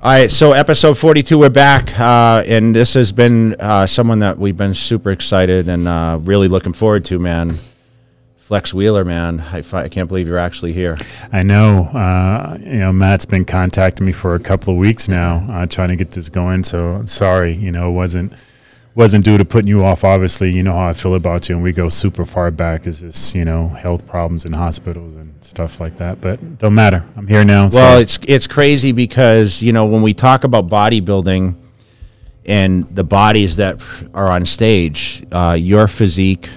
All right, so episode 42, we're back. Uh, and this has been uh, someone that we've been super excited and uh, really looking forward to, man. Flex Wheeler, man. I, I can't believe you're actually here. I know. Uh, you know, Matt's been contacting me for a couple of weeks now, uh, trying to get this going. So sorry, you know, it wasn't wasn't due to putting you off. Obviously, you know how I feel about you, and we go super far back. It's just you know health problems in hospitals and stuff like that. But don't matter. I'm here now. Well, so it's it's crazy because you know when we talk about bodybuilding and the bodies that are on stage, uh, your physique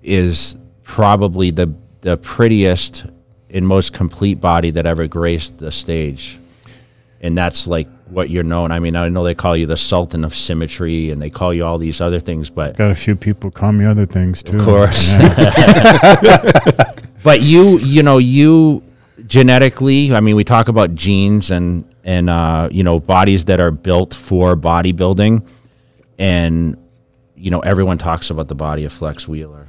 is probably the the prettiest and most complete body that ever graced the stage, and that's like what you're known. I mean, I know they call you the Sultan of Symmetry, and they call you all these other things, but got a few people call me other things too. of course. Yeah. but you you know you genetically i mean we talk about genes and and uh, you know bodies that are built for bodybuilding and you know everyone talks about the body of flex wheeler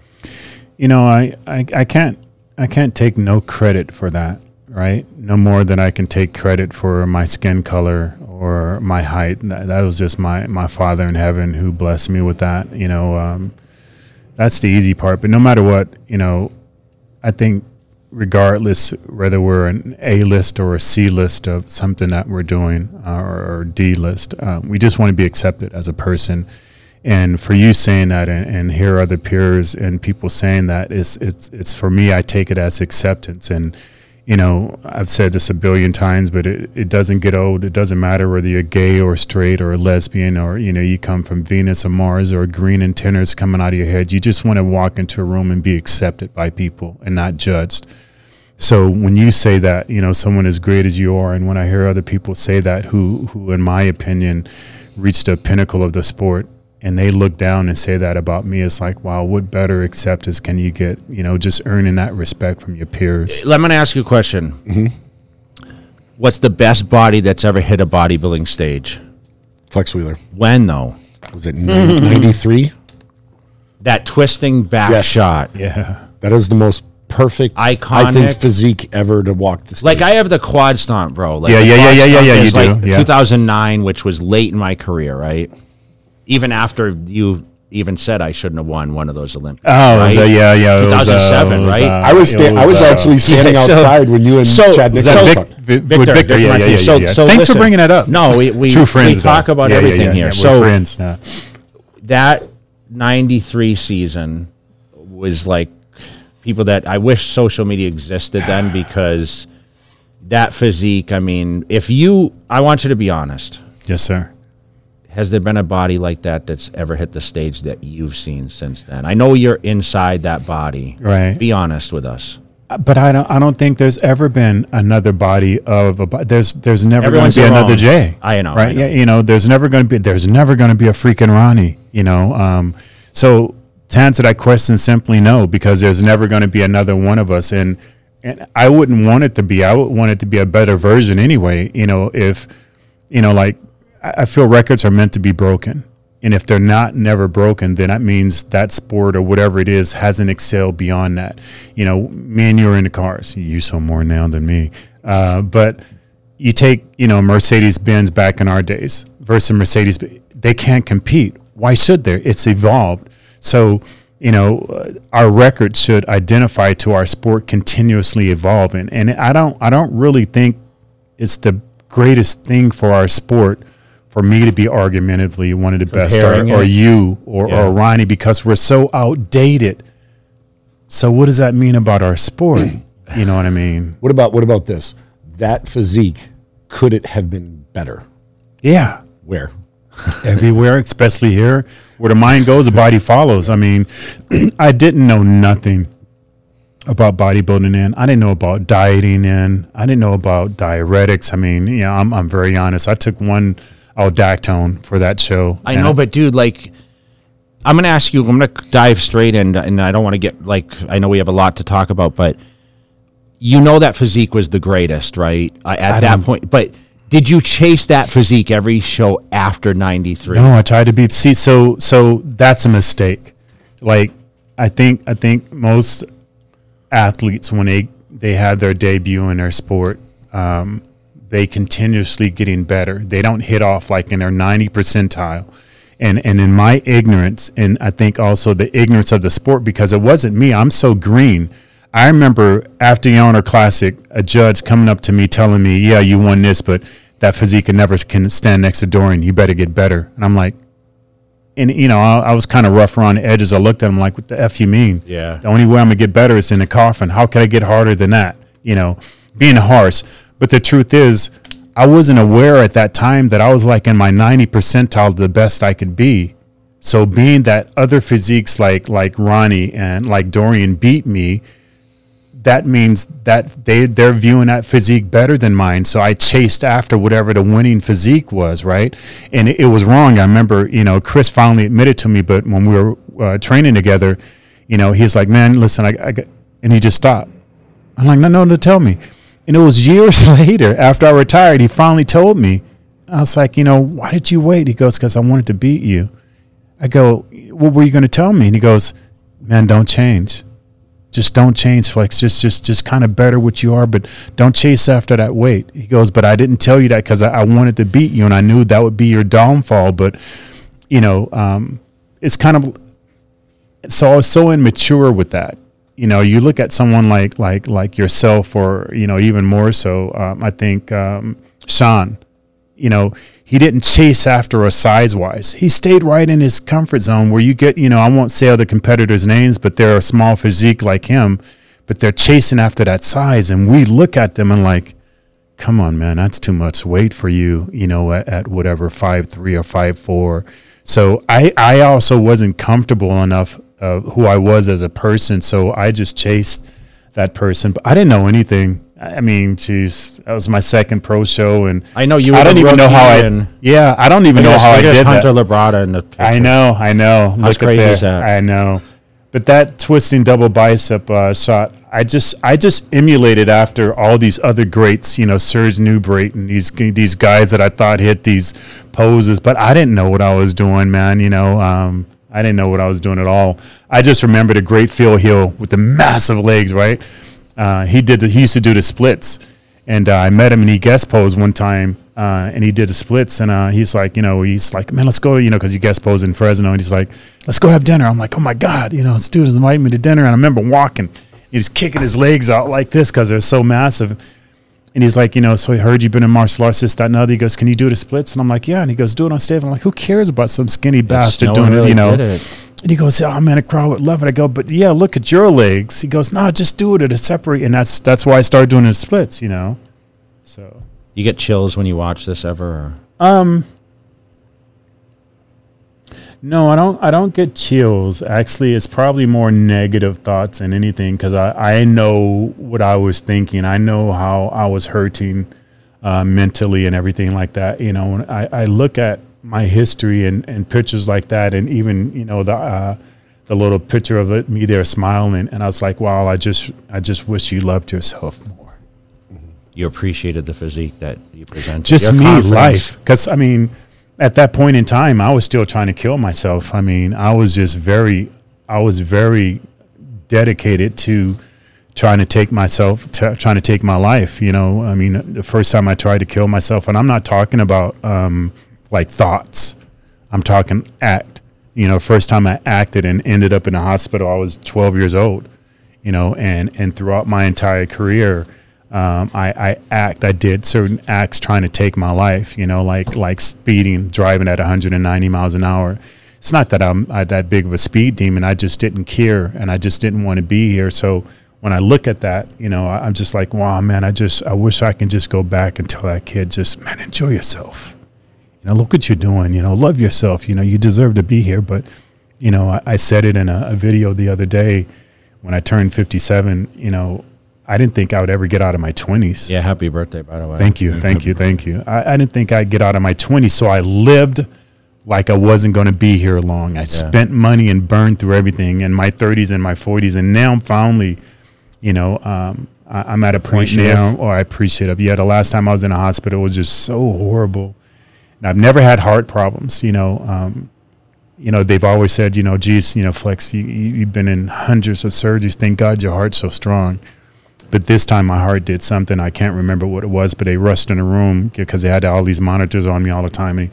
you know, I, I, I can't I can't take no credit for that, right? No more than I can take credit for my skin color or my height. That, that was just my my Father in heaven who blessed me with that. You know, um, that's the easy part. But no matter what, you know, I think regardless whether we're an A list or a C list of something that we're doing uh, or, or D list, um, we just want to be accepted as a person. And for you saying that, and, and hear other peers and people saying that, is it's it's for me. I take it as acceptance, and you know I've said this a billion times, but it, it doesn't get old. It doesn't matter whether you're gay or straight or a lesbian or you know you come from Venus or Mars or green antennas coming out of your head. You just want to walk into a room and be accepted by people and not judged. So when you say that, you know, someone as great as you are, and when I hear other people say that, who, who in my opinion, reached a pinnacle of the sport, and they look down and say that about me, it's like, wow, what better acceptance can you get? You know, just earning that respect from your peers. let me ask you a question mm-hmm. what's the best body that's ever hit a bodybuilding stage Flex Wheeler. when though Was it 93? that twisting back Yes. shot Yeah, That is the most perfect, I Iconic. think, physique ever to walk the stage. like I have the quad stomp, bro. Like Yeah, the yeah, yeah, yeah, yeah, yeah, you like do, yeah. 2009, which was late in my career, right? Even after you even said I shouldn't have won one of those Olympics. Oh, it was, right? uh, yeah, yeah. it was, uh, 2007, was, right? uh, I was, it sta- I was uh, actually standing so- outside when you and so- Chad Was Nixon that talked. Vic, Vic, with Victor? Yeah, yeah, yeah, yeah. So- yeah. so Thanks for bringing that up. No, we we, True friends. we talk though. about Yeah, yeah, everything yeah, here. yeah, we're so friends. yeah. that 93 season was like people that I wish social media existed then because that physique, I mean, if you I want you to be honest. Yes, sir. Has there been a body like that that's ever hit the stage that you've seen since then? I know you're inside that body. Right. Be honest with us. But I don't. I don't think there's ever been another body of a. bo- There's. There's never going Everyone's to be their another own. Jay. I know, I Right. know. Yeah. You know. There's never going to be. There's never going to be a freaking Ronnie. You know. Um. So to answer that question, simply no, because there's never going to be another one of us, and and I wouldn't want it to be. I would want it to be a better version anyway. You know. If you know, like I feel records are meant to be broken. And if they're not never broken, then that means that sport or whatever it is hasn't excelled beyond that. You know, me and you are in the cars. You so more now than me. Uh, but you take, you know, Mercedes Benz back in our days versus Mercedes, they can't compete. Why should they? It's evolved. So, you know, uh, our record should identify to our sport continuously evolving. And I don't, I don't really think it's the greatest thing for our sport for me to be argumentatively one of the best or, or you or, Yeah. or Ronnie because we're so outdated. So what does that mean about our sport? you know what I mean? What about what about this? That physique could it have been better? Yeah. Where? Everywhere, especially here, where the mind goes, the body follows. I mean, I didn't know nothing about bodybuilding in. I didn't know about dieting in. I didn't know about diuretics. I mean, you know, I'm, I'm very honest. I took one aldactone for that show. I know, but dude, like, I'm gonna ask you. I'm gonna dive straight in, and I don't want to get like. I know we have a lot to talk about, but you know that physique was the greatest, right? Uh, at I that point, but did you chase that physique every show after '93? No, I tried to be. See, so so that's a mistake. Like I think I think most athletes when they they have their debut in their sport, um, they continuously getting better. They don't hit off like in their 90 percentile. And, and in my ignorance, and I think also the ignorance of the sport, because it wasn't me, I'm so green. I remember after Yonner Classic, a judge coming up to me telling me, Yeah, you won this, but that physique can never can stand next to Dorian. You better get better. And I'm like, and you know, I, I was kind of rough around the edges. I looked at him like, "What the f you mean? Yeah. The only way I'm gonna get better is in the coffin. How can I get harder than that? You know, being harsh. But the truth is, I wasn't aware at that time that I was like in my 90 percentile, the best I could be. So being that other physiques like like Ronnie and like Dorian beat me, that means that they they're viewing that physique better than mine. So I chased after whatever the winning physique was, right? And it, it was wrong. I remember, you know, Chris finally admitted to me, but when we were uh, training together, you know, he's like, "Man, listen, I, I got," and he just stopped. I'm like, "No, no, no, tell me." And it was years later, after I retired, he finally told me. I was like, "You know, why did you wait?" He goes, "Because I wanted to beat you." I go, "What were you going to tell me?" And he goes, "Man, don't change." just don't change flex just just just kind of better what you are but don't chase after that weight he goes but i didn't tell you that because I, I, wanted to beat you and i knew that would be your downfall but you know um, it's kind of so i was so immature with that you know you look at someone like like like yourself or you know even more so um, i think um, Shawn you know he didn't chase after us size wise. He stayed right in his comfort zone where you get, you know, I won't say other competitors' names, but they're a small physique like him, but they're chasing after that size. And we look at them and like, come on, man, that's too much weight for you, you know, at, at whatever, five three or five four. So I, I also wasn't comfortable enough of who I was as a person. So I just chased that person, but I didn't know anything I mean, geez, that was my second pro show, and I know you. I don't even know how I. Yeah, I don't even know how I did Hunter that. Labrada in the. Picture. I know, I know. How Look crazy is that? I know, but that twisting double bicep uh, shot, I just, I just emulated after all these other greats, you know, Serge Nubret and these these guys that I thought hit these poses, but I didn't know what I was doing, man. You know, um, I didn't know what I was doing at all. I just remembered a great Phil Hill with the massive legs, right? Uh, he did. The, he used to do the splits, and uh, I met him and he guest posed one time, uh, and he did the splits, and uh, he's like, you know, he's like, man, let's go, you know, because he guest posed in Fresno, and he's like, let's go have dinner. I'm like, oh my god, you know, this dude is inviting me to dinner, and I remember walking, he's kicking his legs out like this because they're so massive. And he's like, you know, so I heard you've been in martial arts, this, that, and other. He goes, can you do the splits? And I'm like, yeah. And he goes, do it on stage. I'm like, who cares about some skinny bastard no doing one it, you know? it. And he goes, "Oh man, a crowd would love it." I go, "But yeah, look at your legs." He goes, "No, just do it at a separate." And that's that's why I started doing the splits, you know. So You get chills when you watch this ever? Or? um, no, I don't. I don't get chills. Actually, it's probably more negative thoughts than anything because I I know what I was thinking. I know how I was hurting uh, mentally and everything like that. You know, when I I look at my history and and pictures like that, and even you know the. Uh, the little picture of it, me there smiling, and I was like, "Wow, I just, I just wish you loved yourself more." You appreciated the physique that you presented. just Your me confidence. life because i mean at that point in time i was still trying to kill myself. I mean i was just very i was very dedicated to trying to take myself to, trying to take my life you know? I mean the first time i tried to kill myself and i'm not talking about um, like thoughts. I'm talking act you know? First time i acted and ended up in a hospital i was 12 years old you know? And and throughout my entire career um, I, I act I did certain acts trying to take my life you know like like speeding driving at 190 miles an hour. It's not that I'm I, that big of a speed demon I just didn't care and I just didn't want to be here. So when I look at that you know I, I'm just like wow man I just I wish I can just go back and tell that kid just man enjoy yourself. You know look what you're doing you know love yourself you know you deserve to be here. But you know I, I said it in a, a video the other day when I turned 57 you know I didn't think I would ever get out of my 20s. Yeah, happy birthday, by the way. Thank you. Thank you. Thank you. I, I didn't think I'd get out of my 20s. So I lived like I wasn't going to be here long. I spent money and burned through everything in my 30s and my 40s. And now I'm finally, you know, um, I, I'm at a point now, or I appreciate it. Yeah, the last time I was in a hospital was just so horrible. And I've never had heart problems, you know. Um, you know, they've always said, you know, geez, you know, Flex, you, you've been in hundreds of surgeries. Thank God your heart's so strong But this time my heart did something. I can't remember what it was, but they rushed in the room because they had all these monitors on me all the time. And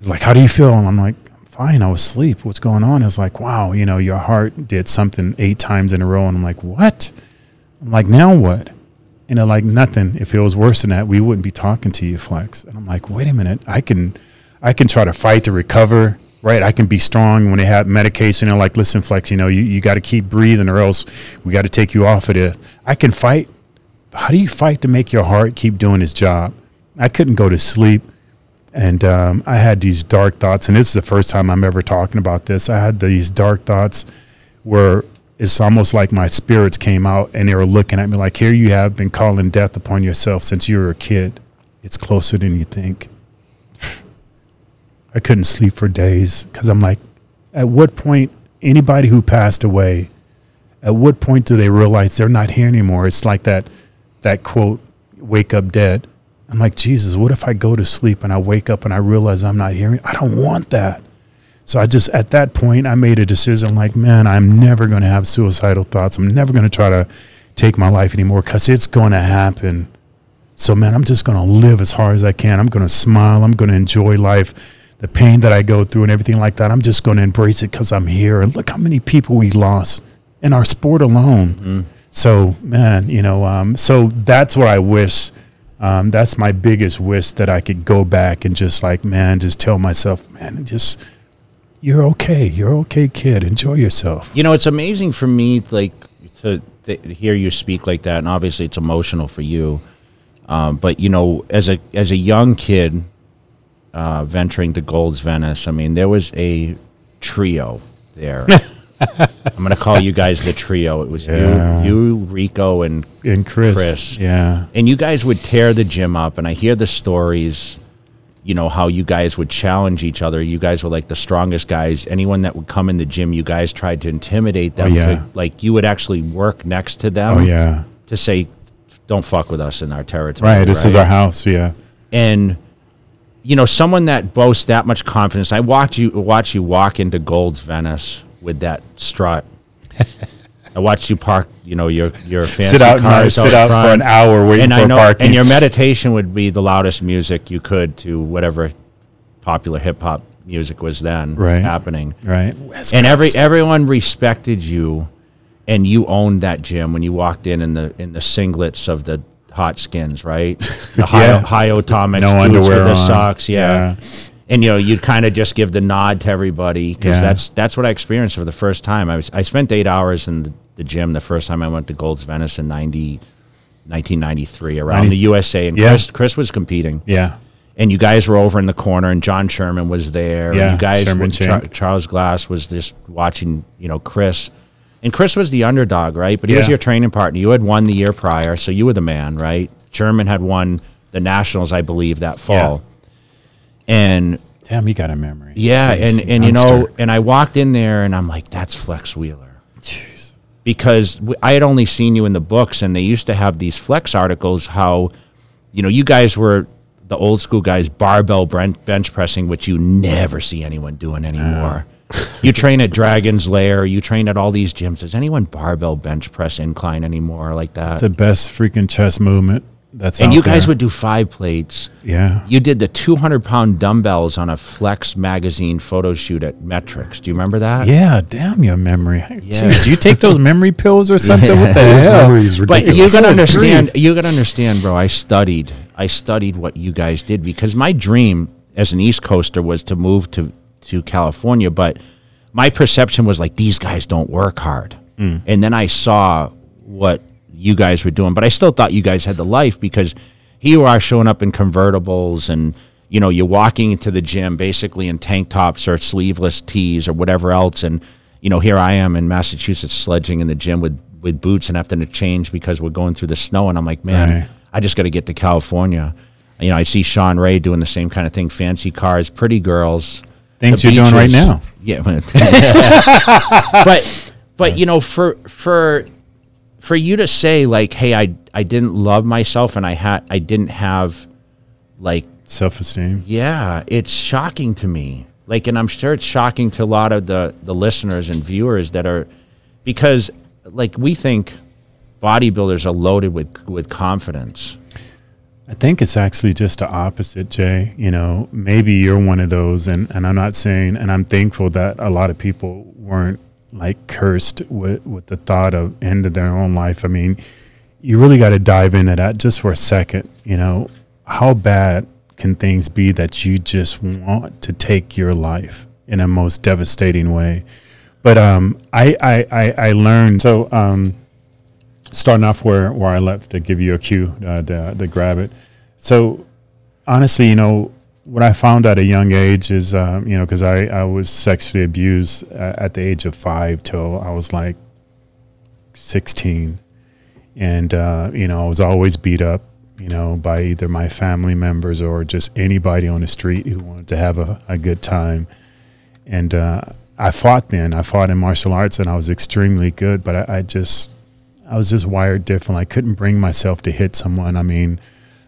he's like, How do you feel? And I'm like, I'm Fine, I was asleep. What's going on? It's like, Wow, you know, your heart did something eight times in a row. And I'm like, What? I'm like, Now what? And they're like, Nothing. If it was worse than that, we wouldn't be talking to you, Flex. And I'm like, Wait a minute. I can I can try to fight to recover right? I can be strong when they have medication. They're like, listen, Flex, you know, you, you got to keep breathing or else we got to take you off of it. I can fight. How do you fight to make your heart keep doing its job? I couldn't go to sleep. And um, I had these dark thoughts. And this is the first time I'm ever talking about this. I had these dark thoughts where it's almost like my spirits came out and they were looking at me like, here you have been calling death upon yourself since you were a kid. It's closer than you think. I couldn't sleep for days because I'm like, at what point, anybody who passed away, at what point do they realize they're not here anymore? It's like that, that quote, wake up dead. I'm like, Jesus, what if I go to sleep and I wake up and I realize I'm not here? I don't want that. So I just, at that point, I made a decision like, man, I'm never going to have suicidal thoughts. I'm never going to try to take my life anymore because it's going to happen. So, man, I'm just going to live as hard as I can. I'm going to smile. I'm going to enjoy life the pain that I go through and everything like that. I'm just going to embrace it because I'm here. And look how many people we lost in our sport alone. Mm-hmm. So, man, you know, um, so that's what I wish. Um, that's my biggest wish that I could go back and just like, man, just tell myself, man, just you're okay. You're okay, kid. Enjoy yourself. You know, it's amazing for me, like to, to hear you speak like that, and obviously it's emotional for you. Um, but you know, as a as a young kid, uh, venturing to Gold's Venice, I mean, there was a trio there. I'm going to call you guys the trio. It was yeah. you, you, Rico, and and Chris. Chris. Yeah. And you guys would tear the gym up, and I hear the stories. You know how you guys would challenge each other. You guys were like the strongest guys. Anyone that would come in the gym, you guys tried to intimidate them. Oh, yeah. To, like you would actually work next to them. Oh yeah. To say, "Don't fuck with us in our territory." Right. This right? is our house. Yeah. And you know, someone that boasts that much confidence. I watch you watch you walk into Gold's Venice with that strut. I watched you park, you know, your your fancy sit out, cars sit out for an hour waiting and for I know, parking. And your meditation would be the loudest music you could to whatever popular hip hop music was then right. happening. Right. West and every everyone respected you, and you owned that gym when you walked in in the in the singlets of the hot skins, right? The high, yeah. high no underwear with the on. socks, yeah. yeah. And you know, you'd kind of just give the nod to everybody because Yeah. that's that's what I experienced for the first time. I was I spent eight hours in the, the gym the first time I went to Gold's Venice in 90, 1993 around 90 the USA, and. Chris Chris was competing, Yeah. and you guys were over in the corner, and John Sherman was there. and Yeah, you guys, Char- Charles Glass was just watching, you know, Chris. And Chris was the underdog, right? But he was your training partner. You had won the year prior, so you were the man, right? Sherman had won the Nationals, I believe, that fall. And Damn, you got a memory. yeah, Jeez, and and you know, and I walked in there and I'm like, that's Flex Wheeler Jeez. because I had only seen you in the books, and they used to have these flex articles. How, you know, you guys were the old school guys, barbell bench pressing, which you never see anyone doing anymore. Ah. You train at Dragon's Lair. You train at all these gyms. Does anyone barbell bench press incline anymore like that? It's the best freaking chest movement. That's and out you guys there. would do five plates. Yeah. You did the 200 pound dumbbells on a Flex magazine photo shoot at Metrics. Do you remember that? Yeah, damn your memory. Yeah. Jeez, do you take those memory pills or something? What the His hell? memory is But ridiculous. you gotta understand. You gotta understand, bro. I studied. I studied what you guys did because my dream as an East Coaster was to move to to California. But my perception was like these guys don't work hard. Mm. And then I saw what you guys were doing. But I still thought you guys had the life because here you are showing up in convertibles and you know you're walking into the gym basically in tank tops or sleeveless tees or whatever else and you know here i am in massachusetts sledging in the gym with with boots and having to change because we're going through the snow and i'm like man Right. i just got to get to california you know i see Shawn Ray doing the same kind of thing fancy cars pretty girls Things you're doing right now. yeah but but you know for for for you to say like hey i i didn't love myself and i had i didn't have like Self esteem. yeah it's shocking to me like and i'm sure it's shocking to a lot of the the listeners and viewers that are because like we think bodybuilders are loaded with with confidence. I think it's actually just the opposite, Jay. You know, maybe you're one of those, and, and I'm not saying, and I'm thankful that a lot of people weren't like cursed with, with the thought of end of their own life. I mean, you really got to dive into that just for a second. You know, how bad can things be that you just want to take your life in a most devastating way? But um, I, I, I, I learned so. Um, starting off where, where I left to give you a cue uh, to, to grab it. So honestly, you know, what I found at a young age is, um, you know, because I, I was sexually abused at, the age of five till I was like 16. And, uh, you know, I was always beat up, you know, by either my family members or just anybody on the street who wanted to have a, a good time. And uh, I fought then. I fought in martial arts and I was extremely good, but I, I just, I was just wired different. I couldn't bring myself to hit someone. I mean,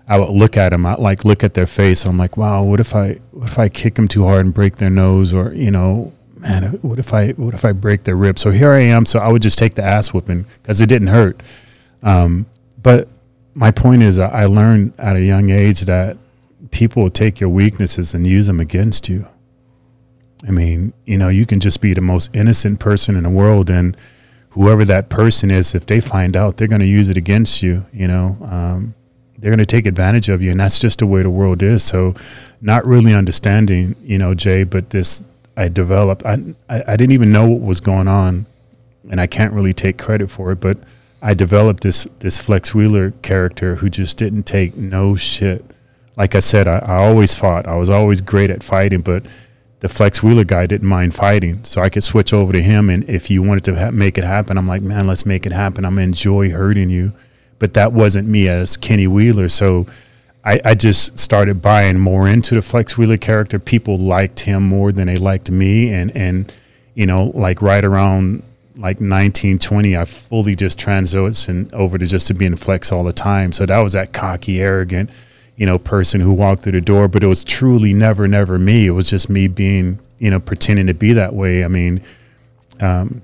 I would look at them, I like look at their face. I'm like, wow, what if I what if I kick them too hard and break their nose, or you know, man, what if I what if I break their ribs? So here I am. So I would just take the ass whooping because it didn't hurt. Um, but my point is, I learned at a young age that people will take your weaknesses and use them against you. I mean, you know, you can just be the most innocent person in the world and whoever that person is, if they find out, they're going to use it against you. You know, um, they're going to take advantage of you, and that's just the way the world is. So, not really understanding, you know, Jay, but this I developed. I, I, I didn't even know what was going on, and I can't really take credit for it, but I developed this this Flex Wheeler character who just didn't take no shit. Like I said, I, I always fought. I was always great at fighting, but the flex wheeler guy didn't mind fighting, so I could switch over to him. And if you wanted to ha- make it happen, I'm like, man, let's make it happen. I'm gonna enjoy hurting you, but that wasn't me as Kenny Wheeler. So I, I just started buying more into the flex wheeler character. People liked him more than they liked me, and and you know, like right around like 1920, I fully just transitioned over to just to being flex all the time. So that was that cocky, arrogant you know, person who walked through the door, but it was truly never, never me. It was just me being, you know, pretending to be that way. I mean, um,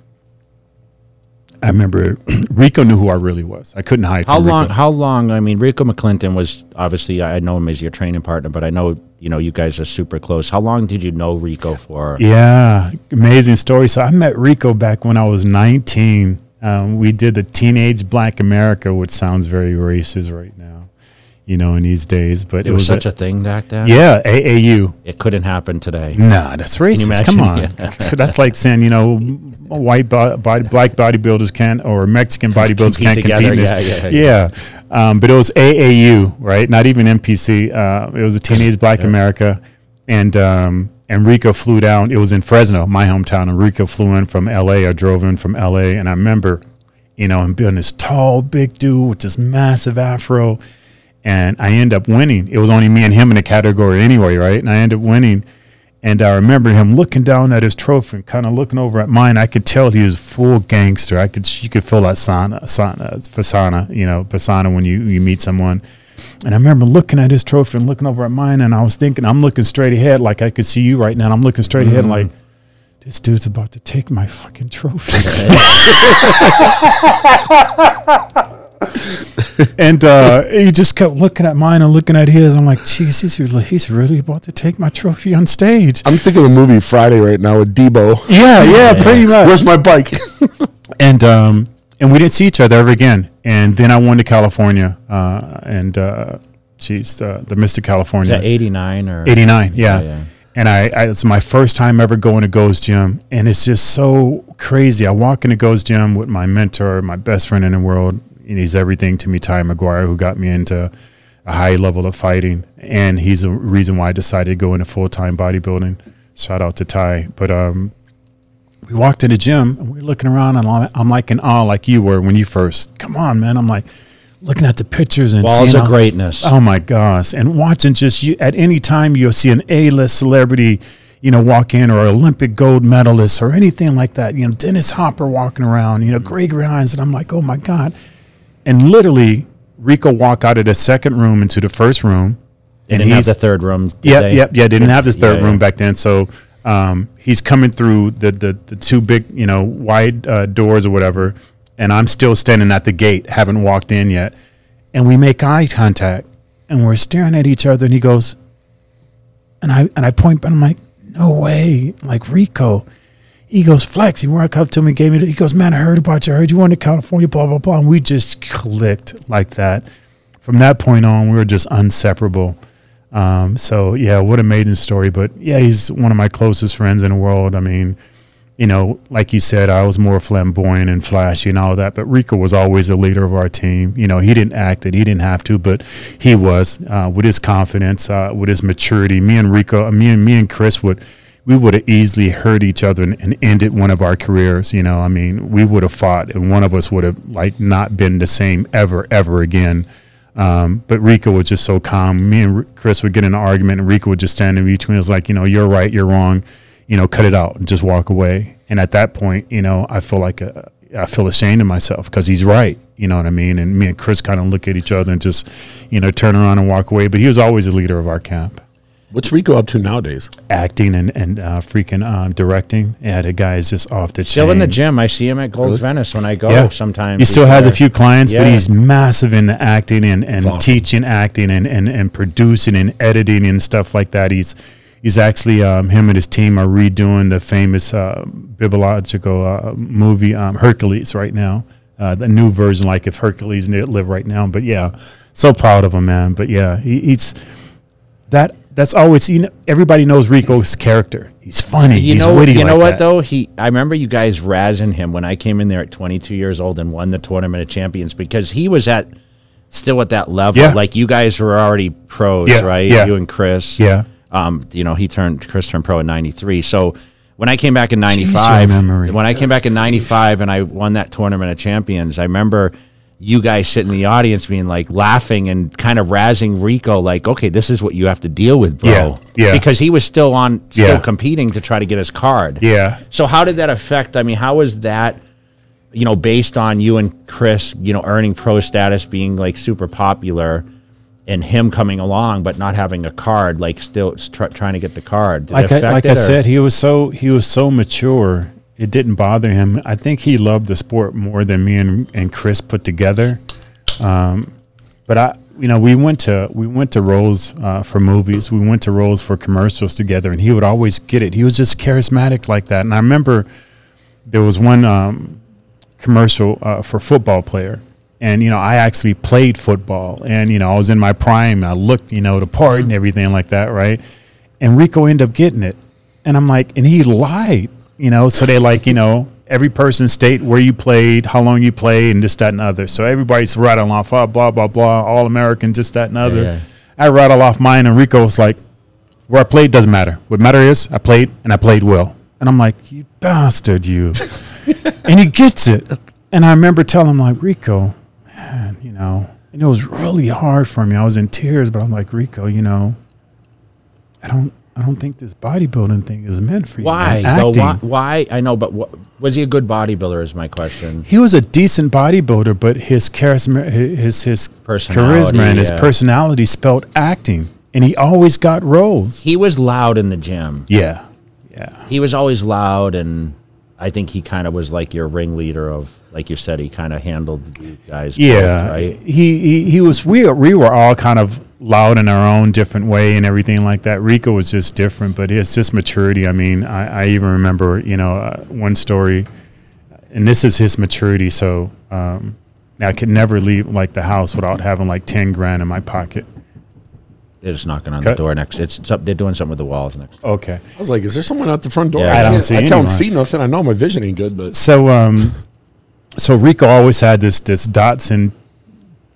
I remember Rico knew who I really was. I couldn't hide. How from long? Rico. How long? I mean, Rico McClinton was obviously I know him as your training partner, but I know you know you guys are super close. How long did you know Rico for? Yeah, amazing story. So I met Rico back when I was 19. Um, we did the Teenage Black America, which sounds very racist right now you know, in these days. But it, was, such a, thing back then. yeah, AAU. It couldn't happen today. Nah, that's racist. Come on, imagine? that's like saying you know, white bo- body, black bodybuilders can't or Mexican bodybuilders Compete can't together, compete. this. yeah, yeah, yeah. Um, but it was AAU, right? Not even NPC. Uh, it was a Teenage Black America, and um, Enrico flew down. It was in Fresno, my hometown. Enrico flew in from LA. I drove in from LA, and I remember, you know, him being this tall, big dude with this massive afro and I end up winning. It was only me and him in the category anyway, right? And I end up winning. And I remember him looking down at his trophy and kind of looking over at mine. I could tell he was full gangster. I could you could feel that sana, sana, persona, you know, persona when you, you meet someone. And I remember looking at his trophy and looking over at mine, and I was thinking, I'm looking straight ahead, like I could see you right now. And I'm looking straight ahead, like mm-hmm. this dude's about to take my fucking trophy. and uh, he just kept looking at mine and looking at his. I'm like, jeez, he's really, he's really about to take my trophy on stage. I'm thinking of the movie Friday right now with Debo. Yeah, yeah, pretty much. Where's my bike? and um, and we didn't see each other ever again. And then I went to California, uh, and uh, geez, uh, the Mr. Is California, that eighty nine or 89, yeah. yeah. And I, I, it's my first time ever going to Gold's Gym, and it's just so crazy. I walk into Gold's Gym with my mentor, my best friend in the world. And he's everything to me, Ty McGuire, who got me into a high level of fighting, and he's the reason why I decided to go into full time bodybuilding. Shout out to Ty. But um, we walked in the gym, and we are looking around, and I'm I'm like in awe, like you were when you first. Come on, man! I'm like looking at the pictures and Walls seeing of all- greatness. Oh my gosh! And watching just you at any time you'll see an A-list celebrity, you know, walk in or Olympic gold medalist or anything like that. You know, Dennis Hopper walking around. You know, Gregory Hines, and I'm like, oh my god! And literally, Rico walk out of the second room into the first room, They and didn't have he's the third room. Yep, they? yep, yeah. Didn't have this third Yeah, room yeah. back then, so um, he's coming through the, the the two big, you know, wide uh, doors or whatever, and I'm still standing at the gate, haven't walked in yet, and we make eye contact, and we're staring at each other, and he goes, and I and I point, but I'm like, no way, like Rico. He goes, Flex. He walked up to me, gave me. The, he goes, man, I heard about you. I heard you went to California, blah blah blah. And we just clicked like that. From that point on, we were just inseparable. Um, so yeah, what a maiden story. But yeah, he's one of my closest friends in the world. I mean, you know, like you said, I was more flamboyant and flashy and all that. But Rico was always the leader of our team. You know, he didn't act it, he didn't have to, but he was uh, with his confidence, uh, with his maturity. Me and Rico, me and me and Chris would. We would have easily hurt each other and, and ended one of our careers. You know, I mean, we would have fought, and one of us would have like not been the same ever, ever again. Um, but Rico was just so calm. Me and Chris would get in an argument, and Rico would just stand in between us, like, you know, you're right, you're wrong, you know, cut it out and just walk away. And at that point, you know, I feel like a, I feel ashamed of myself because he's right. You know what I mean? And me and Chris kind of look at each other and just, you know, turn around and walk away. But he was always the leader of our camp What's Rico up to nowadays? acting and, and uh, freaking um, directing. Yeah, the guy is just off the chain. Still chain. in the gym. I see him at Gold's Venice when I go Yeah. sometimes. He still He's has a there. few clients, but Yeah. he's massive in the acting and, and awesome. teaching acting and, and, and producing and editing and stuff like that. He's he's actually um, him and his team are redoing the famous uh, bibliological uh, movie um, Hercules right now. Uh, the new version, like if Hercules lived right now. But yeah, so proud of him, man. But yeah, he, he's that. That's always you know. Everybody knows Rico's character. He's funny. You he's know, witty. you know what that. though? He, I remember you guys razzing him when I came in there at 22 years old and won the tournament of champions because he was at still at that level. Yeah. Like you guys were already pros, Yeah, right? yeah. You and Chris. Yeah. Um, you know, he turned Chris turned pro in '93. So when I came back in '95, your memory. when I came back in '95 and I won that tournament of champions, I remember you guys sitting in the audience being like laughing and kind of razzing Rico, like, "Okay, this is what you have to deal with, bro." Yeah, yeah. Because he was still on, still Yeah. competing to try to get his card. Yeah. So how did that affect? I mean, how was that? You know, based on you and Chris, you know, earning pro status, being like super popular, and him coming along but not having a card, like still tr- trying to get the card. Did it like I, like it, I said, he was so he was so mature. It didn't bother him. I think he loved the sport more than me and, and Chris put together. Um, but I, you know, we went to we went to Rose uh, for movies. We went to Rose for commercials together, and he would always get it. He was just charismatic like that. And I remember there was one um, commercial uh, for football player. And you know, I actually played football, and you know, I was in my prime. I looked, you know, the part and everything like that, right? And Rico ended up getting it, and I'm like, and he lied, you know. So they like, you know, every person state where you played, how long you played, and this, that, and other. So everybody's rattling off, oh, blah, blah, blah, all American, this, that, and other. yeah. I rattle off mine, and Rico was like, where I played doesn't matter. What matter is I played, and I played well. And I'm like, you bastard, you. and he gets it. And I remember telling him, like, Rico, man, you know, and it was really hard for me. I was in tears, but I'm like, Rico, you know, I don't, I don't think this bodybuilding thing is meant for you. Why? though? Why? Why? I know, but what, was he a good bodybuilder? Is my question. He was a decent bodybuilder, but his charisma, his his Personality, charisma, and his yeah. personality spelled acting, and he always got roles. He was loud in the gym. Yeah, yeah, He was always loud, and I think he kind of was like your ringleader of, like you said, he kind of handled you guys. both, yeah. right. He, he he was. We we were all kind of loud in our own different way and everything like that. Rico was just different, but it's just maturity. I mean, I, I even remember, you know, uh, one story, and this is his maturity. So um, I could never leave like the house without having like ten grand in my pocket. They're just knocking on the door next. It's some- they're doing something with the walls next. Okay. I was like, is there someone at the front door? Yeah. I don't see I anyone. can't see nothing. I know my vision ain't good, but So um, so Rico always had this this Datsun.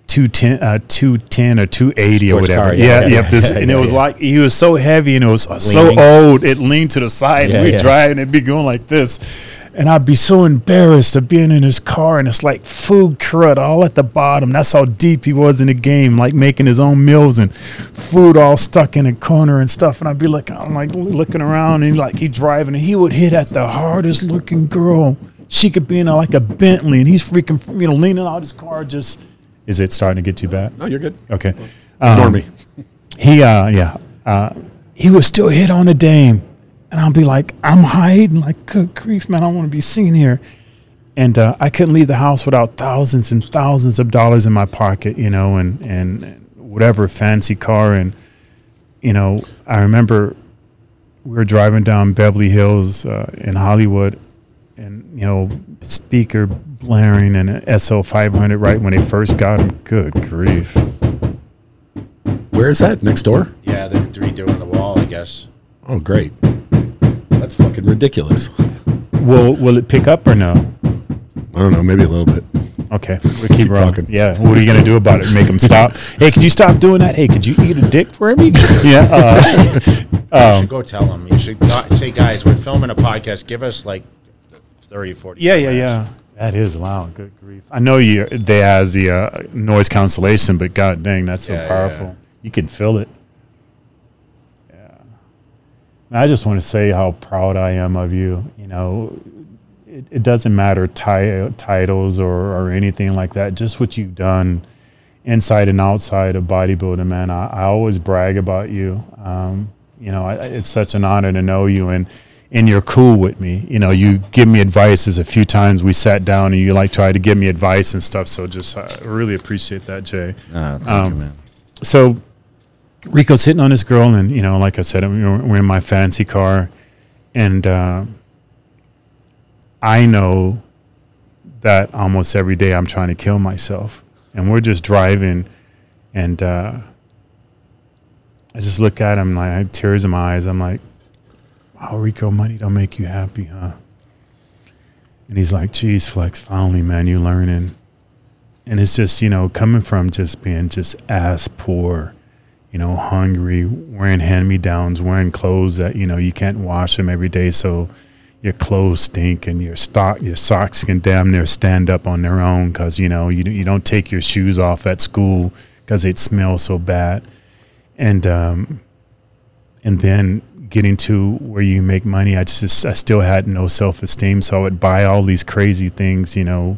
210 uh 210 or 280 or whatever. car, yeah, yeah, yeah, yeah, this, and it was like he was so heavy and it was so old it leaned to the side and we'd drive and it'd be going like this. And I'd be so embarrassed of being in his car and it's like food crud all at the bottom. That's how deep he was in the game like making his own meals and food all stuck in a corner and stuff. And I'd be like I'm like looking around and like he driving and he would hit at the hardest looking girl. She could be in a, like a Bentley and he's freaking you know leaning out his car just is it starting to get too bad no, you're good. Okay. Ignore Um, me. He, uh, yeah, uh, he would still hit on a dame, and I'll be like, I'm hiding, like, good grief, man, I don't want to be seen here. and uh, I couldn't leave the house without thousands and thousands of dollars in my pocket, you know, and and whatever fancy car, and you know, I remember we were driving down Beverly Hills uh, in Hollywood, and you know, speaker blaring an SL 500 right when they first got him. Good grief! Where is that? Next door? Yeah, they're redoing the wall, I guess. Oh, great. That's fucking ridiculous. Will will it pick up or no? I don't know, maybe a little bit. Okay, we keep, Keep rolling. talking. Yeah, what are you gonna do about it? Make them stop? hey, could you stop doing that? Hey, could you eat a dick for me? yeah. Uh, you should go tell them. You should not say, guys, we're filming a podcast. Give us like 30, 40 yeah, yeah, minutes." yeah. That is loud. Good grief! I know you. They has the uh, noise cancellation, but god dang, that's so Yeah, powerful. yeah. You can feel it. Yeah. And I just want to say how proud I am of you. You know, it, it doesn't matter ti- titles or, or anything like that. Just what you've done inside and outside of bodybuilding, man. I, I always brag about you. Um, you know, I, it's such an honor to know you and and you're cool with me. You know, you give me advice. As a few times we sat down and you like try to give me advice and stuff. So just I really appreciate that, Jay. Thank Um, you, man. So Rico's sitting on his girl, and you know, like I said, we're we're in my fancy car, and uh, I know that almost every day I'm trying to kill myself, and we're just driving, and uh, I just look at him like I have tears in my eyes. I'm like, "Wow, Rico, money don't make you happy, huh?" And he's like, "Geez, Flex, finally, man, you learning." And it's just you know coming from just being just ass poor, you know, hungry, wearing hand me downs, wearing clothes that you know you can't wash them every day, so your clothes stink and your stock your socks can damn near stand up on their own because you know you you don't take your shoes off at school because it smells so bad, and um, and then getting to where you make money, I just I still had no self esteem, so I would buy all these crazy things, you know,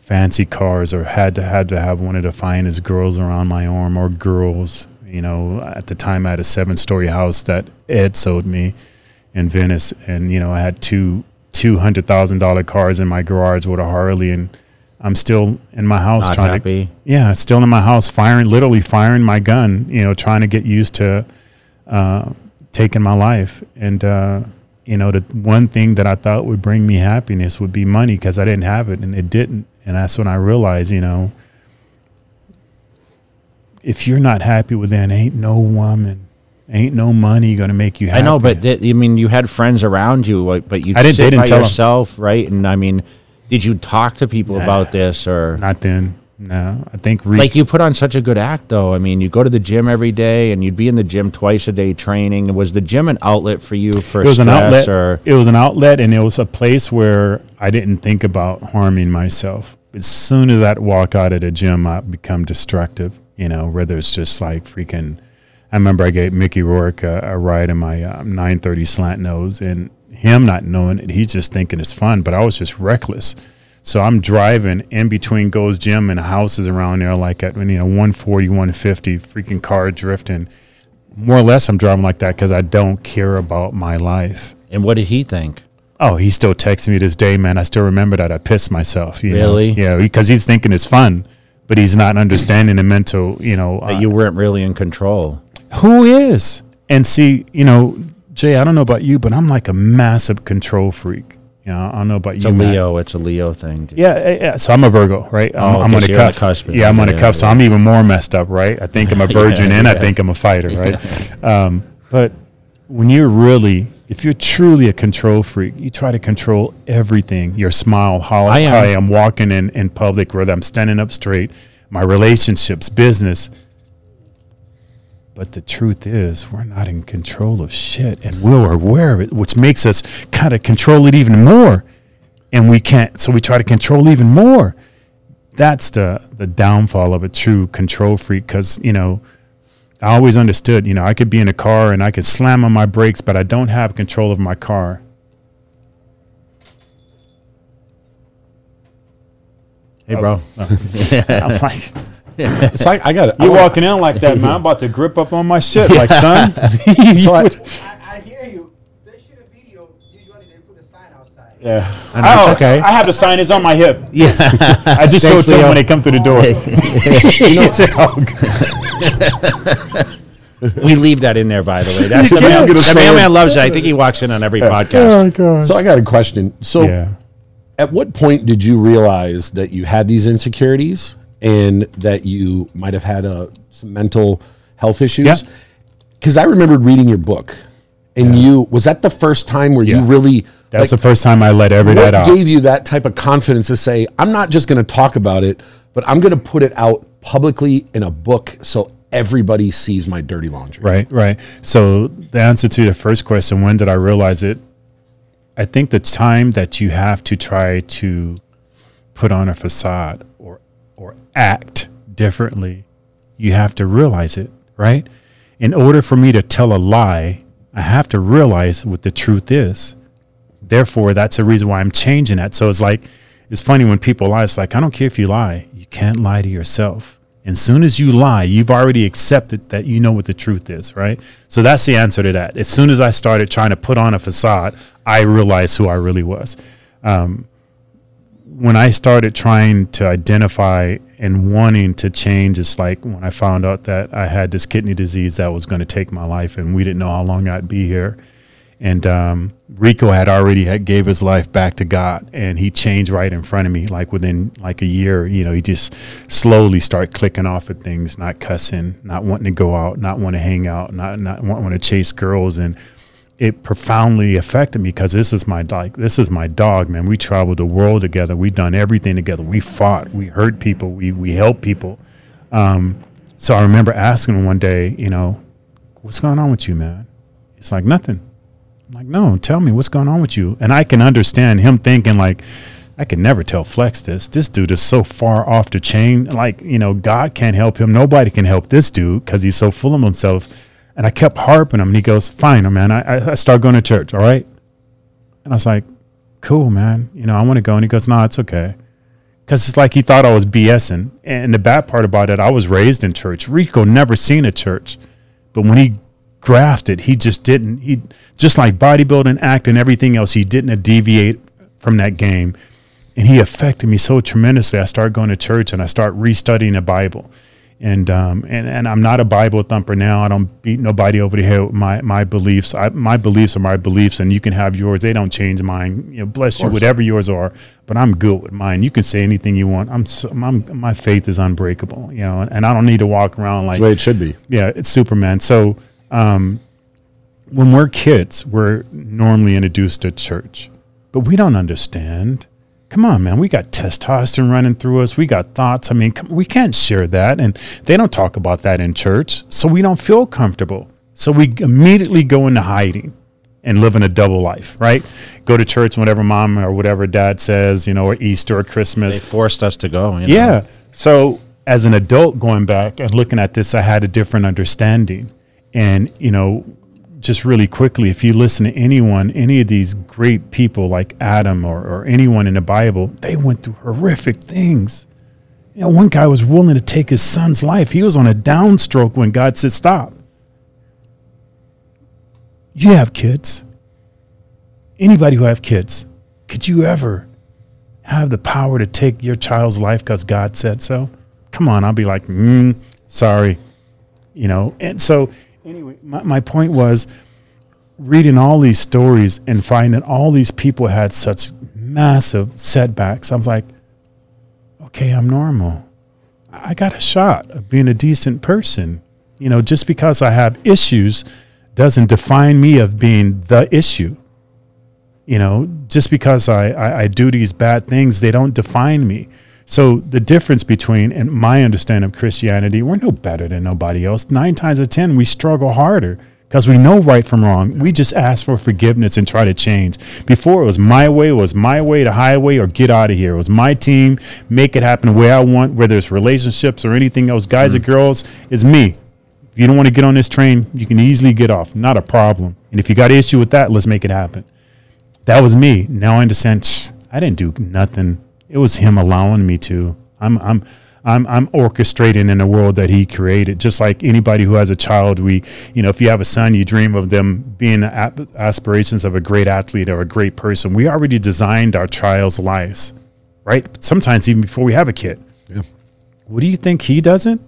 fancy cars, or had to had to have one of the finest girls around my arm, or girls. You know, at the time I had a seven story house that Ed sold me in Venice, and you know I had two two hundred thousand dollar cars in my garage with a Harley, and I'm still in my house Not trying to happy. yeah, still in my house, firing, literally firing my gun, you know, trying to get used to uh, taking my life. And, uh, you know, the one thing that I thought would bring me happiness would be money because I didn't have it and it didn't. And that's when I realized, you know, if you're not happy with that, ain't no woman, ain't no money going to make you happy. I know, but th- I mean, you had friends around you, but you I didn't- sit didn't by yourself, right? And I mean, did you talk to people Nah. about this, or not then. No, I think re- like you put on such a good act, though? I mean, you go to the gym every day, and you'd be in the gym twice a day training. Was the gym an outlet for you for it was an outlet. or It was an outlet, and it was a place where I didn't think about harming myself. As soon as I walk out of the gym, I become destructive. You know, whether it's just like freaking. I remember I gave Mickey Rourke a, a ride in my um, 930 slant nose, and him not knowing it, he's just thinking it's fun, but I was just reckless. So I'm driving in between Gold's Gym and houses around there, like at you know 140, 150, freaking car drifting. More or less, I'm driving like that because I don't care about my life. and what did he think? Oh, he still texts me this day, man. I still remember that. I pissed myself. You know? Really? Yeah, because he's thinking it's fun, but he's not understanding the mental. You know, That uh, you weren't really in control. who is? And see, you know, Jay, I don't know about you, but I'm like a massive control freak. You know, I don't know about It's you, a Matt. Leo. It's a Leo thing. dude. Yeah, yeah, yeah. So I'm a Virgo, right? I'm, Oh, I'm on so the the cusp. Yeah, I'm on the Yeah, cuff. So. I'm even more messed up, right? I think I'm a virgin and I think I'm a fighter, right? um, but when you're really, if you're truly a control freak, you try to control everything. Your smile, how I I, am. how I am walking in, in public, whether I'm standing up straight, my relationships, business. But the truth is, we're not in control of shit, and we're aware of it, which makes us kind of control it even more. And we can't, so we try to control even more. That's the the downfall of a true control freak, because you know, I always understood, you know, I could be in a car and I could slam on my brakes, but I don't have control of my car. Hey, bro. I'm like, So I, I got it. you're walking in like that, man. I'm about to grip up on my shit, like son. So I, I, I hear you. They shoot a video. Usually they put a sign outside. Yeah. And okay. Oh, I have the sign. It's on my hip. yeah. I just Thanks, showed them Leo. when they come through the door. He said, "Oh, God." we leave that in there, by the way. That's the Yeah, man. I'm The mailman loves it. I think he walks in on every oh, podcast. Oh, gosh. So I got a question. So yeah. at what point did you realize that you had these insecurities and that you might have had a, some mental health issues? Yeah. Because I remembered reading your book, and you was that the first time where you really That's like, the first time I let every what out. gave you that type of confidence to say I'm not just going to talk about it, but I'm going to put it out publicly in a book so everybody sees my dirty laundry. Right, right. So the answer to the first question, when did I realize it? I think the time that you have to try to put on a facade or act differently, you have to realize it, right? In order for me to tell a lie, I have to realize what the truth is. Therefore, that's the reason why I'm changing that. So it's like it's funny when people lie. It's like I don't care if you lie. You can't lie to yourself. And as soon as you lie, you've already accepted that you know what the truth is, right? So that's the answer to that. As soon as I started trying to put on a facade, I realized who I really was. Um, when I started trying to identify and wanting to change, it's like when I found out that I had this kidney disease that was going to take my life, and we didn't know how long I'd be here. And um, Rico had already had gave his life back to God, and he changed right in front of me. Like within like a year, you know, he just slowly started clicking off at things, not cussing, not wanting to go out, not want to hang out, not not want to chase girls, and it profoundly affected me because this is my like this is my dog, man. We traveled the world together. We done everything together. We fought. We hurt people. We we helped people. Um, so I remember asking him one day, you know, what's going on with you, man? He's like, nothing. I'm like, no, tell me what's going on with you. And I can understand him thinking like, I could never tell Flex this. This dude is so far off the chain. Like, you know, God can't help him. Nobody can help this dude because he's so full of himself. And I kept harping him, and he goes, "Fine, oh, man. I, I- start going to church. All right." And I was like, "Cool, man. You know, I want to go." And he goes, "No, it's okay." Because it's like he thought I was BSing. And the bad part about it, I was raised in church. Rico never seen a church, but when he grafted, he just didn't. He just like bodybuilding, acting, everything else. He didn't deviate from that game, and he affected me so tremendously. I started going to church and I start restudying the Bible and um, and and I'm not a Bible thumper now. I don't beat nobody over the head with my my beliefs. I, my beliefs are my beliefs, and you can have yours. They don't change mine. You know, bless you, whatever yours are. But I'm good with mine. You can say anything you want. I'm, so, I'm my faith is unbreakable. You know, and I don't need to walk around like the way it should be. yeah, it's Superman. So um, when we're kids, we're normally introduced to church, but we don't understand. Come on, man. We got testosterone running through us. We got thoughts. I mean, come, we can't share that. And they don't talk about that in church. So we don't feel comfortable. So we immediately go into hiding and living a double life, right? Go to church whenever mom or whatever dad says, you know, or Easter or Christmas. They forced us to go. You know? Yeah. So as an adult going back and looking at this, I had a different understanding. And, you know, just really quickly, if you listen to anyone, any of these great people like Adam or, or anyone in the Bible, they went through horrific things. You know, one guy was willing to take his son's life. He was on a downstroke when God said, stop. You have kids. Anybody who have kids, could you ever have the power to take your child's life because God said so? Come on, I'll be like, mm, sorry. You know, and so anyway, my, my point was reading all these stories and finding all these people had such massive setbacks. I was like, okay, I'm normal. I got a shot of being a decent person. You know, just because I have issues doesn't define me of being the issue you know just because I, I, I do these bad things they don't define me so the difference between and my understanding of christianity we're no better than nobody else. Nine times out of ten we struggle harder because we know right from wrong. We just ask for forgiveness and try to change. Before it was my way it was my way the highway or get out of here. It was my team make it happen the way i want whether it's relationships or anything else guys or mm. girls it's me. If you don't want to get on this train you can easily get off. Not a problem. And if you got an issue with that let's make it happen. That was me. Now I understand. "Shh, I didn't do nothing. It was him allowing me to. I'm I'm I'm I'm orchestrating in a world that He created. Just like anybody who has a child, we you know if you have a son, you dream of them being aspirations of a great athlete or a great person. We already designed our child's lives, right? Sometimes even before we have a kid. Yeah. What do you think He doesn't?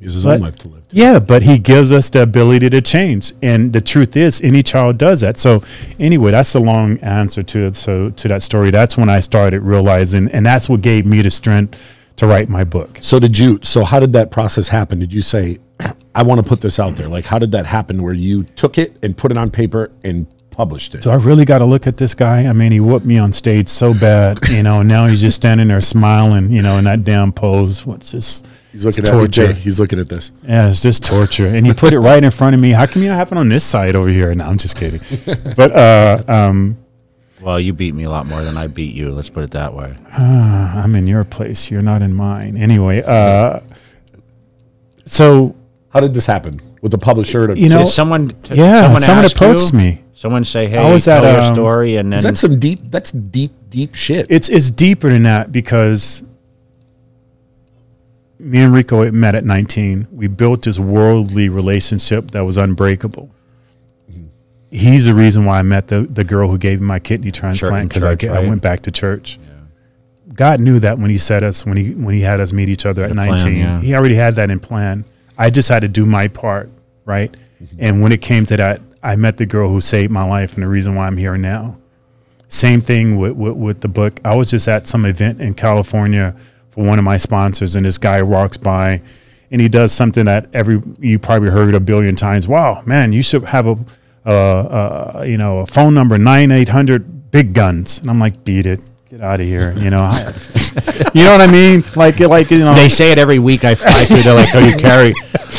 He has his But- own life to live. Yeah, but he gives us the ability to change, and the truth is, any child does that. So, anyway, that's a long answer to it. so to that story. That's when I started realizing, and that's what gave me the strength to write my book. So did you? So how did that process happen? Did you say, "I want to put this out there"? Like, how did that happen? Where you took it and put it on paper and published it? So I really got to look at this guy. I mean, he whooped me on stage so bad, you know. Now he's just standing there smiling, you know, in that damn pose. What's this? He's looking It's at torture. Jay. He's looking at this. Yeah, it's just torture. And he put it right in front of me. How come you not have it on this side over here? No, I'm just kidding. But uh, um, Well, you beat me a lot more than I beat you. Let's put it that way. I'm in your place. You're not in mine. Anyway, uh, so How did this happen with the publisher? To, You know- Did someone? T- yeah, someone, someone approached you? me. Someone say, "Hey, I was tell at, your um, story," and then is that some deep? That's deep, deep shit. It's it's deeper than that because me and Rico met at 19. We built this worldly relationship that was unbreakable. He's the reason why I met the, the girl who gave me my kidney transplant because I, get- I went back to church. God knew that when he said us when he when he had us meet each other at The plan, 19. yeah. He already had that in plan. I just had to do my part, right? Mm-hmm. And when it came to that, I met the girl who saved my life and the reason why I'm here now. Same thing with, with, with the book. I was just at some event in California for one of my sponsors, and this guy walks by, and he does something that every you probably heard a billion times. Wow, man, you should have a, uh, you know, a phone number nine eight hundred big guns, and I'm like, beat it, get out of here, you know, I, you know what I mean? Like, like you know, they say it every week. I fly through. They're like, "Oh, you carry,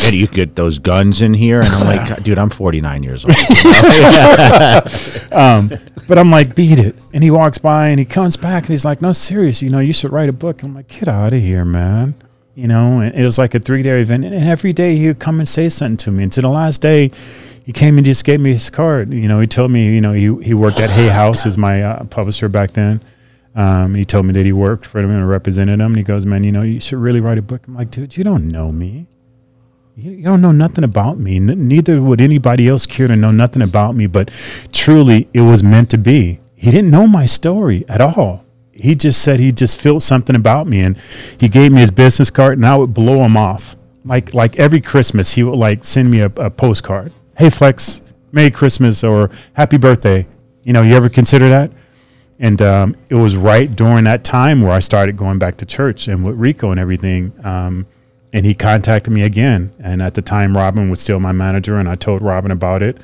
and you get those guns in here." And I'm like, "Dude, I'm 49 years old." But I'm like, beat it. And he walks by and he comes back and he's like, no, serious, you know, you should write a book. I'm like, get out of here, man. You know, and it was like a three day event. And every day he would come and say something to me. And to the last day, he came and just gave me his card. You know, he told me, you know, he, he worked at Hay House, as my uh, publisher back then. Um, he told me that he worked for them and represented them. And he goes, man, you know, you should really write a book. I'm like, dude, you don't know me. You, you don't know nothing about me. N- neither would anybody else care to know nothing about me. But truly, it was meant to be. He didn't know my story at all. He just said he just felt something about me, and he gave me his business card, and I would blow him off. Like like every Christmas, he would like send me a, a postcard. Hey Flex, Merry Christmas or Happy Birthday. You know, you ever consider that? And um, it was right during that time where I started going back to church and with Rico and everything. Um, and he contacted me again. And at the time, Robin was still my manager, and I told Robin about it.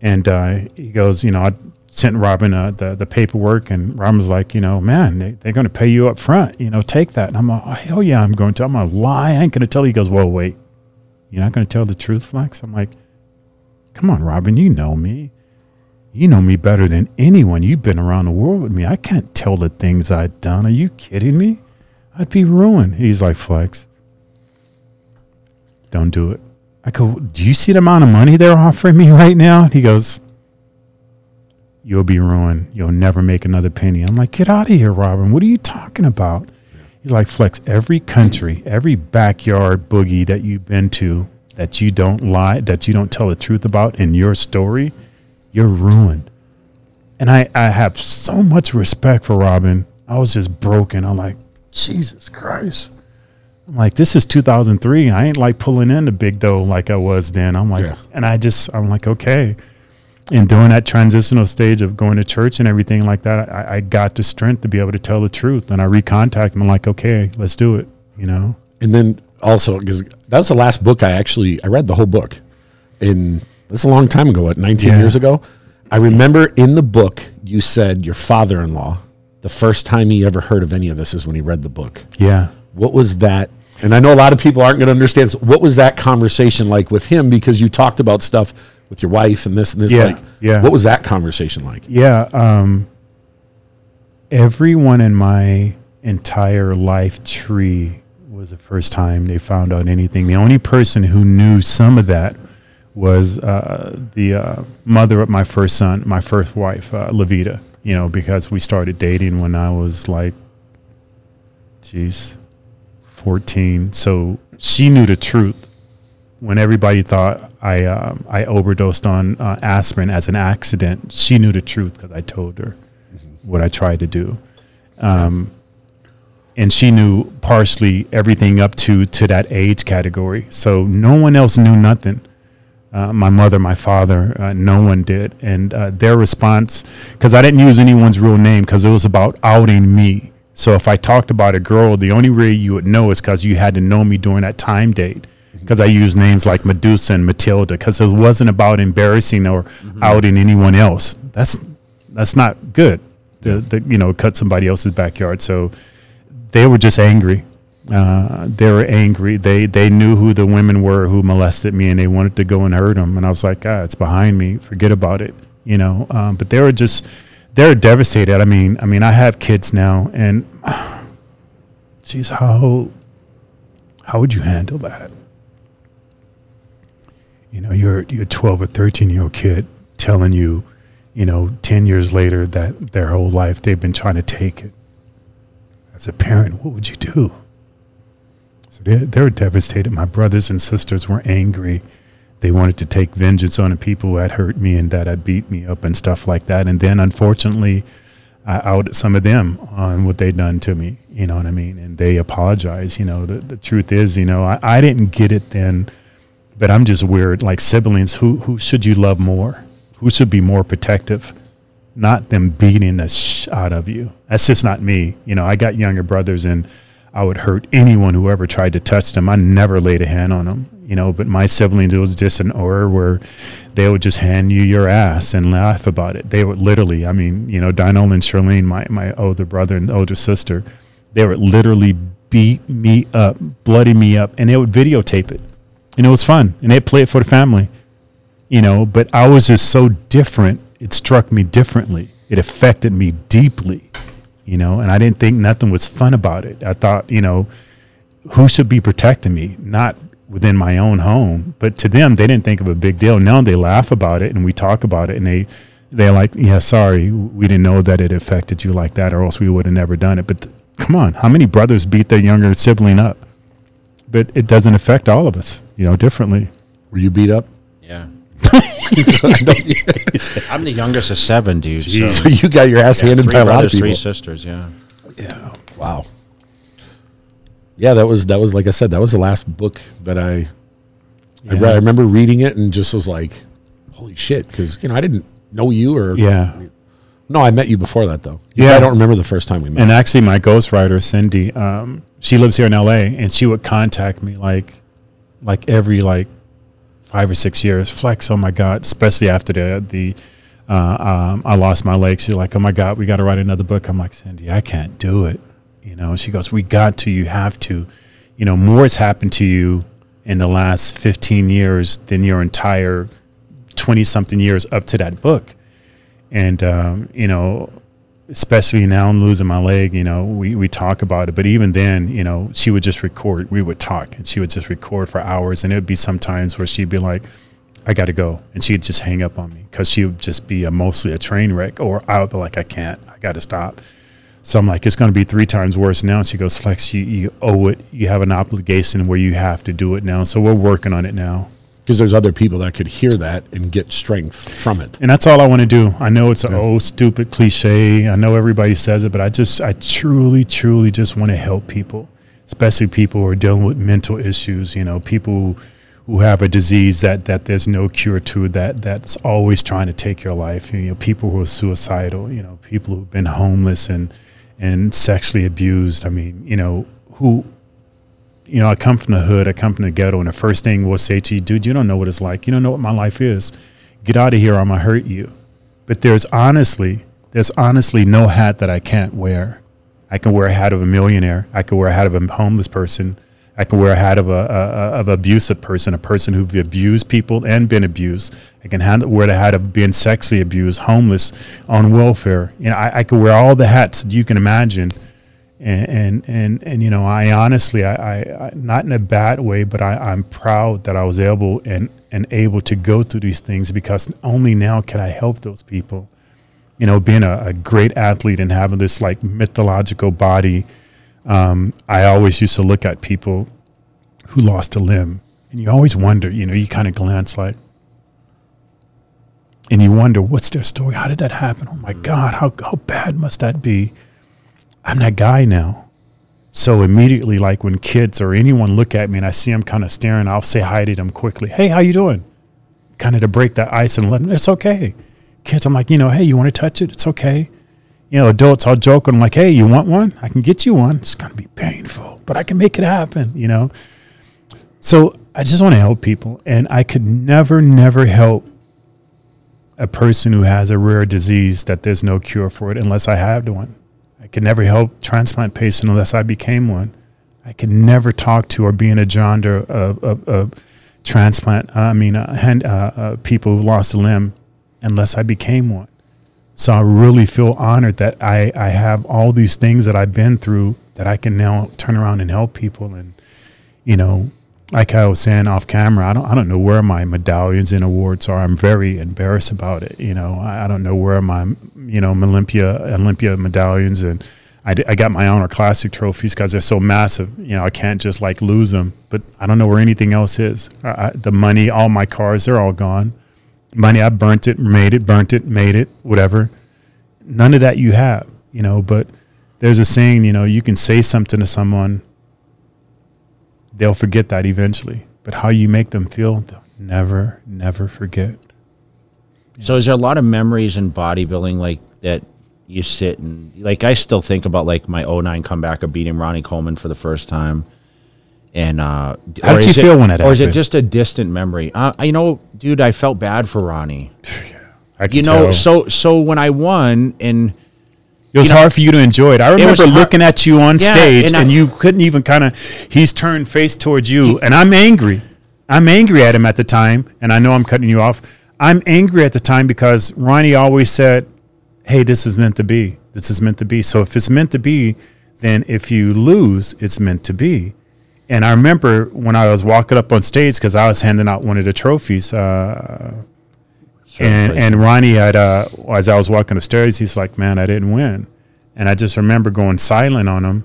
And uh, he goes, you know, I sent Robin uh, the the paperwork, and Robin was like, you know, man, they, they're going to pay you up front. You know, take that. And I'm like, oh, hell yeah, I'm going to. I'm to lie. I ain't going to tell you. He goes, whoa, wait, you're not going to tell the truth, Flex? I'm like, come on, Robin, you know me. You know me better than anyone. You've been around the world with me. I can't tell the things I've done. Are you kidding me? I'd be ruined. He's like, Flex, don't do it. I go, do you see the amount of money they're offering me right now? He goes, you'll be ruined. You'll never make another penny. I'm like, get out of here, Robin. What are you talking about? He's like, Flex, every country, every backyard boogie that you've been to that you don't lie, that you don't tell the truth about in your story, you're ruined. And I, I have so much respect for Robin. I was just broken. I'm like, Jesus Christ. I'm like, this is 2003. I ain't like pulling in the big dough like I was then. I'm like, Yeah. and I just, I'm like, okay. And during that transitional stage of going to church and everything like that, I, I got the strength to be able to tell the truth. And I recontacted him. I'm like, okay, let's do it. You know? And then also because that's the last book I actually I read the whole book, and that's a long time ago. What 19 Yeah. years ago? I remember in the book you said your father-in-law the first time he ever heard of any of this is when he read the book. Yeah. What was that? And I know a lot of people aren't going to understand. So what was that conversation like with him? Because you talked about stuff with your wife and this and this. Yeah, Like, yeah. What was that conversation like? Yeah. Um, everyone in my entire life tree was the first time they found out anything. The only person who knew some of that was uh, the uh, mother of my first son, my first wife, uh, Levita. You know, because we started dating when I was like, geez, 14. So she knew the truth when everybody thought I um, I overdosed on uh, aspirin as an accident. She knew the truth because I told her what I tried to do. Um, and she knew partially everything up to to that age category. So no one else knew nothing. Uh, my mother, my father, uh, no one did, and uh, their response because I didn't use anyone's real name because it was about outing me. So if I talked about a girl, the only way you would know is because you had to know me during that time date. Because I used names like Medusa and Matilda, because it wasn't about embarrassing or outing anyone else. That's that's not good. The, the you know cut somebody else's backyard. So they were just angry. Uh, they were angry. They they knew who the women were who molested me, and they wanted to go and hurt them. And I was like, ah, it's behind me. Forget about it. You know. Um, but they were just they're devastated. I mean, I mean, I have kids now, and geez, how how would you handle that? You know, you're you're 12 or 13 year old kid telling you, you know, 10 years later that their whole life they've been trying to take it. As a parent, what would you do? So they they were devastated. My brothers and sisters were angry. They wanted to take vengeance on the people who had hurt me and that had beat me up and stuff like that. And then, unfortunately, I outed some of them on what they'd done to me. You know what I mean? And they apologized. You know, the, the truth is, you know, I, I didn't get it then, but I'm just weird. Like siblings, who who should you love more? Who should be more protective? Not them beating the sh out of you. That's just not me. You know, I got younger brothers, and I would hurt anyone who ever tried to touch them. I never laid a hand on them. You know, but my siblings, it was just an aura where they would just hand you your ass and laugh about it. They would literally, I mean, you know, Dinah and Charlene, my, my older brother and older sister, they would literally beat me up, bloody me up, and they would videotape it. And it was fun. And they'd play it for the family, you know, but I was just so different. It struck me differently. It affected me deeply, you know, and I didn't think nothing was fun about it. I thought, you know, who should be protecting me? Not within my own home. But to them, they didn't think of a big deal. Now they laugh about it and we talk about it and they they're like, yeah, sorry, we didn't know that it affected you like that, or else we would have never done it. But th- come on, how many brothers beat their younger sibling up? But it doesn't affect all of us, you know, differently. Were you beat up? Yeah. I'm the youngest of seven, dude. So So, you got your ass yeah, handed three by a lot of people. three sisters. Yeah. Yeah. Wow. Yeah, that was that was like I said, that was the last book that I I, Yeah. read. I remember reading it and just was like, "Holy shit!" Because you know I didn't know you or Yeah. No, I met you before that though. Yeah. I don't remember the first time we met. And actually, my ghostwriter Cindy, um, she lives here in L.A. and she would contact me like, like every like five or six years. Flex, oh my god, especially after the the uh, um, I lost my leg. She's like, oh my god, we got to write another book. I'm like, Cindy, I can't do it. You know, she goes, we got to. You have to. You know, more has happened to you in the last 15 years than your entire 20 something years up to that book. And um, you know, especially now I'm losing my leg, you know, we, we talk about it. But even then, you know, she would just record. We would talk and she would just record for hours. And it would be sometimes where she'd be like, I got to go. And she'd just hang up on me because she would just be a, mostly a train wreck. Or I would be like, I can't, I got to stop. So I'm like, it's going to be three times worse now. And she goes, Flex, you, you owe it. You have an obligation where you have to do it now. So we're working on it now. Because there's other people that could hear that and get strength from it. And that's all I want to do. I know it's an old stupid cliche. I know everybody says it, but I just I truly, truly just want to help people, especially people who are dealing with mental issues, you know, people who, who have a disease that, that there's no cure to that that's always trying to take your life. You know, people who are suicidal, you know, people who've been homeless and and sexually abused. I mean, you know, who you know, I come from the hood, I come from the ghetto, and the first thing we'll say to you, dude, you don't know what it's like. You don't know what my life is. Get out of here, or I'm gonna hurt you. But there's honestly, there's honestly no hat that I can't wear. I can wear a hat of a millionaire. I can wear a hat of a homeless person. I can wear a hat of a, a, of abusive person, a person who've abused people and been abused. I can hand, wear the hat of being sexually abused, homeless, on welfare. You know, I, I can wear all the hats that you can imagine and and and, and you know i honestly I, I, I not in a bad way but I, i'm proud that i was able and and able to go through these things because only now can i help those people you know being a, a great athlete and having this like mythological body Um, I always used to look at people who lost a limb, and you always wonder, you know, you kind of glance like, and you wonder, what's their story? How did that happen? Oh my God, how, how bad must that be? I'm that guy now. So immediately, like when kids or anyone look at me and I see them kind of staring, I'll say hi to them quickly. Hey, how you doing? Kind of to break that ice and let them, it's okay. Kids, I'm like, you know, hey, you want to touch it? It's okay. You know, adults, I'll joke. I'm like, hey, you want one? I can get you one. It's going to be painful, but I can make it happen, you know? So I just want to help people. And I could never, never help a person who has a rare disease that there's no cure for it unless I have one. Could never help transplant patient unless I became one. I could never talk to or be in a of, of, of transplant. I mean, uh, hand, uh, uh, people who lost a limb unless I became one. So I really feel honored that I, I have all these things that I've been through that I can now turn around and help people. And, you know, like I was saying off camera, I don't I don't know where my medallions and awards are. I'm very embarrassed about it. You know, I, I don't know where my you know Olympia Olympia medallions and I, I got my honor classic trophies because they're so massive. You know, I can't just like lose them. But I don't know where anything else is. I, the money, all my cars, they're all gone. Money, I burnt it, made it, burnt it, made it, whatever. None of that you have. You know, but there's a saying. You know, you can say something to someone they'll forget that eventually. But how you make them feel, they'll never, never forget. So is there a lot of memories in bodybuilding like that you sit and like I still think about like my 09 comeback of beating Ronnie Coleman for the first time. And uh how did you feel it, when it Or is it just a distant memory? Uh, you know, dude, I felt bad for Ronnie. I could You know, tell. so so when I won and it was you know, hard for you to enjoy it. I remember hard- looking at you on Yeah, stage, and and, you couldn't even kind of. He's turned face towards you, and I'm angry. I'm angry at him at the time, and I know I'm cutting you off. I'm angry at the time because Ronnie always said, "Hey, this is meant to be. This is meant to be." So if it's meant to be, then if you lose, it's meant to be. And I remember when I was walking up on stage because I was handing out one of the trophies. Uh, and and Ronnie had uh, as I was walking upstairs, he's like, "Man, I didn't win," and I just remember going silent on him.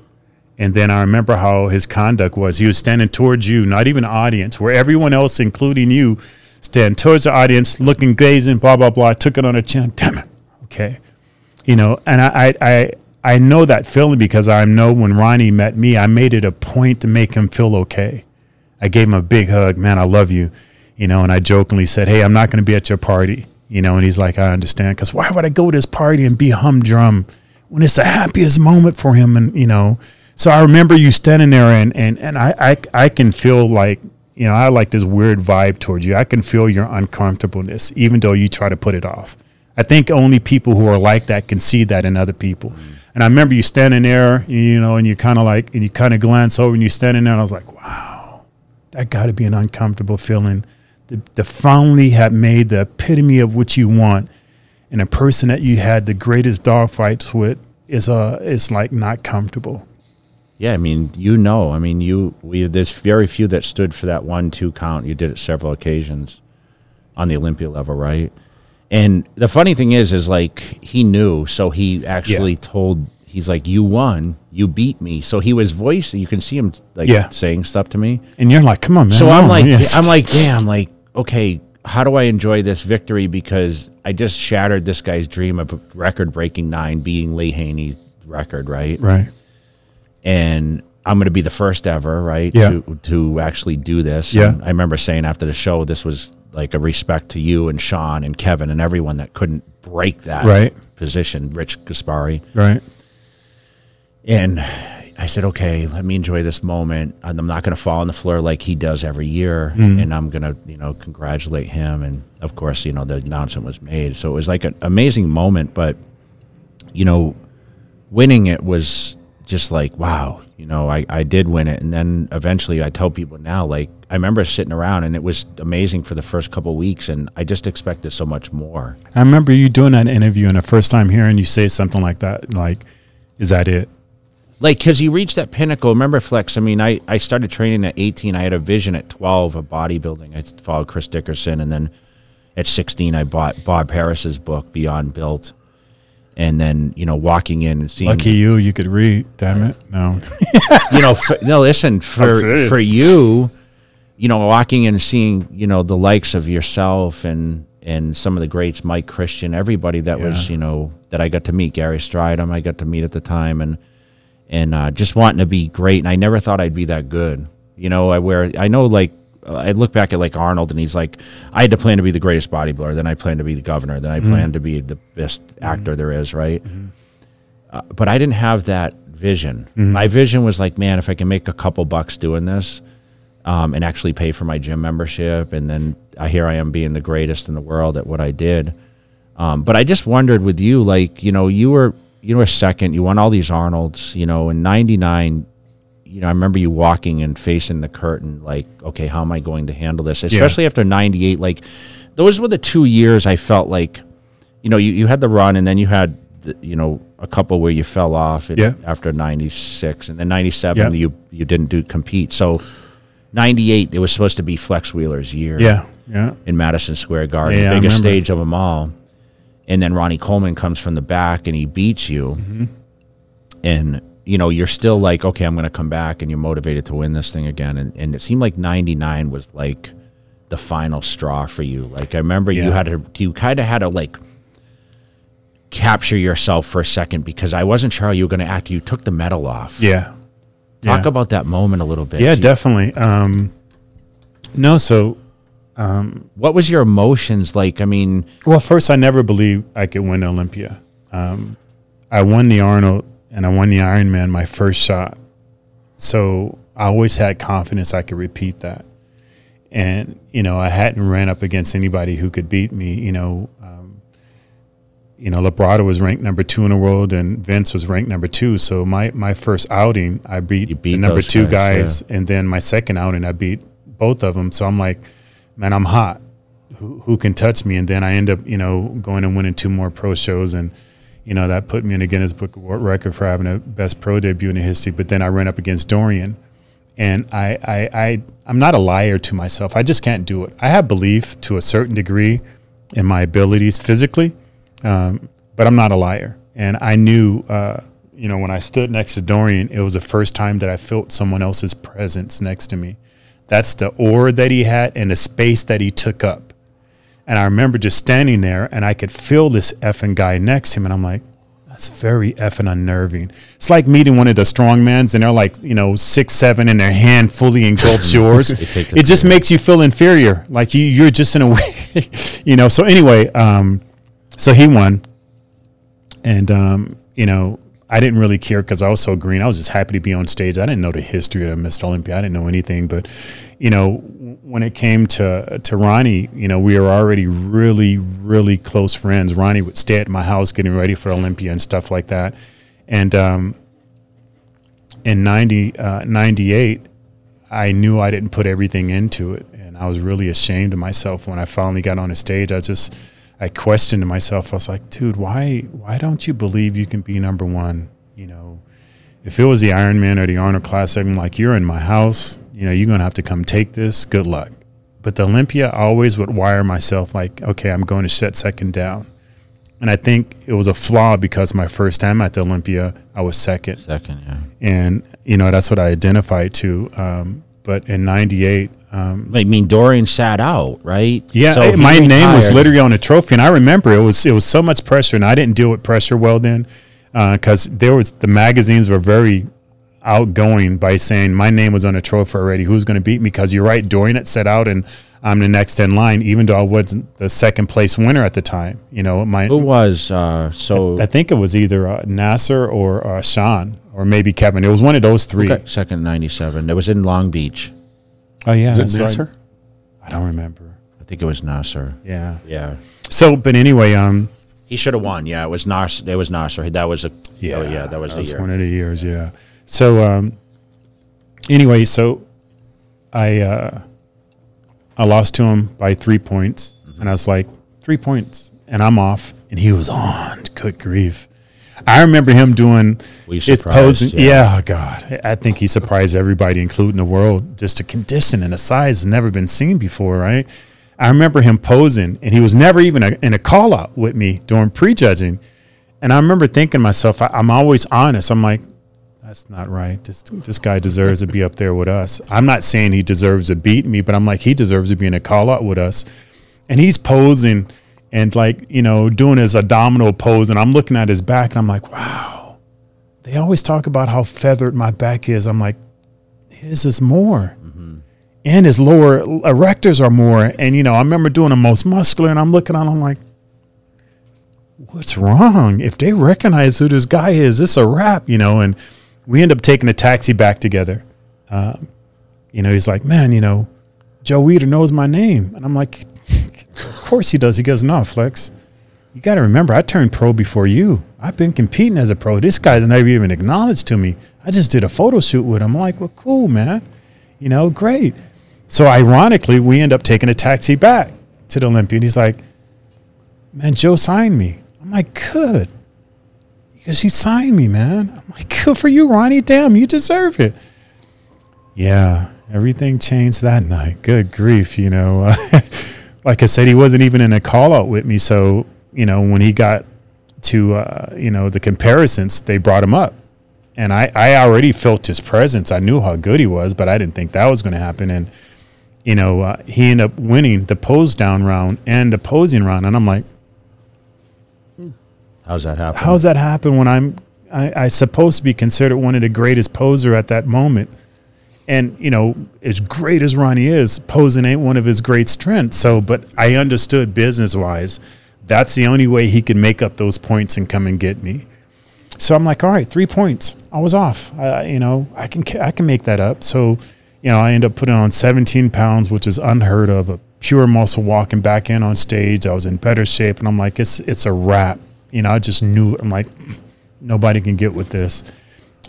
And then I remember how his conduct was. He was standing towards you, not even audience, where everyone else, including you, stand towards the audience, looking, gazing, blah blah blah. I took it on the chin. Damn it. Okay, you know, and I I I, I know that feeling because I know when Ronnie met me, I made it a point to make him feel okay. I gave him a big hug. Man, I love you. You know, and I jokingly said, Hey, I'm not going to be at your party. You know, and he's like, I understand. Because why would I go to this party and be humdrum when it's the happiest moment for him? And, you know, so I remember you standing there and, and, and I, I, I can feel like, you know, I like this weird vibe towards you. I can feel your uncomfortableness, even though you try to put it off. I think only people who are like that can see that in other people. Mm. And I remember you standing there, you know, and you kind of like, and you kind of glance over and you standing there, and I was like, wow, that got to be an uncomfortable feeling. To, to finally have made the epitome of what you want, and a person that you had the greatest dog fights with is uh is like not comfortable. Yeah, I mean, you know, I mean, you we there's very few that stood for that one two count. You did it several occasions on the Olympia level, right? And the funny thing is, is like he knew, so he actually Yeah. told. He's like, "You won, you beat me." So he was voicing. You can see him like Yeah. saying stuff to me. And you're like, come on, man. So I'm like, yes. I'm like, damn, like, okay, how do I enjoy this victory? Because I just shattered this guy's dream of record-breaking nine, beating Lee Haney's record, right? right, and I'm going to be the first ever, right? Yeah. To to actually do this. Yeah. And I remember saying after the show, this was like a respect to you and Shawn and Kevin and everyone that couldn't break that Right. position. Rich Gaspari. right, And I said, okay, let me enjoy this moment. I'm not going to fall on the floor like he does every year. Mm. And I'm going to, you know, congratulate him. And of course, you know, the announcement was made. So it was like an amazing moment. But, you know, winning it was just like, wow, you know, I, I did win it. And then eventually I tell people now, like, I remember sitting around and it was amazing for the first couple of weeks. And I just expected so much more. I remember you doing that interview, and the first time hearing you say something like that, like, is that it? Like because you reach that pinnacle remember flex i mean I, I started training at 18 i had a vision at 12 of bodybuilding i followed chris dickerson and then at 16 i bought bob harris's book beyond built and then you know walking in and seeing Lucky you, you could read. Damn it. No. you know, for, no, listen for for you, you know, walking in and seeing, you know, the likes of yourself and and some of the greats, Mike Christian, everybody that was, you know, that I got to meet, Gary Strydom, I got to meet at the time, and and uh, just wanting to be great. And I never thought I'd be that good. You know, I wear, I know, like. uh, I look back at like Arnold, and he's like, "I had to plan to be the greatest bodybuilder. Then I planned to be the governor. Then I planned to be the best actor there is, right?" Uh, but I didn't have that vision. My vision was like, man, if I can make a couple bucks doing this, um, and actually pay for my gym membership, and then I, here I am being the greatest in the world at what I did. Um, but I just wondered with you, like, you know, you were you were second, you won all these Arnolds, you know, in '99. You know, I remember you walking and facing the curtain, like, okay, how am I going to handle this? Especially after '98, like, those were the two years I felt like, you know, you, you had the run, and then you had, the, you know, a couple where you fell off Yeah. after '96, and then '97 Yeah. you you didn't do compete. So '98 it was supposed to be Flex Wheeler's year Yeah. Yeah. in Madison Square Garden, Yeah, biggest stage of them all. And then Ronnie Coleman comes from the back and he beats you. Mm-hmm. And, you know, you're still like, okay, I'm going to come back and you're motivated to win this thing again. And, and it seemed like 99 was like the final straw for you. Like, I remember you had to, you kind of had to like capture yourself for a second because I wasn't sure how you were going to act. You took the medal off. Yeah. Talk yeah. about that moment a little bit. Yeah, You- definitely. Um, no, so What was your emotions like? I mean, Well, first, I never believed I could win Olympia. Um, I won the Arnold and I won the Ironman my first shot. So I always had confidence I could repeat that. And, you know, I hadn't ran up against anybody who could beat me. You know, um, you know, Labrada was ranked number two in the world and Vince was ranked number two. So my, my first outing, I beat, beat the number two guys, guys. And then my second outing, I beat both of them. So I'm like, man, I'm hot who, who can touch me? And then I end up, you know, going and winning two more pro shows. And, you know, that put me in the Guinness Book of World Record for having a best pro debut in history. But then I ran up against Dorian. And I, I, I, I'm not a liar to myself. I just can't do it. I have belief to a certain degree in my abilities physically, um, but I'm not a liar. And I knew, uh, you know, when I stood next to Dorian, it was the first time that I felt someone else's presence next to me. That's the aura that he had and the space that he took up. And I remember just standing there and I could feel this effing guy next to him. And I'm like, that's very effing unnerving. It's like meeting one of the strongmans and they're like, you know, six, seven, and their hand fully engulfs yours. it just makes you feel inferior. Like you, you're just in a way, you know. So anyway, um, so he won. And, um, you know, I didn't really care because I was so green. I was just happy to be on stage. I didn't know the history of Mr. Olympia. I didn't know anything. But, you know, when it came to to Ronnie, you know, we were already really, really close friends. Ronnie would stay at my house getting ready for Olympia and stuff like that. And um, in 90, uh, 98, I knew I didn't put everything into it. And I was really ashamed of myself when I finally got on a stage. I just, I questioned myself. I was like, dude, why, why don't you believe you can be number one? You know, if it was the Ironman or the Arnold Classic, I'm like, you're in my house. You know, you're going to have to come take this. Good luck. But the Olympia, I always would wire myself like, okay, I'm going to shut second down. And I think it was a flaw because my first time at the Olympia, I was second second, yeah. and you know that's what I identified to. Um, but in '98, um, I mean, Dorian sat out, right? yeah, So my name was literally on a trophy, and I remember it was it was so much pressure, and I didn't deal with pressure well then because there was the magazines were very outgoing by saying my name was on a trophy already. Who's going to beat me? Because you're right, Dorian had set out, and I'm the next in line, even though I wasn't the second place winner at the time. You know, my Who was uh, so I think it was either uh, Nasser or uh, Shawn or maybe Kevin. It was one of those three. okay, second ninety seven? It was in Long Beach. Oh yeah, Is it that's right. I don't remember. I think it was Nasser. Yeah. Yeah, So, but anyway, um, he should have won. Yeah, it was Nasser. It was Nasser. That was a yeah, yeah, that was the year. one of the years. Yeah. So, um, anyway, so I uh, I lost to him by three points, Mm-hmm. and I was like three points, and I'm off, and he was on. Good grief. I remember him doing his posing. Yeah. Yeah. oh God, I think he surprised everybody, including the world. Just a condition and a size has never been seen before, right? I remember him posing, and he was never even a, in a call out with me during prejudging. And I remember thinking to myself, I, I'm always honest. I'm like, that's not right. This this guy deserves to be up there with us. I'm not saying he deserves to beat me, but I'm like he deserves to be in a call out with us. And he's posing and like you know doing his abdominal pose, and I'm looking at his back, and I'm like, wow. They always talk about how feathered my back is. I'm like, his is more. Mm-hmm. And his lower erectors are more. And you know, I remember doing the most muscular, and I'm looking at him like, what's wrong? If they recognize who this guy is, it's a wrap, you know. And we end up taking a taxi back together. Um, you know, he's like, man, you know, Joe Weider knows my name, and I'm like, of course he does. He goes, no, Flex, you got to remember, I turned pro before you. I've been competing as a pro. This guy's never even acknowledged to me. I just did a photo shoot with him. I'm like, well, cool, man. You know, great. So ironically, we end up taking a taxi back to the Olympia. And he's like, man, Joe signed me. I'm like, good. Because he signed me, man. I'm like, good for you, Ronnie. Damn, you deserve it. Yeah, everything changed that night. Good grief, you know. like I said, he wasn't even in a call out with me. So, you know, when he got to, uh, you know, the comparisons, they brought him up. And I, I already felt his presence. I knew how good he was, but I didn't think that was going to happen. And, you know, uh, he ended up winning the pose down round and the posing round. And I'm like, How's that happen? how's that happen when I'm I, I supposed to be considered one of the greatest poser at that moment? And you know, as great as Ronnie is, posing ain't one of his great strengths. So, but I understood business wise, that's the only way he could make up those points and come and get me. So I'm like, all right, three points. I was off. I, you know, I can I can make that up. So, you know, I end up putting on 17 pounds, which is unheard of. A pure muscle walking back in on stage. I was in better shape, and I'm like, it's it's a wrap. You know, I just knew. I'm like, nobody can get with this.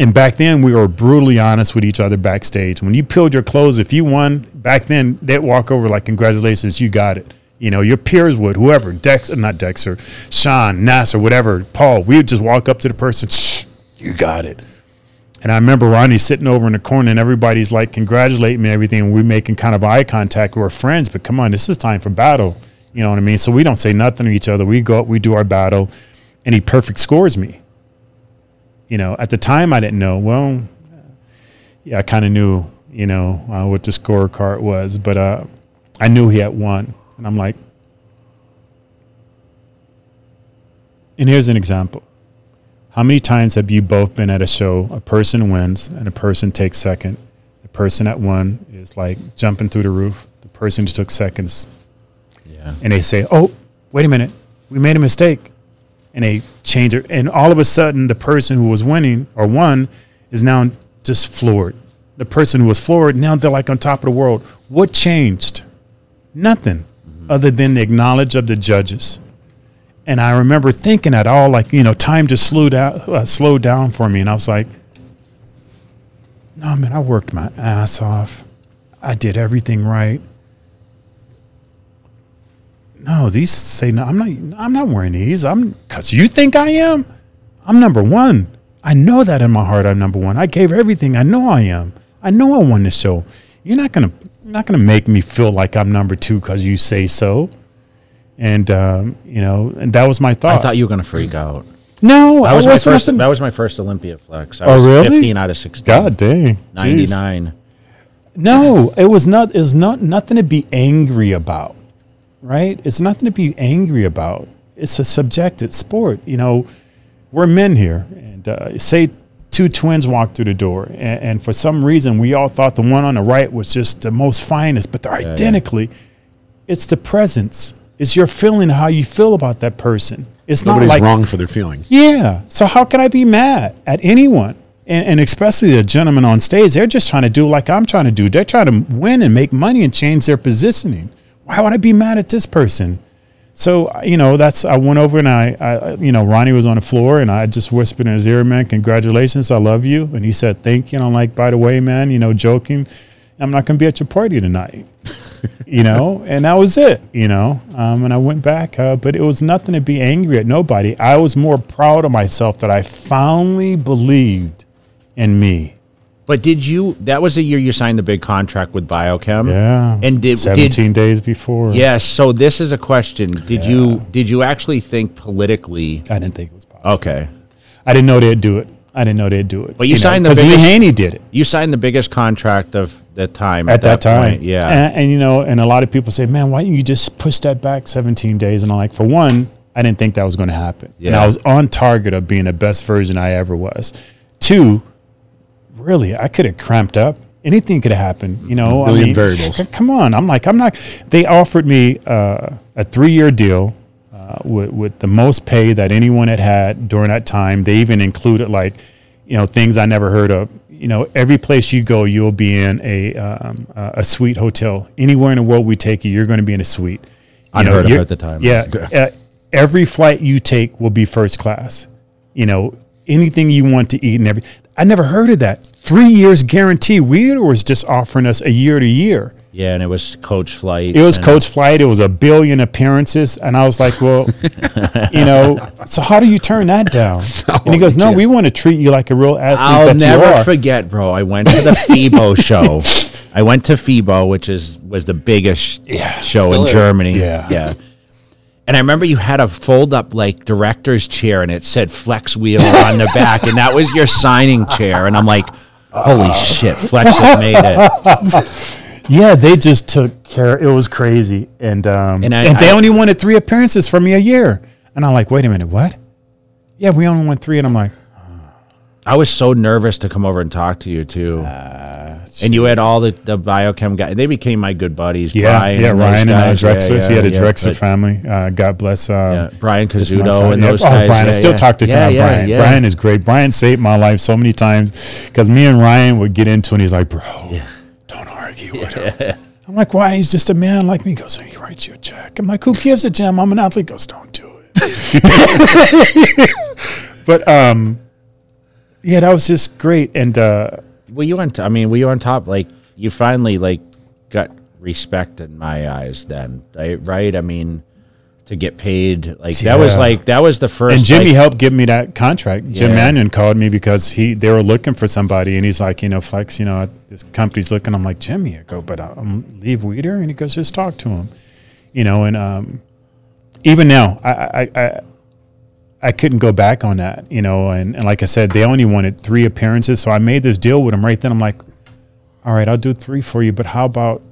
And back then, we were brutally honest with each other backstage. When you peeled your clothes, if you won back then, they'd walk over like, "Congratulations, you got it." You know, your peers would, whoever, Dex, not Dexter, Shawn, Nasser, whatever, Paul. We would just walk up to the person, Shh, "You got it." And I remember Ronnie sitting over in the corner, and everybody's like congratulating me, and everything. And we're making kind of eye contact. We're friends, but come on, this is time for battle. You know what I mean? So we don't say nothing to each other. We go up, we do our battle, and he perfect scores me. You know, at the time I didn't know. Well, yeah, I kind of knew, you know, uh, what the scorecard was, but uh, I knew he had won, and I'm like, and here's an example. How many times have you both been at a show? A person wins and a person takes second. The person that won is like jumping through the roof. The person who took seconds yeah. and they say, "Oh, wait a minute, we made a mistake," and they change it, and all of a sudden, the person who was winning or won is now just floored. The person who was floored now they're like on top of the world. What changed? Nothing, other than the acknowledge of the judges. And I remember thinking at all, like you know, time just slowed down, uh, slowed down for me, and I was like, "No, man, I worked my ass off. I did everything right." No, these say no. I'm not. I'm not wearing these. I'm because you think I am. I'm number one. I know that in my heart. I'm number one. I gave everything. I know I am. I know I won this show. You're not gonna. You're not gonna make me feel like I'm number two because you say so. And um, you know, and that was my thought. I thought you were going to freak out. no, That I was my first. nothing- That was my first Olympia flex. I Oh, was really? 15 out of 16. God dang, 99. No, it was not. It was not nothing to be angry about, right? It's nothing to be angry about. It's a subjective sport. You know, we're men here, and uh, say two twins walk through the door, and, and for some reason we all thought the one on the right was just the most finest, but they're yeah. identically. It's the presence. It's your feeling how you feel about that person. It's Nobody's not like wrong for their feeling. yeah. So how can I be mad at anyone? And, and especially the gentlemen on stage, they're just trying to do like I'm trying to do. They're trying to win and make money and change their positioning. Why would I be mad at this person? So you know, that's I went over and I, I, you know, Ronnie was on the floor and I just whispered in his ear, "Man, congratulations, I love you." And he said, "Thank you." And I'm like, "By the way, man, you know, joking, I'm not going to be at your party tonight." you know, and that was it, you know. Um, and I went back, uh, but it was nothing to be angry at nobody. I was more proud of myself that I finally believed in me. But did you? That was the year you signed the big contract with Biochem. Yeah. And did 17 days before. Yes. So this is a question. Did you did you actually think politically I didn't think it was possible. Okay. I didn't know they'd do it. I didn't know they'd do it. But you signed the because Lee biggest- Haney did it You signed the biggest contract of the time at that, time. point. Yeah. and, and you know, and a lot of people say, "Man, why didn't you just push that back 17 days?" And I'm like, for one, I didn't think that was going to happen, and I was on target of being the best version I ever was. Two, really, I could have cramped up. Anything could have happened, you know. I Million mean, variables. Come on, I'm like, I'm not. They offered me uh, a three-year deal uh, with, with the most pay that anyone had had during that time. They even included like, you know, things I never heard of. You know, every place you go, you'll be in a um, a suite hotel. Anywhere in the world we take you, you're going to be in a suite. You know, Unheard of at the time. Yeah, uh, every flight you take will be first class. You know, anything you want to eat and every. I never heard of that. Three years guarantee. We was just offering us a year to year. yeah, and it was coach flight. It was coach flight. It was a billion appearances, and I was like, "Well, you know, so how do you turn that down?" and he goes, "No, we want to treat you like a real athlete I'll never you are." forget, bro. I went to the FIBO show. I went to FIBO, which is was the biggest Yeah, show in is. Germany. Yeah. yeah. And I remember you had a fold up like director's chair, and it said Flex Wheel on the back, and that was your signing chair. And I'm like, holy shit, Flex has made it. Yeah, they just took care. It was crazy, and um, And and, they I- only wanted three appearances from me a year. And I'm like, "Wait a minute, what?" Yeah, we only won three, and I'm like, I was so nervous to come over and talk to you too. And you had all the, the biochem guys. They became my good buddies. "Yeah, Brian yeah, and Ryan and I, guys. Yeah, Drexler. yeah, Yeah, the yeah, Drexler family. Uh, God bless. Yeah, Brian month's- and yeah. those oh, guys. Brian, I still talk to Brian. yeah, Brian. yeah. Brian is great. Brian saved my life so many times because me and Ryan would get into it and he's like, bro, don't argue with him. I'm like, why? He's just a man like me. He goes, he writes you a check. I'm like, who gives a damn? I'm an athlete. He goes, don't do it. but um, yeah, that was just great. And uh, Were you on? T- I mean, were you on top? Like you finally like got respect in my eyes. Then, right? right? I mean, to get paid like that was like that was the first. and Jimmy like, helped give me that contract. Jim Manion called me because he they were looking for somebody, and he's like, you know, Flex, you know, this company's looking. I'm like, Jimmy, I go, but I'm leave Weider, and he goes, just talk to him, you know, and um, even now, I I. I I couldn't go back on that, you know, and, and like I said, they only wanted three appearances, so I made this deal with them right then. I'm like, all right, I'll do three for you, but how about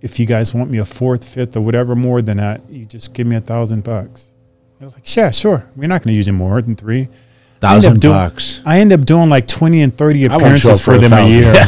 if you guys want me a fourth, fifth, or whatever more than that, you just give me a thousand bucks. I was like, yeah, sure. We're not going to use it more than three. Thousand doing- bucks. I end up doing like 20 and 30 appearances for for them a thousand. year.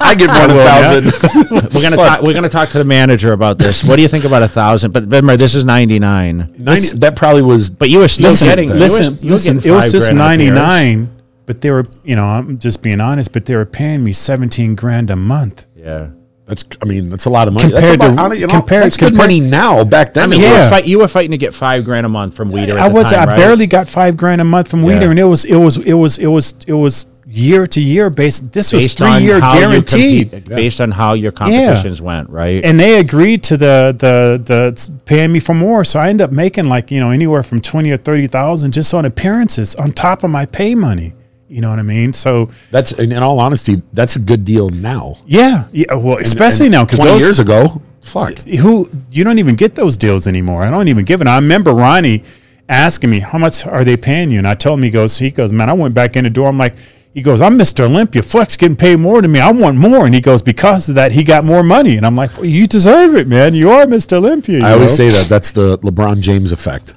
I get one will, thousand. We're gonna talk. We're gonna talk to the manager about this. What do you think about a thousand? But remember, this is ninety nine. Ninety, that probably was. But you were still listen, getting. listen, you were listen. It was just appearance. 99, but they were, you know, I'm just being honest, but they were paying me 17 grand a month. Yeah. That's. I mean, that's a lot of money. Compared that's to- about, you know, compared- that's good compared- money now. Back then, I mean, it you, was- were Yeah. fight, you were fighting to get five grand a month from Weider. At I was, time, I right? barely got five grand a month from Weider, and it was, it was, it was, it was, it was year to year based. This was three year guaranteed. compete- based on how your competitions went, right? and they agreed to the the the paying me for more. So I end up making like you know anywhere from twenty or thirty thousand just on appearances on top of my pay money. You know what I mean? So that's in, all honesty, that's a good deal now. yeah, yeah. Well, especially And now because twenty those years ago, fuck. who you don't even get those deals anymore. I don't even give it. I remember Ronnie asking me how much are they paying you, and I told him he goes he goes man I went back in the door. I'm like. He goes, I'm Mr. Olympia. Flex getting paid more than me. I want more. And he goes, because of that, he got more money. And I'm like, well, you deserve it, man. You are Mr. Olympia. I always know? say that that's the LeBron James effect.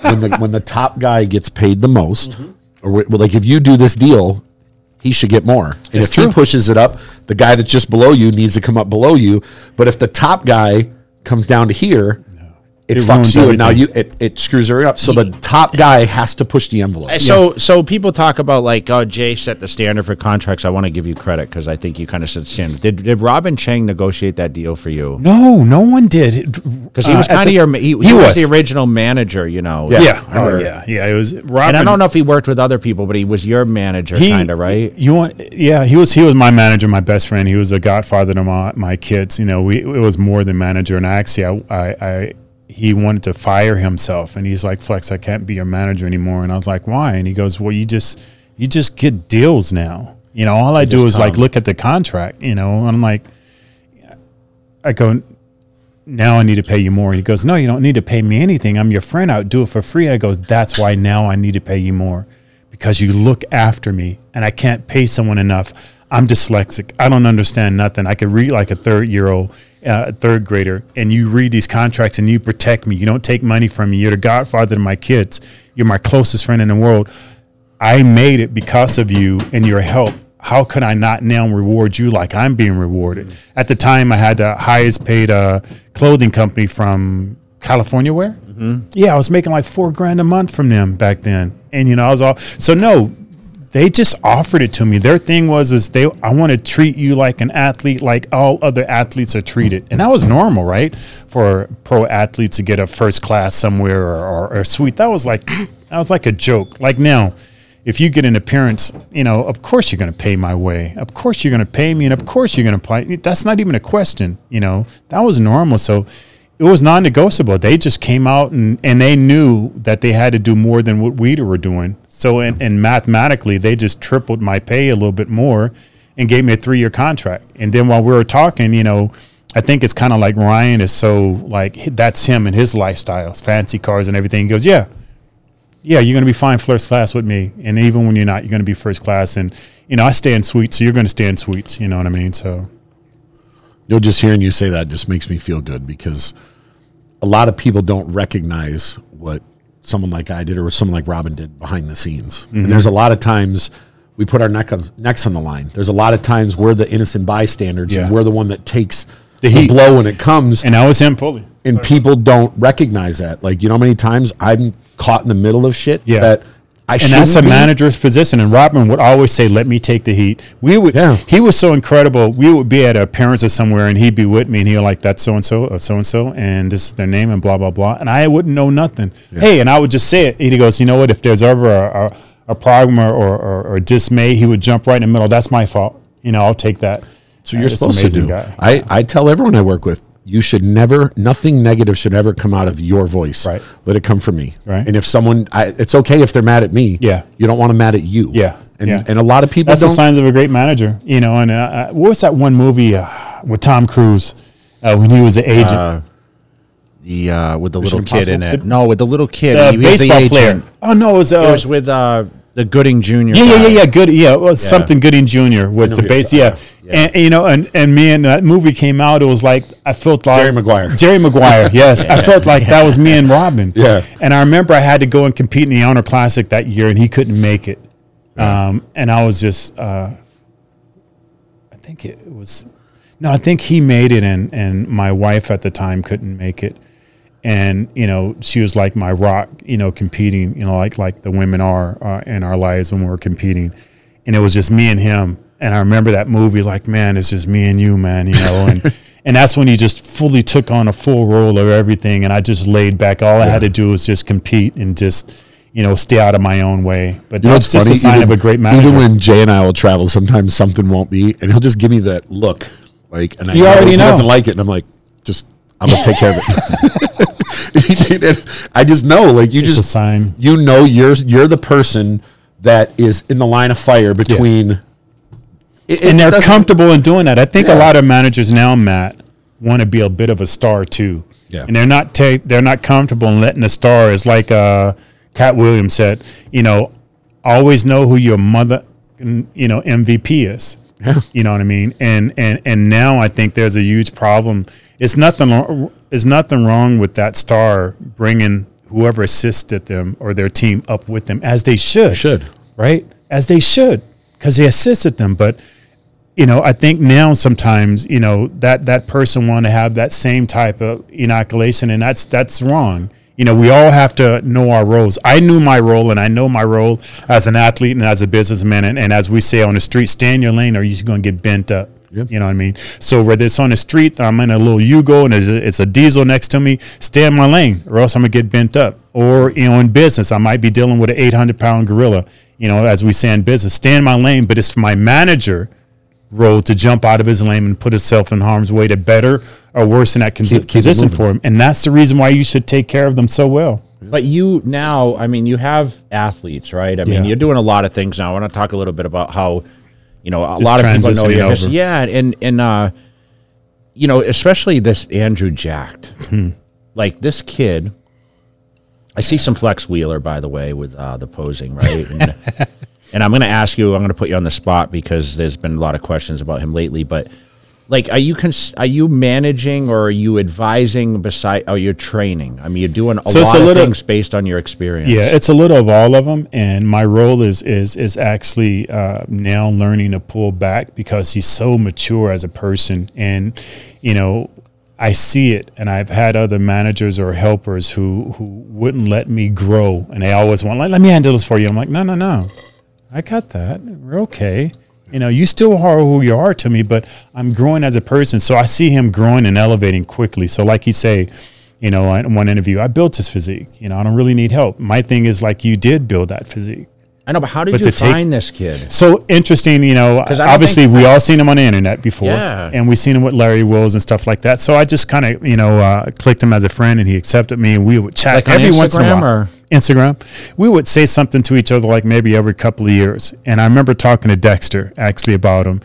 when the when the top guy gets paid the most, Mm-hmm. Or well, like if you do this deal, he should get more. And It's if he pushes it up, the guy that's just below you needs to come up below you. But if the top guy comes down to here, it, It fucks ruins you, and now you it, it screws her up. So the top guy has to push the envelope. Uh, So, so people talk about like, oh, Jay set the standard for contracts. I want to give you credit because I think you kind of set the standard. Did, did Robin Chang negotiate that deal for you? No, no one did. Because he was kind of your he, he, he was. was. the original manager, you know. Yeah. Yeah, I oh, remember. yeah, yeah. It was Robin. And I don't know if he worked with other people, but he was your manager, he kind of, right? You want? Yeah, he was. He was my manager, my best friend. He was a godfather to my my kids. You know, we it was more than manager. And actually, I, I, I he wanted to fire himself, and he's like, Flex, I can't be your manager anymore. And I was like, Why? And he goes, Well, you just you just get deals now. You know, all I do is like look at the contract. You know, and I'm like, I go. now I need to pay you more. He goes, no, you don't need to pay me anything. I'm your friend. I'll do it for free. I go, that's why now I need to pay you more because you look after me and I can't pay someone enough. I'm dyslexic. I don't understand nothing. I could read like a third year old, uh, third grader, and you read these contracts and you protect me. You don't take money from me. You're the godfather to my kids. You're my closest friend in the world. I made it because of you and your help. How could I not now reward you like I'm being rewarded? At the time, I had the highest paid uh, clothing company from California. Where? Yeah, I was making like four grand a month from them back then, and you know I was all so no. They just offered it to me. Their thing was is they I want to treat you like an athlete, like all other athletes are treated, and that was normal, right? For pro athletes to get a first class somewhere or, or, or suite, that was like that was like a joke. Like now, if you get an appearance, you know, of course you're going to pay my way. Of course you're going to pay me, and of course you're going to play. That's not even a question. You know, that was normal. So it was non-negotiable. They just came out and, and they knew that they had to do more than what we were doing. So and, and mathematically, they just tripled my pay a little bit more and gave me a three-year contract. And then while we were talking, you know, I think it's kind of like Ryan is so like that's him and his lifestyle, fancy cars and everything. He goes, yeah, yeah, you're going to be fine first class with me. And even when you're not, you're going to be first class. And, you know, I stay in suites, so you're going to stay in suites. You know what I mean? So, You know, just hearing you say that just makes me feel good because a lot of people don't recognize what someone like I did or someone like Robin did behind the scenes. Mm-hmm. And there's a lot of times we put our neck on, necks on the line. There's a lot of times we're the innocent bystanders Yeah. and we're the one that takes The the, blow when it comes. and I was him fully. and people don't recognize that. Like, you know how many times I'm caught in the middle of shit Yeah. that I and that's a be? manager's position. And Robin would always say, "Let me take the heat." We would. Yeah. He was so incredible. We would be at a appearance or somewhere, and he'd be with me, and he'd like, "That's so uh, and so, or so and so, and this is their name, and blah blah blah." And I wouldn't know nothing. Hey, and I would just say it. And he goes, "You know what? If there's ever a, a, a problem or, or, or, or dismay, he would jump right in the middle. That's my fault. You know, I'll take that." So you're supposed to do. guy. I, I tell everyone I work with, you should never, nothing negative should ever come out of your voice. Right. Let it come from me. Right. And if someone, I, it's okay if they're mad at me. Yeah. You don't want them mad at you. Yeah. And, Yeah. and a lot of people That's the don't. signs of a great manager. You know, and uh, uh, what was that one movie uh, with Tom Cruise uh, when he was the agent? Uh, the uh, with the Mission little kid in it. No, with the little kid. the he was the baseball player. Oh no, it was, uh, It was with uh, the Gooding Jr. Yeah, yeah, yeah, yeah. Good. Yeah, well, something Gooding Jr. was the base. Yeah. talking And, you know, and, and me and that movie came out. It was like I felt like Jerry Maguire. Jerry Maguire. Yes, I felt like that was me and Robin. Yeah. And I remember I had to go and compete in the Arnold Classic that year, and he couldn't make it. Um, and I was just, uh, I think it was, no, I think he made it, and and my wife at the time couldn't make it and you know she was like my rock you know competing you know like like the women are uh, in our lives when we're competing. And it was just me and him. And i remember that movie like man it's just me and you man you know and and that's when he just fully took on a full role of everything. And i just laid back. All i had to do was just compete and just you know stay out of my own way. But You know that's what's just funny? a sign even, of a great manager. Even when Jay and I will travel, sometimes something won't be, and he'll just give me that look, like, and I You already he know. doesn't like it, and I'm like, just I'm gonna take care of it. I just know, like, you it's just sign you know you're you're the person that is in the line of fire between It- it and they're comfortable in doing that. I think a lot of managers now, Matt, want to be a bit of a star too. Yeah. And they're not ta- they're not comfortable in letting a star is like uh, Katt Williams said, you know, always know who your mother, you know, MVP is. Yeah. You know what I mean? And and and now I think there's a huge problem. It's nothing. wrong- It's nothing wrong with that star bringing whoever assisted them or their team up with them as they should should right? As they should, because they assisted them. But you know, I think now sometimes you know that that person want to have that same type of inoculation, and that's that's wrong. You know, we all have to know our roles. I knew my role, and I know my role as an athlete and as a businessman. And, and as we say on the street, stay in your lane, or you're just going to get bent up. Yep. You know what I mean? So whether it's on the street, I'm in a little Yugo and there's a, it's a diesel next to me, stay in my lane, or else I'm gonna get bent up. Or you know, in business, I might be dealing with an 800 pound gorilla. You know, as we say in business, stay in my lane. But it's for my manager role to jump out of his lane and put himself in harm's way to better or worsen that con- Keep- keep position moving. for him. And that's the reason why you should take care of them so well. But you now, I mean, you have athletes, right? I mean, Yeah. you're doing a lot of things now. I want to talk a little bit about how, you know, a Just lot of people know your history. Yeah, and and uh, you know, especially this Andrew Jacked. like this kid, I see some Flex Wheeler, by the way, with uh, the posing, right? And, and I'm going to ask you, I'm going to put you on the spot because there's been a lot of questions about him lately. But like, are you cons- are you managing or are you advising? Beside, oh, you're training. I mean, you're doing a So lot a of little- things based on your experience. Yeah, it's a little of all of them, and my role is is is actually uh, now learning to pull back because he's so mature as a person, and you know, I see it, and I've had other managers or helpers who who wouldn't let me grow, and they always want like, let me handle this for you. I'm like, no, no, no, I got that. We're okay. You know, you still are who you are to me, but I'm growing as a person. So I see him growing and elevating quickly. So, like you say, you know, in one interview, I built his physique. You know, I don't really need help. My thing is like you did build that physique. I know, but how did But you to take- find this kid? So interesting, you know. Obviously, we all seen him on the internet before, Yeah. and we seen him with Larry Wheels and stuff like that. So I just kind of, you know, uh, clicked him as a friend, and he accepted me, and we would chat Like every once in a while. or- Instagram, we would say something to each other like maybe every couple of years. And I remember talking to Dexter actually about him,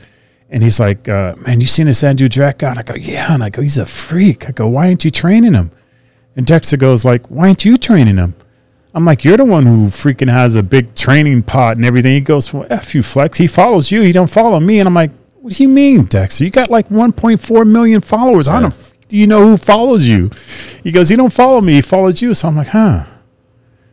and he's like, uh, "Man, you seen this Andrew Jacked guy?" And I go, "Yeah," and I go, "He's a freak." I go, "Why aren't you training him?" And Dexter goes like, "Why aren't you training him?" I'm like, "You're the one who freaking has a big training pot and everything." He goes, "Well, f you, Flex. He follows you. He don't follow me." And I'm like, "What do you mean, Dexter? You got like 1.4 million followers. I don't. Do you know who follows you?" He goes, "He don't follow me. He follows you." So I'm like, "Huh."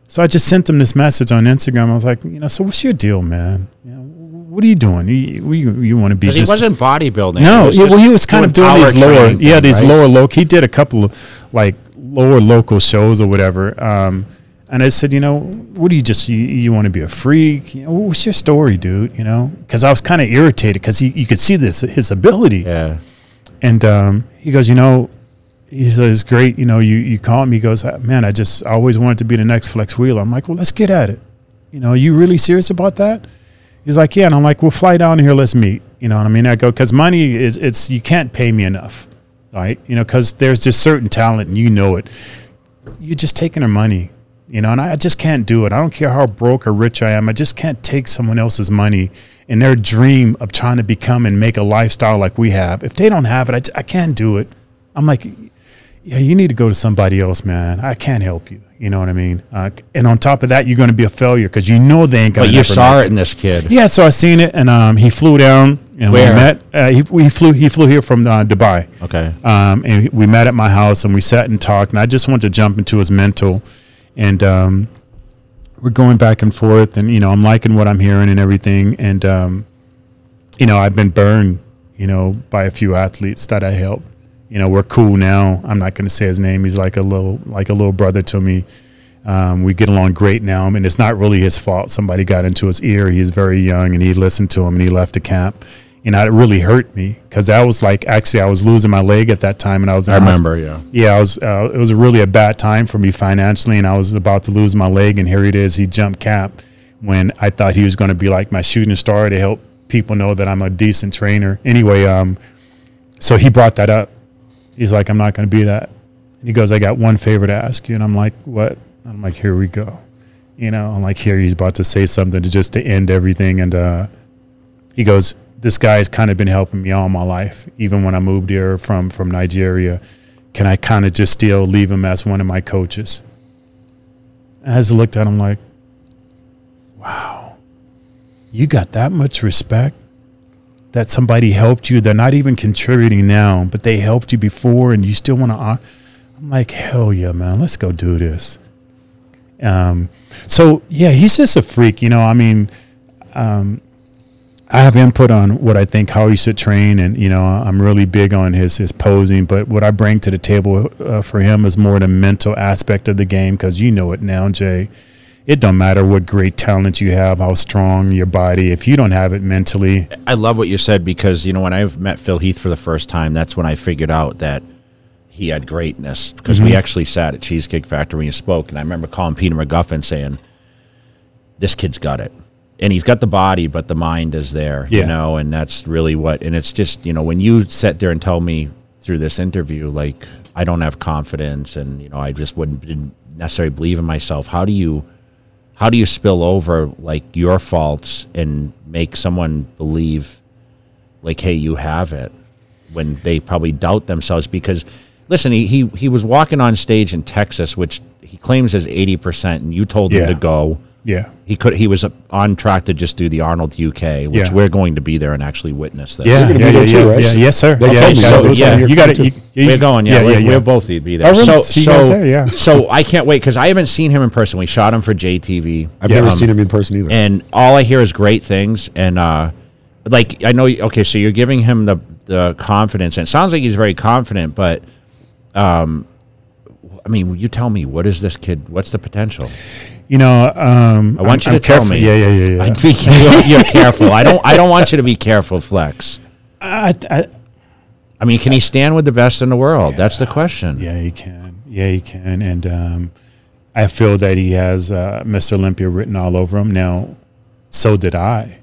So I just sent him this message on Instagram. I was like, you know, so what's your deal, man? You know, what are you doing? You you, you want to be Because he wasn't bodybuilding. no, He was yeah, well, he was kind of doing these lower, yeah, thing, these right? lower local. He did a couple of like lower local shows or whatever. Um, and I said, you know, what do you just you, you want to be a freak? You know, what's your story, dude? You know, because I was kind of irritated because you could see this his ability. Yeah. And um, he goes, you know, he says, great. You know, you you call me. He goes, man, I just always wanted to be the next Flex Wheeler. I'm like, well, let's get at it. You know, you really serious about that? He's like, yeah. And I'm like, well, fly down here. Let's meet. You know what I mean? I go, because money is, it's, you can't pay me enough. Right. You know, because there's just certain talent and you know it. You're just taking their money. You know, and I just can't do it. I don't care how broke or rich I am. I just can't take someone else's money and their dream of trying to become and make a lifestyle like we have. If they don't have it, I can't do it. I'm like, yeah, you need to go to somebody else, man. I can't help you. You know what I mean? Uh, and on top of that, you're going to be a failure because you know they ain't going But to. you saw it in this kid. Yeah, so I seen it, and um, he flew down, and Where? we met. Uh, he, we flew. He flew here from uh, Dubai. Okay. Um, and we met at my house, and we sat and talked. And I just wanted to jump into his mental, and um, we're going back and forth. And you know, I'm liking what I'm hearing and everything. And um, you know, I've been burned, you know, by a few athletes that I helped. You know, we're cool now. I'm not going to say his name. He's like a little, like a little brother to me. Um, we get along great now, and it's not really his fault. Somebody got into his ear. He's very young, and he listened to him, and he left the camp. And that really hurt me because that was like actually I was losing my leg at that time, and I was. in I remember, yeah. yeah, I was. Uh, it was really a bad time for me financially, and I was about to lose my leg. And here it is. He jumped camp when I thought he was going to be like my shooting star to help people know that I'm a decent trainer. Anyway, um, so he brought that up. He's like, I'm not going to be that. And he goes, I got one favor to ask you, and I'm like, what? I'm like, here we go. You know, I'm like, here he's about to say something to just to end everything, and uh, he goes, this guy's kind of been helping me all my life, even when I moved here from from Nigeria. Can I kind of just still leave him as one of my coaches? And I just looked at him like, wow, you got that much respect that somebody helped you. They're not even contributing now, but they helped you before, and you still want to. I'm like, hell yeah, man, let's go do this. Um, so yeah, he's just a freak, you know. I mean, um, I have input on what I think how he should train, and you know, I'm really big on his his posing. But what I bring to the table uh, for him is more the mental aspect of the game, because you know it now, Jay. It don't matter what great talent you have, how strong your body. If you don't have it mentally, I love what you said because you know when I met Phil Heath for the first time, that's when I figured out that he had greatness because Mm-hmm. we actually sat at Cheesecake Factory and spoke, and I remember calling Peter McGuffin saying, "This kid's got it." And he's got the body, but the mind is there, you know, and that's really what. And it's just, you know, when you sit there and tell me through this interview, like I don't have confidence, and you know, I just wouldn't didn't necessarily believe in myself. How do you, how do you spill over like your faults and make someone believe like hey you have it when they probably doubt themselves because listen, he he, he was walking on stage in Texas, which he claims is eighty percent, and you told him to go. Yeah. He could. He was on track to just do the Arnold UK, which Yeah. we're going to be there and actually witness this. Yeah, gonna yeah, be there yeah, too, yeah, right? yeah. Yes, sir. They yeah, told me you so. gotta- They you you're got coming to. too. we're going. Yeah, we're, we'll both be there. I will So, see so, there, yeah. so I can't wait because I haven't seen him in person. We shot him for JTV. I've Yeah. never Um, seen him in person either. and all I hear is great things. And uh, like I know, okay, so you're giving him the the confidence, and it sounds like he's very confident. But, um, I mean, you tell me, what is this kid? What's the potential? You know, um, I want I'm- you I'm to tell careful- me. Yeah, yeah, yeah, yeah. I'd be, you're, you're careful. I don't. I don't want you to be careful, Flex. I, I, I mean, can he stand with the best in the world? That's the question. Yeah, he can. Yeah, he can. And um, I feel that he has uh, Mr. Olympia written all over him. Now, so did I,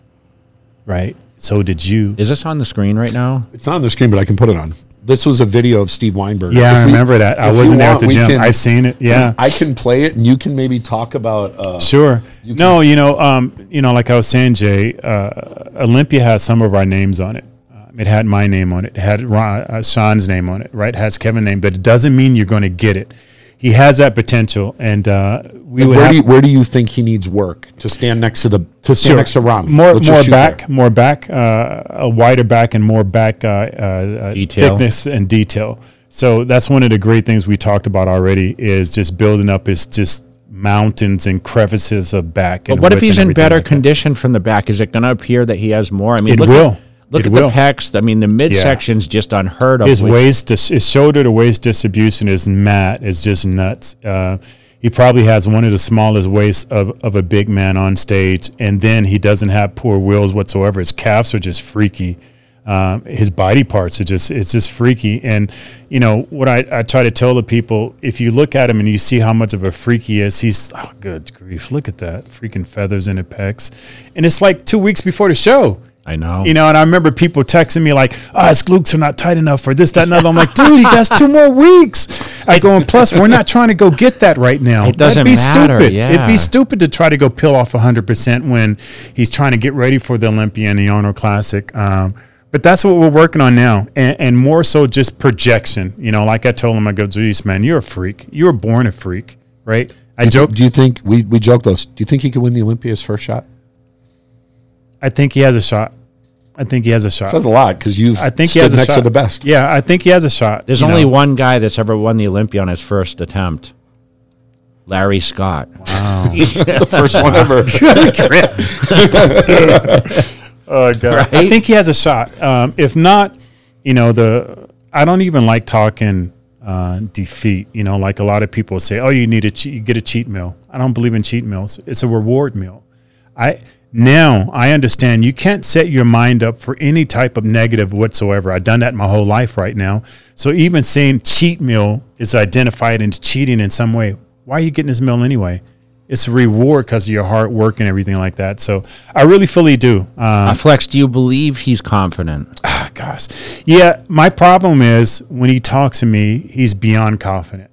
right? So did you. Is this on the screen right now? it's not on the screen, but I can put it on. This was a video of Steve Weinberg. Yeah, I If we- remember that. I wasn't there at the gym. can- I've seen it. Yeah. I can play it, and you can maybe talk about. Uh, Sure. no, you know, um, you know, like I was saying, Jay, uh, Olympia has some of our names on it. Um, it had my name on it. It had Ron, uh, Shawn's name on it, right? It has Kevin's name, but it doesn't mean you're going to get it. He has that potential, and uh, we would where have do you, where do you think he needs work to stand next to the to stand Sure. next to Rami? More, Let's more back, there. more back, uh, a wider back, and more back uh, uh, uh, thickness and detail. So that's one of the great things we talked about already is just building up his just mountains and crevices of back. But and what if he's in better like that. condition from the back? Is it going to appear that he has more? I mean, It look will. At, look It at will. the pecs. I mean, the midsection's just unheard of. His waist, dis- his shoulder to waist distribution is mat. It's just nuts. Uh, he probably has one of the smallest waists of, of a big man on stage, and then he doesn't have poor wheels whatsoever. His calves are just freaky. Um, his body parts are just it's just freaky. And you know what I, I try to tell the people: if you look at him and you see how much of a freak he is, he's oh good grief, look at that freaking feathers in his pecs, and it's like two weeks before the show. I know. You know, and I remember people texting me like, "Ah, his glutes are not tight enough for this, that, and other." I'm like, "Dude, he has two more weeks." I go, and plus, we're not trying to go get that right now. It doesn't That'd be matter, Stupid. yeah. It'd be stupid to try to go pill off 100 percent when he's trying to get ready for the Olympia and the Arnold Classic. Um, but that's what we're working on now, and, and more so just projection. You know, like I told him, I go, "Geez, man, you're a freak. You were born a freak, right?" I joke. Do you think we we joked those? Do you think he could win the Olympia his first shot? I think he has a shot. I think he has a shot. Says a lot because you've I think he stood has a next shot. to the best. Yeah, I think he has a shot. There's you only know. one guy that's ever won the Olympia on his first attempt. Larry Scott. Wow. the first one ever. Oh god! I think he has a shot. Um, if not, you know the I don't even like talking uh, defeat. You know, like a lot of people say, "Oh, you need a cheat, you get a cheat meal." I don't believe in cheat meals. It's a reward meal. I now I understand you can't set your mind up for any type of negative whatsoever. I've done that my whole life right now. So even saying cheat meal is identified into cheating in some way. Why are you getting this meal anyway? It's a reward because of your hard work and everything like that. So I really fully do. Um, Uh, Flex, do you believe he's confident? Ah, gosh. Yeah, my problem is when he talks to me, he's beyond confident.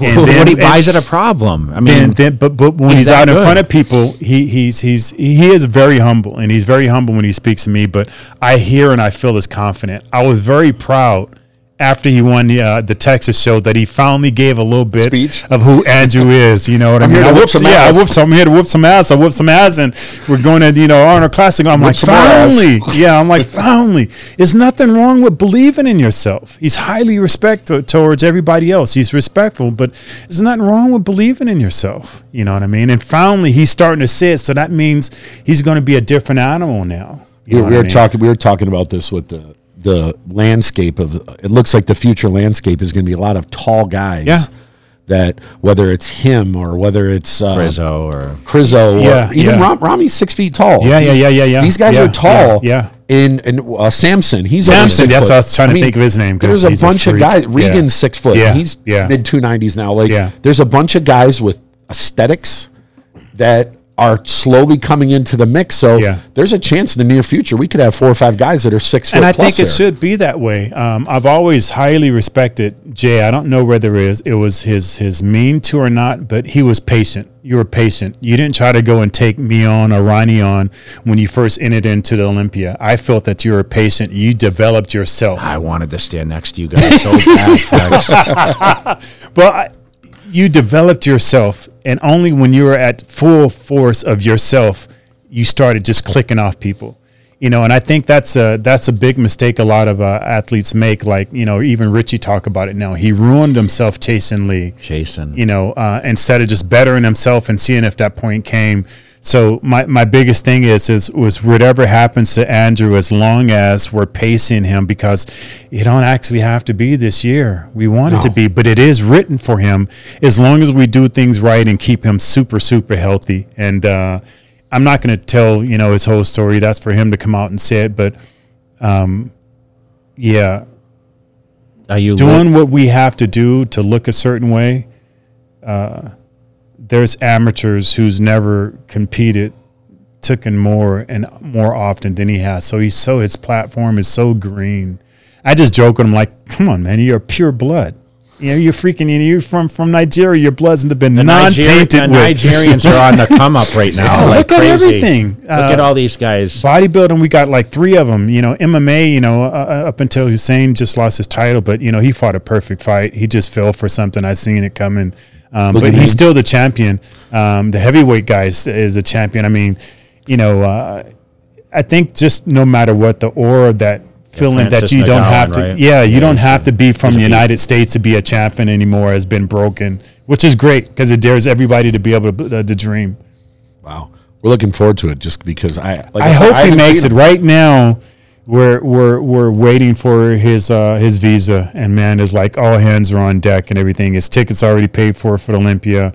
And what then- he buys it a problem. I mean, then, then, but but when he's he's, out in front of people, he he's he's he is very humble, and he's very humble when he speaks to me. But I hear and I feel as confident. I was very proud after he won the uh, the Texas show that he finally gave a little bit Speech? of who Andrew is. You know what I mean? I whoop whooped, some yeah, ass. I whooped some. I'm here to whoop some ass. I whooped some ass, and we're going to you know Arnold Classic. I'm like some ass. finally, yeah. I'm like finally. There's nothing wrong with believing in yourself. He's highly respectful towards everybody else. He's respectful, but there's nothing wrong with believing in yourself. You know what I mean? And finally, he's starting to say it. So that means he's going to be a different animal now. You we, know we what I were mean? talking. We were talking about this with the the landscape of. It looks like the future landscape is going to be a lot of tall guys. Yeah. That whether it's him or whether it's uh, Rizzo or Crizzo, Yeah, or even yeah. Ram, Rami's six feet tall. Yeah, yeah, yeah, yeah, yeah. These guys Yeah, are tall. yeah, And and uh, Samson, he's Samson, only that's what I was trying to think of his name, 'cause There's a he's a bunch of freak. guys. Yeah. Regan's six foot. Yeah, He's yeah. mid two nineties now. Like Yeah. there's a bunch of guys with aesthetics that are slowly coming into the mix. So Yeah. there's a chance in the near future we could have four or five guys that are six foot and I plus think it should be that way. Um, I've always highly respected Jay. I don't know whether it is it was his his mean to or not, but he was patient. You were patient. You didn't try to go and take me on or Ronnie on when you first entered into the Olympia. I felt that you were patient. You developed yourself. I wanted to stand next to you guys so bad. Flex. But I, you developed yourself, and only when you were at full force of yourself, you started just clicking off people. You know, and I think that's a that's a big mistake a lot of uh, athletes make. Like you know, even Richie talk about it now. He ruined himself chasing Lee. Jason. You know, uh, instead of just bettering himself and seeing if that point came. So my, my biggest thing is is was whatever happens to Andrew, as long as we're pacing him, because it don't actually have to be this year. We want it to be, but it is written for him. As long as we do things right and keep him super super healthy. And uh, I'm not going to tell you know his whole story. That's for him to come out and say it. But um, yeah, Are you doing what we have to do to look a certain way. Uh, there's amateurs who's never competed, took taken more and more often than he has. So he's so his platform is so green. I just joke with him like, "Come on, man, you're pure blood. You know, you're freaking. You know, you're from from Nigeria. Your blood's been the, Nigeri- non-tainted the Nigerians are on the come up right now. Yeah, like look at everything. Look at Uh, all these guys. bodybuilding we got like three of them you know mma you know uh, uh, up until hussein just lost his title but you know he fought a perfect fight he just fell for something i seen it coming um, but he's still the champion um, the heavyweight guy is, is the champion i mean you know uh, i think just no matter what the aura that feeling that Francis you don't have to right? yeah you Yeah, don't have to be from the a united states to be a champion anymore has been broken which is great because it dares everybody to be able to, uh, to dream wow. We're looking forward to it just because I like I, said, hope he haven't makes it. him. Right now, we're we're we're waiting for his uh, his visa, and man, is like all hands are on deck and everything. His tickets already paid for for Olympia,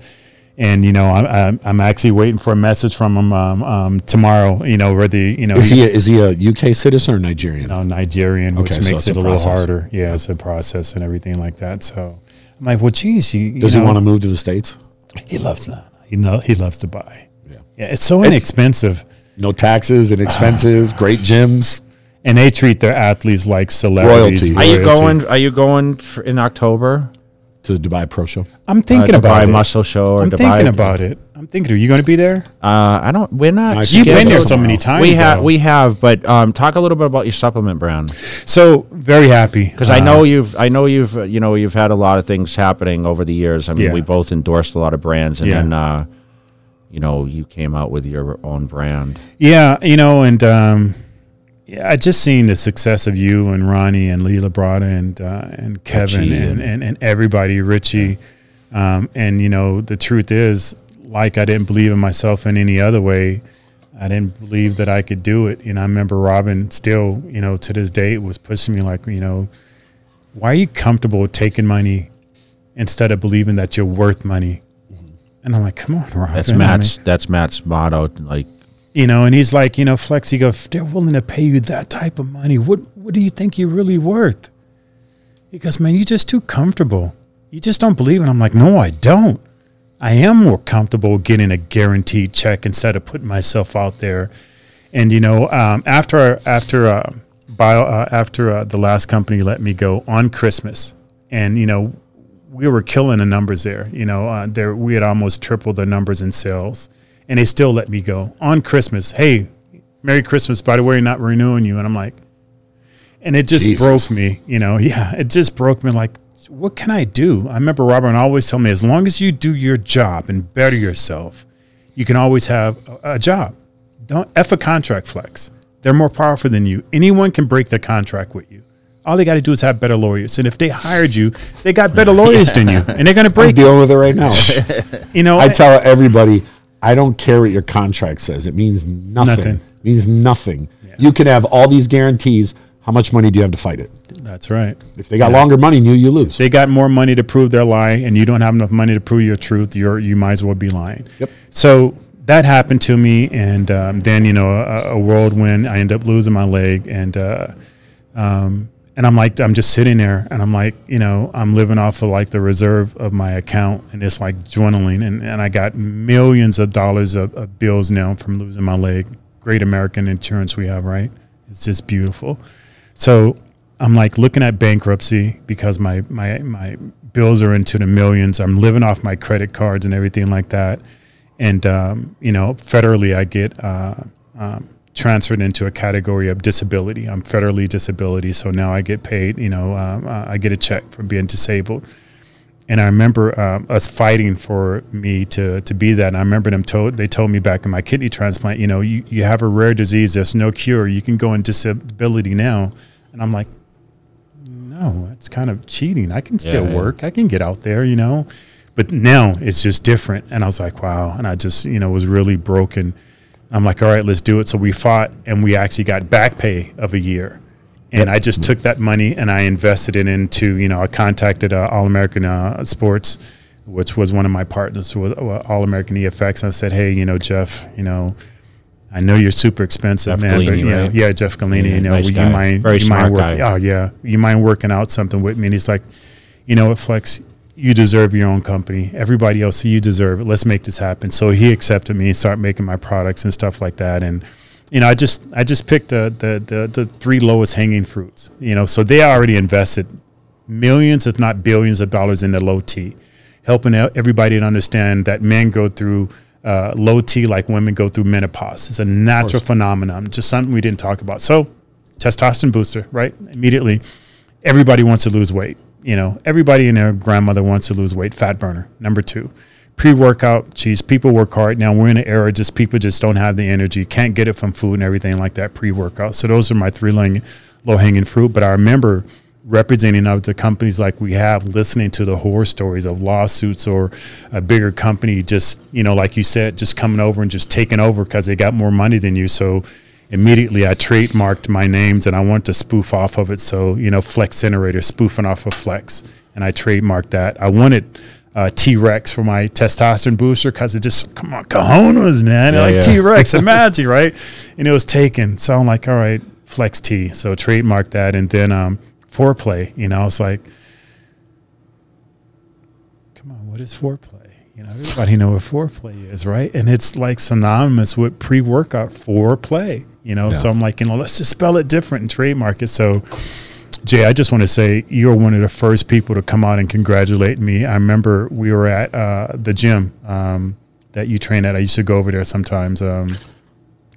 and you know I'm I'm, actually waiting for a message from him um, um, tomorrow. You know, where the you know Is he a, is he a UK citizen or Nigerian? you know, Nigerian, which so makes it a a little harder. Yeah, it's a process and everything like that. So I'm like, well, geez, you, you Does know, he want to move to the states? He loves that. You know he loves Dubai. Yeah. Yeah, it's so inexpensive. No taxes, inexpensive, great gyms. And they treat their athletes like celebrities. Royalty. Are you royalty. going? Are you going for, in October? to the Dubai Pro Show. I'm thinking uh, about Dubai it. Muscle Show or I'm Dubai. thinking about it. I'm thinking. Are you going to be there? Uh, I don't. We're not. I You've been there so many times. we have. We have. But um, talk a little bit about your supplement brand so very happy because I know you've. I know you've. uh, You know you've had a lot of things happening over the years. I mean, Yeah. we both endorsed a lot of brands, and Yeah. then. Uh, you know, you came out with your own brand. Yeah, you know, and um, yeah, I just seen the success of you and Ronnie and Lee Labrada and uh, and Kevin Richie and, and- and, and everybody, Richie, um, and you know, the truth is, like I didn't believe in myself in any other way. I didn't believe that I could do it. You know, I remember Robin still, you know, to this day was pushing me like, you know, why are you comfortable taking money instead of believing that you're worth money? And I'm like, come on, Robin. That's I mean- Matt's. That's Matt's motto. Like, you know, and he's like, you know, Flex, you go, if they're willing to pay you that type of money, what what do you think you're really worth? He goes, man, you're just too comfortable. You just don't believe it. I'm like, no, I don't. I am more comfortable getting a guaranteed check instead of putting myself out there. And you know, um, after after uh, bio uh, after uh, the last company let me go on Christmas, and you know, we were killing the numbers there. You know, uh, there we had almost tripled the numbers in sales, and they still let me go on Christmas. Hey, Merry Christmas! By the way, not renewing you, and I'm like, and it just Jesus. broke me. You know, yeah, it just broke me. Like, what can I do? I remember Robert always told me, as long as you do your job and better yourself, you can always have a, a job. Don't f a contract flex. They're more powerful than you. Anyone can break their contract with you. All they got to do is have better lawyers. And if they hired you, they got better lawyers than you, and they're going to I'm break. it. dealing with it right now. You know, I tell everybody, I don't care what your contract says. It means nothing. Nothing. It means nothing. You can have all these guarantees. How much money do you have to fight it? that's right. If they got Yeah. longer money than you, you lose. they got more money to prove their lie and you don't have enough money to prove your truth you're you might as well be lying Yep. so that happened to me and um, then you know a, a whirlwind i end up losing my leg and uh, um, and I'm like, I'm just sitting there, and I'm like, you know, I'm living off of like the reserve of my account, and it's like dwindling, and, and I got millions of dollars of, of bills now from losing my leg. Great American insurance we have, right? It's just beautiful. So I'm like looking at bankruptcy because my my my bills are into the millions. I'm living off my credit cards and everything like that, and um, you know, federally I get. Uh, um, transferred into a category of disability. I'm federally disability, so now I get paid. You know, um, uh, I get a check for being disabled. And I remember um, us fighting for me to to be that. And I remember them told they told me back in my kidney transplant, you know, you, you have a rare disease, there's no cure. You can go in disability now. And I'm like, no, it's kind of cheating. I can still Yeah, yeah. work. I can get out there, you know. But now it's just different. And I was like, wow. And I just, you know, was really broken. I'm like, all right, let's do it. So we fought and we actually got back pay of a year. And I just took that money and I invested it into, you know, I contacted uh, All American uh, Sports, which was one of my partners with uh, All American EFX. And I said, hey, you know, Jeff, you know, I know you're super expensive, Jeff man, but Galini, you know, right? yeah, Jeff Galini, Yeah, you know, nice will guy. you mind, Very you mind working? Oh yeah, you mind working out something with me? And he's like, you know what, Flex, you deserve your own company. Everybody else, you deserve it. Let's make this happen. So he accepted me and started making my products and stuff like that. And you know, I just I just picked the the the, the three lowest hanging fruits. You know, so they already invested millions, if not billions, of dollars in the low T, helping everybody to understand that men go through uh, low T like women go through menopause. It's a natural phenomenon, just something we didn't talk about. So, testosterone booster, right? Immediately, everybody wants to lose weight. You know, everybody and their grandmother wants to lose weight. Fat burner, number two. Pre workout, geez, people work hard. Now we're in an era just people just don't have the energy, can't get it from food and everything like that pre workout. So those are my three low hanging fruit. But I remember representing other companies like we have, listening to the horror stories of lawsuits or a bigger company just, you know, like you said, just coming over and just taking over because they got more money than you. So immediately I trademarked my names and I wanted to spoof off of it. So, you know, Flex Generator, spoofing off of Flex. And I trademarked that. I wanted uh, T Rex for my testosterone booster because it just, come on, cojones, man. Yeah, like yeah. T Rex, imagine, right? And it was taken. So I'm like, all right, Flex T. So trademarked that. And then um, foreplay, you know, I was like, come on, what is foreplay? You know, everybody know what foreplay is, right? And it's like synonymous with pre-workout foreplay. You know, so I'm like, you know, let's just spell it different and trademark it. So, Jay, I just want to say you're one of the first people to come out and congratulate me. I remember we were at uh, the gym um, that you train at. I used to go over there sometimes. Um,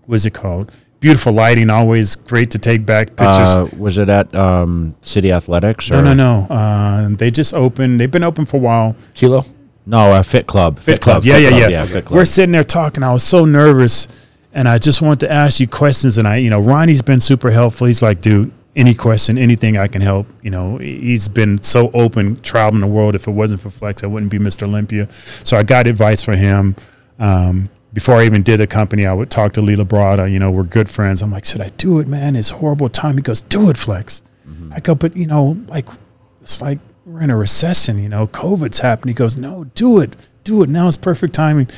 what's it called? Beautiful lighting, always great to take back pictures. Uh, was it at um, City Athletics? Or? no, no, no. Uh, they just opened. They've been open for a while. Kilo. No, uh, Fit Club. Fit Club. Yeah, yeah, yeah. Fit Club. We're sitting there talking. I was so nervous, and I just wanted to ask you questions. And I, you know, Ronnie's been super helpful. He's like, dude, any question, anything I can help. You know, he's been so open, traveling the world. If it wasn't for Flex, I wouldn't be Mr. Olympia. So I got advice for him. Um, before I even did the company, I would talk to Lee Labrada. You know, we're good friends. I'm like, should I do it, man? It's horrible time. He goes, do it, Flex. I go, but you know, like, it's like we're in a recession. You know, COVID's happening. He goes, no, do it, do it. Now it's perfect timing.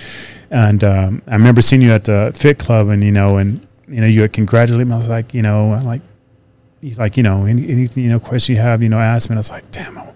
And um, I remember seeing you at the Fit Club, and you know, and you know, you had congratulated me. I was like, you know, I'm like, he's like, you know, any, anything, you know, question you have, you know, ask me. And I was like, damn, I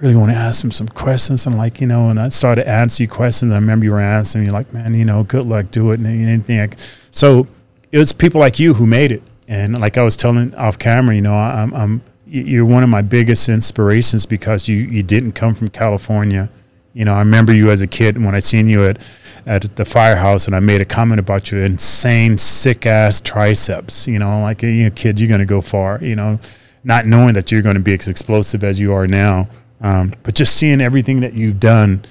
really want to ask him some questions. And like, you know, and I started asking you questions. I remember you were asking me like, man, you know, good luck, do it, and anything. C- So it was people like you who made it. And like I was telling off camera, you know, I'm, I'm you're one of my biggest inspirations because you you didn't come from California. You know, I remember you as a kid when I seen you at at the firehouse, and I made a comment about your insane, sick ass triceps. You know, like you know, kid, you're gonna go far. You know, not knowing that you're going to be as explosive as you are now, um, but just seeing everything that you've done,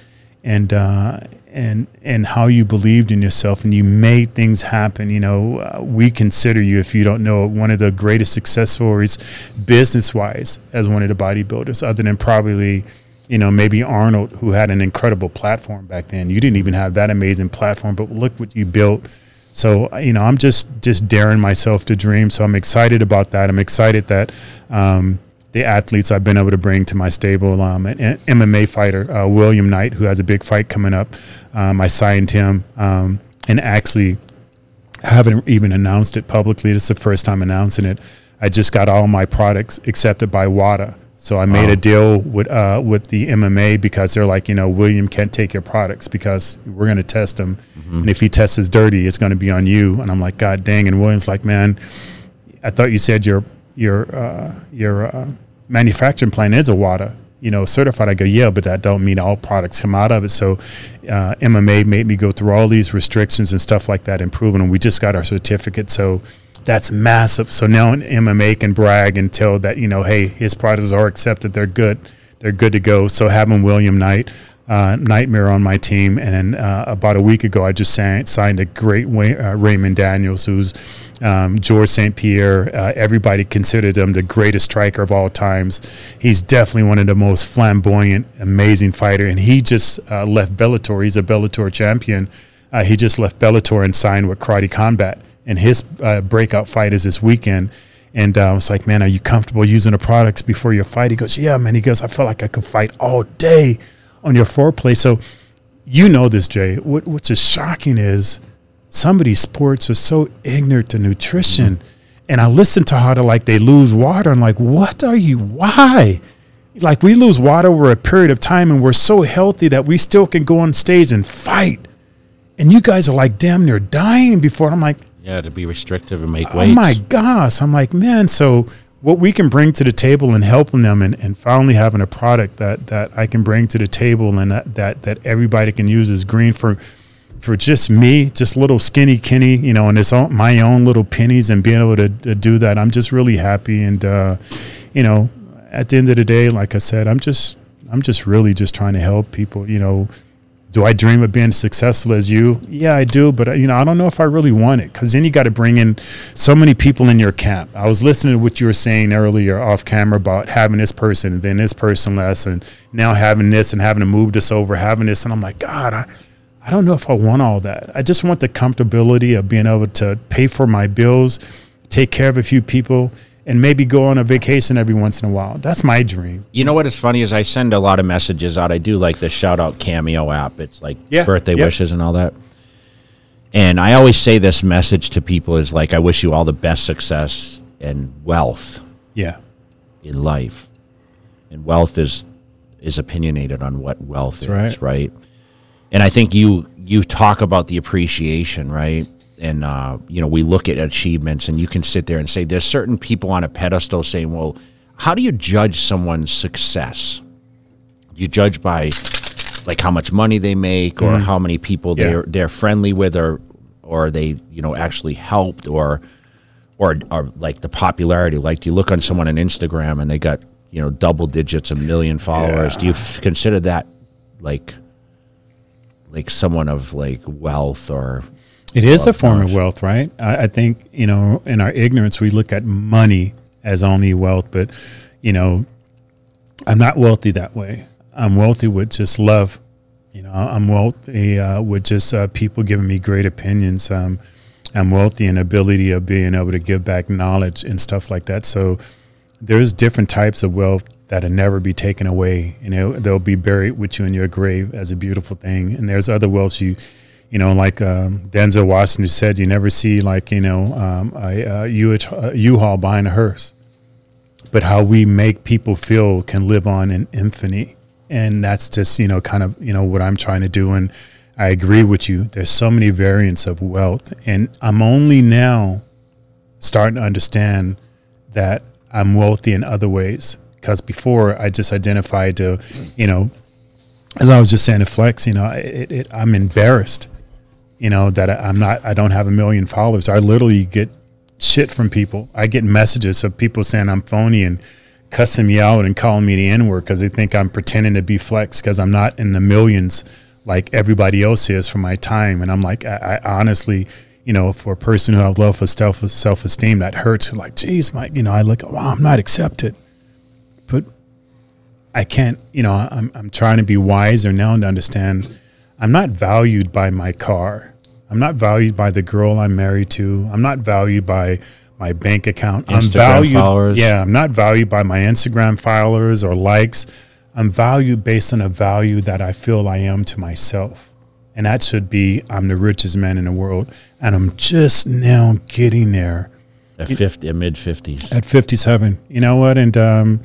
and uh, and and how you believed in yourself and you made things happen. You know, uh, we consider you, if you don't know, one of the greatest success stories, business wise, as one of the bodybuilders, other than probably. You know, maybe Arnold, who had an incredible platform back then. You didn't even have that amazing platform, but look what you built. So you know, I'm just just daring myself to dream. So I'm excited about that. I'm excited that um, the athletes I've been able to bring to my stable. Um, an MMA fighter, uh, William Knight, who has a big fight coming up. Um, I signed him, um, and actually haven't even announced it publicly. This is the first time announcing it. I just got all my products accepted by WADA. So I made Wow. a deal with uh, with the MMA because they're like, you know, William can't take your products because we're going to test him, and if he tests us dirty, it's going to be on you. And I'm like, God dang! And William's like, man, I thought you said your your uh, your uh, manufacturing plant is a WADA, you know, certified. I go, yeah, but that don't mean all products come out of it. So uh, MMA made me go through all these restrictions and stuff like that, improving, and we just got our certificate. So that's massive. So now an MMA can brag and tell that you know, hey, his products are accepted. They're good. They're good to go. So having William Knight. Uh, Nightmare on my team, and uh, about a week ago, I just signed, signed a great Way, uh, Raymond Daniels, who's um, George St. Pierre. Uh, everybody considered him the greatest striker of all times. He's definitely one of the most flamboyant, amazing fighter. And he just uh, left Bellator. He's a Bellator champion. Uh, he just left Bellator and signed with Karate Combat. And his uh, breakout fight is this weekend. And uh, I was like, man, are you comfortable using the products before your fight? He goes, yeah, man. He goes, I feel like I could fight all day on your foreplay. So you know this, Jay. What, what's just shocking is some of these sports are so ignorant to nutrition. And I listen to how to like they lose water. I'm like, what are you? Why? Like we lose water over a period of time, and we're so healthy that we still can go on stage and fight. And you guys are like damn near dying before. I'm like, Yeah, to be restrictive and make weight. oh my gosh. I'm like, man. So what we can bring to the table and helping them, and, and finally having a product that that I can bring to the table and that that that everybody can use is green for for just me, just little skinny Kenny, you know, and it's all, my own little pennies and being able to, to do that. I'm just really happy. And, uh, you know, at the end of the day, like I said, I'm just, I'm just really just trying to help people, you know, do I dream of being successful as you? Yeah, I do, but you know, I don't know if I really want it because then you got to bring in so many people in your camp. I was listening to what you were saying earlier off camera about having this person and then this person less, and now having this and having to move this over, having this, and I'm like, God, I, I don't know if I want all that. I just want the comfortability of being able to pay for my bills, take care of a few people, and maybe go on a vacation every once in a while. That's my dream. You know what is funny is I send a lot of messages out. I do like the shout out cameo app. It's like Yeah, birthday wishes and all that. And I always say this message to people is like I wish you all the best success and wealth Yeah. in life. And wealth is is opinionated on what wealth is, right. right? And I think you you talk about the appreciation, right? And uh, you know, we look at achievements and you can sit there and say there's certain people on a pedestal saying, Well, how do you judge someone's success? You judge by like how much money they make or how many people Yeah. they're they're friendly with or or they, you know, actually helped or or or like the popularity. Like, do you look on someone on Instagram and they got you know double digits, a million followers? Do you f- consider that like like someone of like wealth or It is a form of wealth, right? I, I think, you know, in our ignorance, we look at money as only wealth, but, you know, I'm not wealthy that way. I'm wealthy with just love. You know, I'm wealthy uh, with just uh, people giving me great opinions. Um, I'm wealthy in ability of being able to give back knowledge and stuff like that. So there's different types of wealth that'll never be taken away. You know, they'll be buried with you in your grave as a beautiful thing. And there's other wealths you, you know, like um, Denzel Washington said, you never see like you know um, a, a U-Haul behind a hearse. But how we make people feel can live on in infamy and that's just you know kind of you know what i'm trying to do. And i agree with you. There's so many variants of wealth. And i'm only now starting to understand that i'm wealthy in other ways. Because before i just identified to you know as i was just saying to flex you know it, it, i'm embarrassed you know that I, i'm not i don't have a million followers i literally get shit from people. I get messages of people saying I'm phony and cussing me out and calling me the N word because they think I'm pretending to be flex because I'm not in the millions like everybody else is for my time. And I'm like, I, I honestly, you know, for a person who has low for self self esteem, that hurts. Like, geez, Mike, you know, I look, wow, I'm not accepted, but I can't. You know, I'm I'm trying to be wiser now and to understand. I'm not valued by my car. I'm not valued by the girl I'm married to. I'm not valued by my bank account. I'm Instagram valued. followers. Yeah, I'm not valued by my Instagram followers or likes. I'm valued based on a value that I feel I am to myself. And that should be I'm the richest man in the world. And I'm just now getting there At fifty, at mid fifties. at 57 you know what and um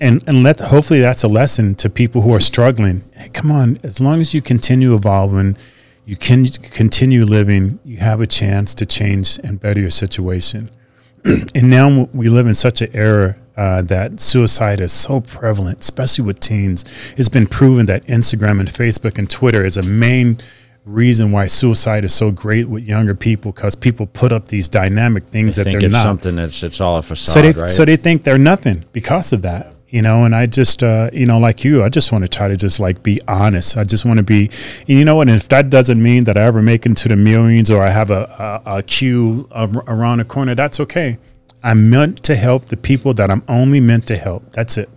and and let hopefully that's a lesson to people who are struggling hey come on as long as you continue evolving you can continue living you have a chance to change and better your situation and now we live in such an era uh, that suicide is so prevalent, especially with teens. It's been proven that Instagram and Facebook and Twitter is a main reason why suicide is so great with younger people because people put up these dynamic things I that think they're not. something that's it's all a facade, so they right? so they think they're nothing because of that you know and i just uh, you know like you i just want to try to just like be honest. I just want to be you know and if that doesn't mean that i ever make into the millions or i have a, a, a queue around the corner that's okay. I'm meant to help the people that i'm only meant to help. That's it.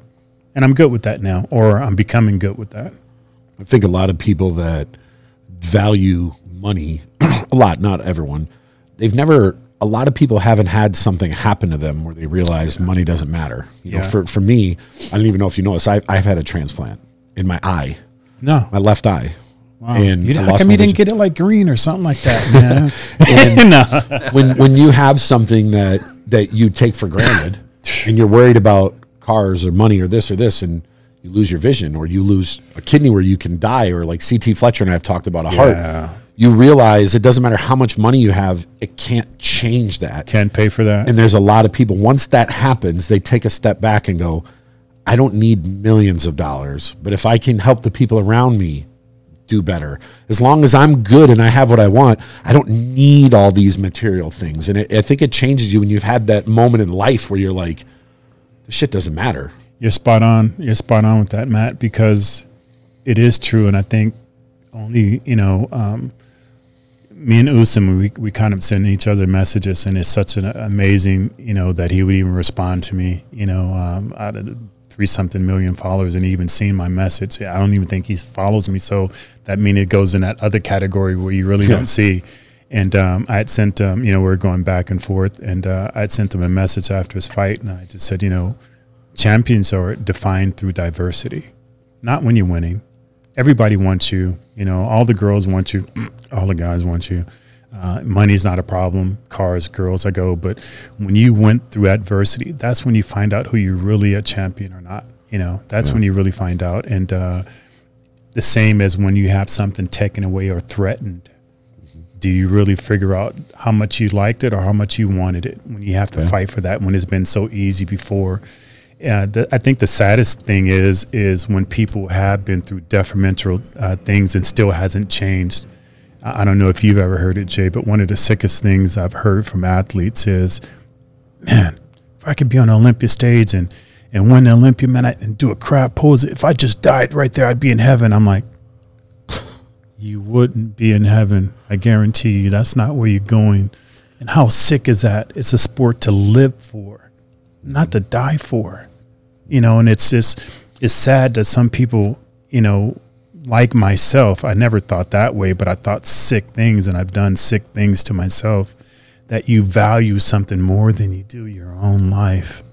And i'm good with that now or i'm becoming good with that. I think a lot of people that value money, a lot, not everyone, they've never, a lot of people haven't had something happen to them where they realize money doesn't matter. You know, Yeah. for, for me, I don't even know if you know this, I, I've had a transplant in my eye, no my left eye. Wow. And you, I how come you didn't get it like green or something like that no. when when you have something that that you take for granted and you're worried about cars or money or this or this and you lose your vision or you lose a kidney where you can die or like CT Fletcher and I've talked about a Yeah. heart you realize it doesn't matter how much money you have it can't change that can't pay for that and there's a lot of people once that happens they take a step back and go I don't need millions of dollars but if I can help the people around me do better. As long as I'm good and I have what I want, I don't need all these material things. And it, I think it changes you when you've had that moment in life where you're like, this shit doesn't matter. You're spot on. You're spot on with that, Matt, because it is true. And I think only, you know, um, me and Usman, we, we kind of send each other messages, and it's such an amazing, you know, that he would even respond to me, you know, um, out of three something million followers and even seen my message. I don't even think he follows me. So that means it goes in that other category where you really don't see. And um, I had sent him, you know, we are going back and forth, and uh, I had sent him a message after his fight, and I just said, you know, champions are defined through diversity, not when you're winning. Everybody wants you. You know, all the girls want you, all the guys want you. Uh, money's not a problem. Cars, girls, I go. But when you went through adversity, that's when you find out who you're really a champion or not. You know, that's when you really find out. And uh, the same as when you have something taken away or threatened. Do you really figure out how much you liked it or how much you wanted it when you have to fight for that when it's been so easy before? Yeah, the, I think the saddest thing is is when people have been through detrimental uh, things and still hasn't changed. I don't know if you've ever heard it, Jay, but one of the sickest things I've heard from athletes is, man, if I could be on the Olympia stage and and win the Olympia, man, I, and do a crab pose, if I just died right there, I'd be in heaven. I'm like, you wouldn't be in heaven. I guarantee you, that's not where you're going. And how sick is that? It's a sport to live for, not to die for. You know, and it's just it's sad that some people, you know, like myself, I never thought that way, but I thought sick things and I've done sick things to myself that you value something more than you do your own life.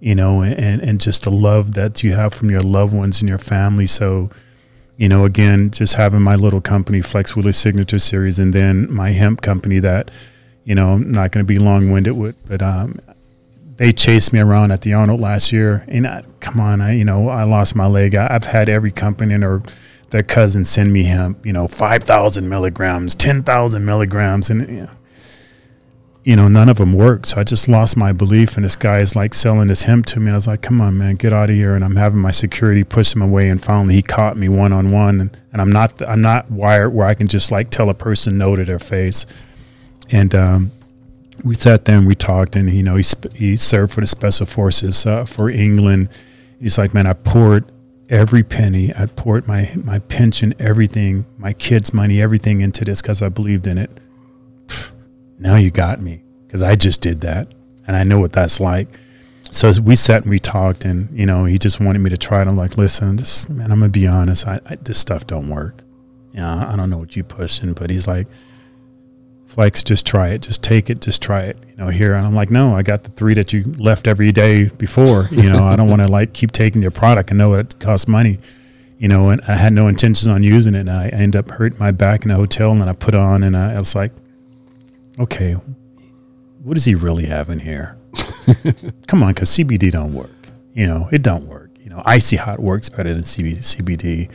You know, and, and just the love that you have from your loved ones and your family. So, you know, again, just having my little company, Flex Wheeler Signature Series, and then my hemp company that, you know, I'm not going to be long winded with, but um, they chased me around at the Arnold last year. And I, come on, I, you know, I lost my leg. I, I've had every company and their, cousin send me hemp, you know, 5,000 milligrams, 10,000 milligrams. And, you know, you know, none of them worked. So I just lost my belief. And this guy is like selling this hemp to me. I was like, come on, man, get out of here. And I'm having my security push him away. And finally he caught me one on one. And and I'm not, I'm not wired where I can just like tell a person no to their face. And, um, we sat there and we talked and, you know, he, sp- he served for the special forces, uh, for England. He's like, man, I poured every penny. I poured my, my pension, everything, my kids' money, everything into this because I believed in it now you got me because I just did that and I know what that's like. So we sat and we talked, and you know, he just wanted me to try it. I'm like, listen, this man, I'm gonna be honest. I, I this stuff don't work. Yeah, I don't know what you pushing, but he's like, Flex, just try it, just take it, just try it. You know, here, and I'm like, no, I got the three that you left every day before. You know, I don't want to like keep taking your product. I know it costs money. You know, and I had no intentions on using it. And I end up hurting my back in a hotel, and then I put on, and I, I was like, okay, what does he really have in here? Come on, because CBD don't work. You know, it don't work. You know, icy hot works better than CBD.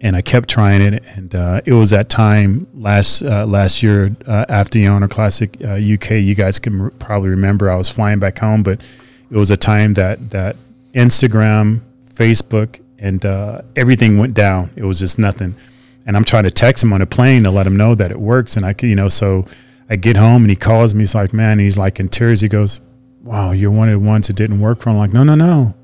And I kept trying it, and uh, it was that time last uh, last year uh, after the Arnold Classic UK. Uh, you guys can probably remember I was flying back home, but it was a time that that Instagram, Facebook, and uh, everything went down. It was just nothing. And I'm trying to text him on a plane to let him know that it works. And I, you know, so I get home and he calls me. He's like, man, he's like in tears. He goes, wow, you're one of the ones that didn't work for. I'm like, no, no, no.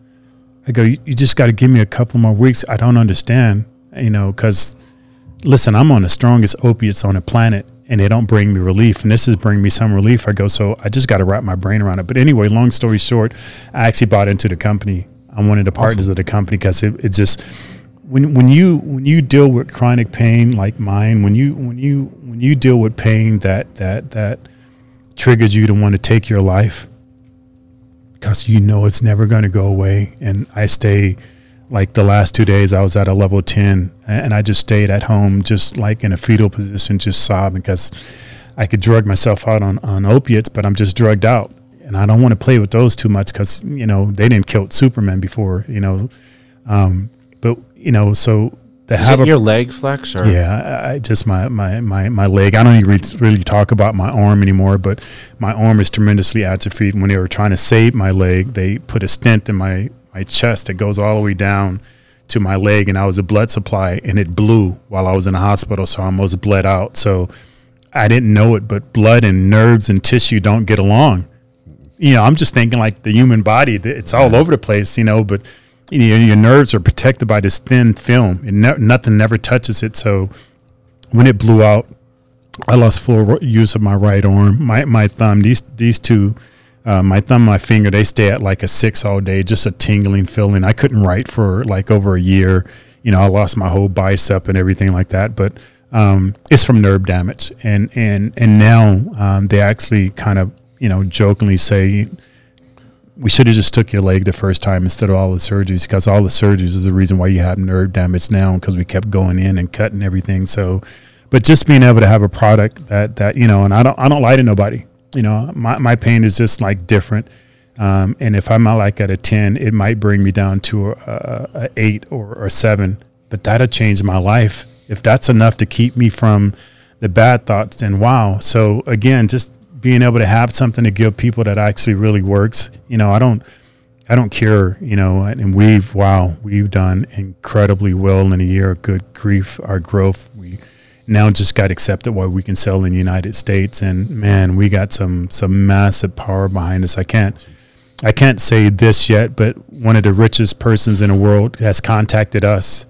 I go, you, you just got to give me a couple more weeks. I don't understand, you know, because listen, I'm on the strongest opiates on the planet and they don't bring me relief. And this is bringing me some relief. I go, so I just got to wrap my brain around it. But anyway, long story short, I actually bought into the company. I'm one of the partners awesome. of the company because it, it just, when when you when you deal with chronic pain like mine, when you when you when you deal with pain that that that triggers you to want to take your life because you know it's never going to go away, and I stay like the last two days I was at a level 10 and I just stayed at home just like in a fetal position just sobbing because I could drug myself out on, on opiates but I'm just drugged out and I don't want to play with those too much because you know they didn't kill Superman before you know um, but you know, so to Is have it a, your leg flex or yeah, I, I just my, my my my leg. I don't even really talk about my arm anymore, but my arm is tremendously atrophied. When they were trying to save my leg, they put a stent in my my chest that goes all the way down to my leg, and I was a blood supply, and it blew while I was in the hospital, so I almost bled out. So I didn't know it, but blood and nerves and tissue don't get along. You know, I'm just thinking like the human body; it's all over the place, you know, but you know, your nerves are protected by this thin film, and nothing never touches it. So when it blew out, I lost full use of my right arm, my my thumb. These these two, uh, my thumb, my finger, they stay at like a six all day, just a tingling feeling. I couldn't write for like over a year. You know, I lost my whole bicep and everything like that. But um, it's from nerve damage, and and and now um, they actually kind of you know jokingly say we should have just took your leg the first time instead of all the surgeries because all the surgeries is the reason why you have nerve damage now because we kept going in and cutting everything. So, but just being able to have a product that that you know, and I don't I don't lie to nobody. You know, my my pain is just like different. Um, and if I'm not like at a ten, it might bring me down to a, a, a eight or a seven. But that'll change my life if that's enough to keep me from the bad thoughts. Then wow. So again, just being able to have something to give people that actually really works. You know, I don't, I don't care. You know, and we've wow, we've done incredibly well in a year. Good grief, our growth. We now just got accepted why we can sell in the United States, and man, we got some some massive power behind us. I can't. I can't say this yet, but one of the richest persons in the world has contacted us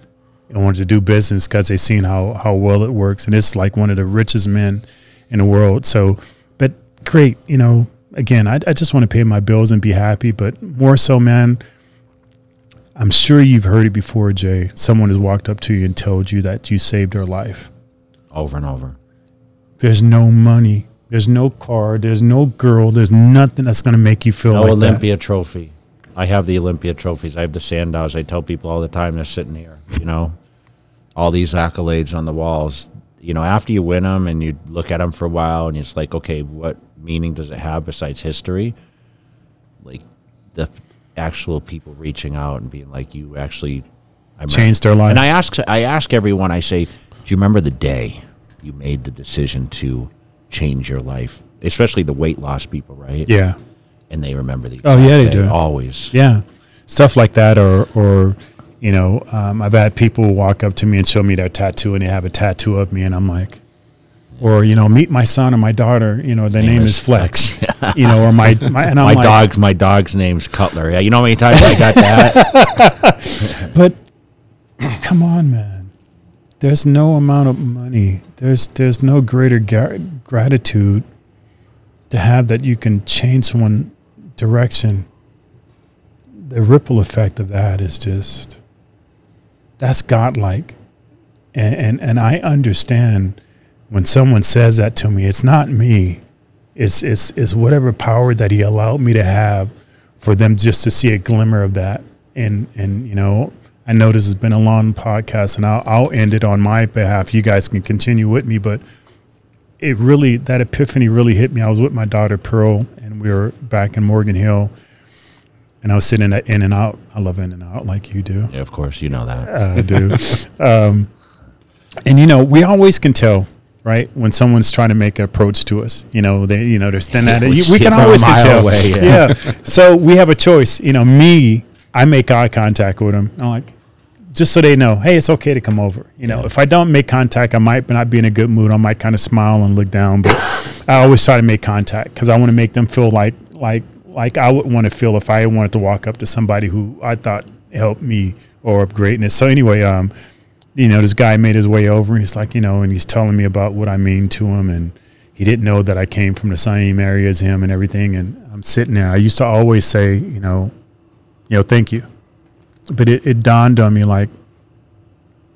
and wanted to do business because they've seen how, how well it works. And it's like one of the richest men in the world. So but great. You know, again, I, I just want to pay my bills and be happy, but more so, man, I'm sure you've heard it before, Jay. Someone has walked up to you and told you that you saved their life. Over and over. There's no money. There's no car. There's no girl. There's nothing that's going to make you feel no like Olympia that. trophy. I have the Olympia trophies. I have the Sandows. I tell people all the time they're sitting here, you know, all these accolades on the walls. You know, after you win them and you look at them for a while and it's like, okay, what meaning does it have besides history? Like the actual people reaching out and being like, "You actually I changed their life." And I ask, I ask everyone, I say, "Do you remember the day you made the decision to change your life?" Especially the weight loss people, right? Yeah. And they remember the. Oh yeah, they do always. Yeah, stuff like that, or or you know, um, I've had people walk up to me and show me their tattoo, and they have a tattoo of me, and I'm like, or you know meet my son or my daughter you know the name, name is flex, flex. you know or my my, and my like, dog's my dog's name's cutler yeah you know how many times i got that but come on man there's no amount of money there's there's no greater gar- gratitude to have that you can change one direction the ripple effect of that is just that's godlike and and, and i understand when someone says that to me, it's not me. It's, it's, it's whatever power that he allowed me to have for them just to see a glimmer of that. And, and, you know, I know this has been a long podcast and I'll, I'll end it on my behalf. You guys can continue with me, but it really that epiphany really hit me. I was with my daughter Pearl, and we were back in Morgan Hill, and I was sitting at In-N-Out. I love In-N-Out like you do. Yeah, of course, you know that. Uh, I do. um, and you know, we always can tell, right, when someone's trying to make an approach to us. You know, they, you know, they're standing at it. we We can always can tell. away, yeah. yeah. So we have a choice. You know, me, I make eye contact with them. I'm like, just so they know, hey, it's okay to come over. You know, if I don't make contact, I might not be in a good mood. I might kind of smile and look down, but I always try to make contact because I want to make them feel like like like I would want to feel if I wanted to walk up to somebody who I thought helped me or of greatness. So anyway, um, you know, this guy made his way over and he's like, you know, and he's telling me about what I mean to him and he didn't know that I came from the same area as him and everything. And I'm sitting there. I used to always say, you know, you know, thank you. But it, it dawned on me like,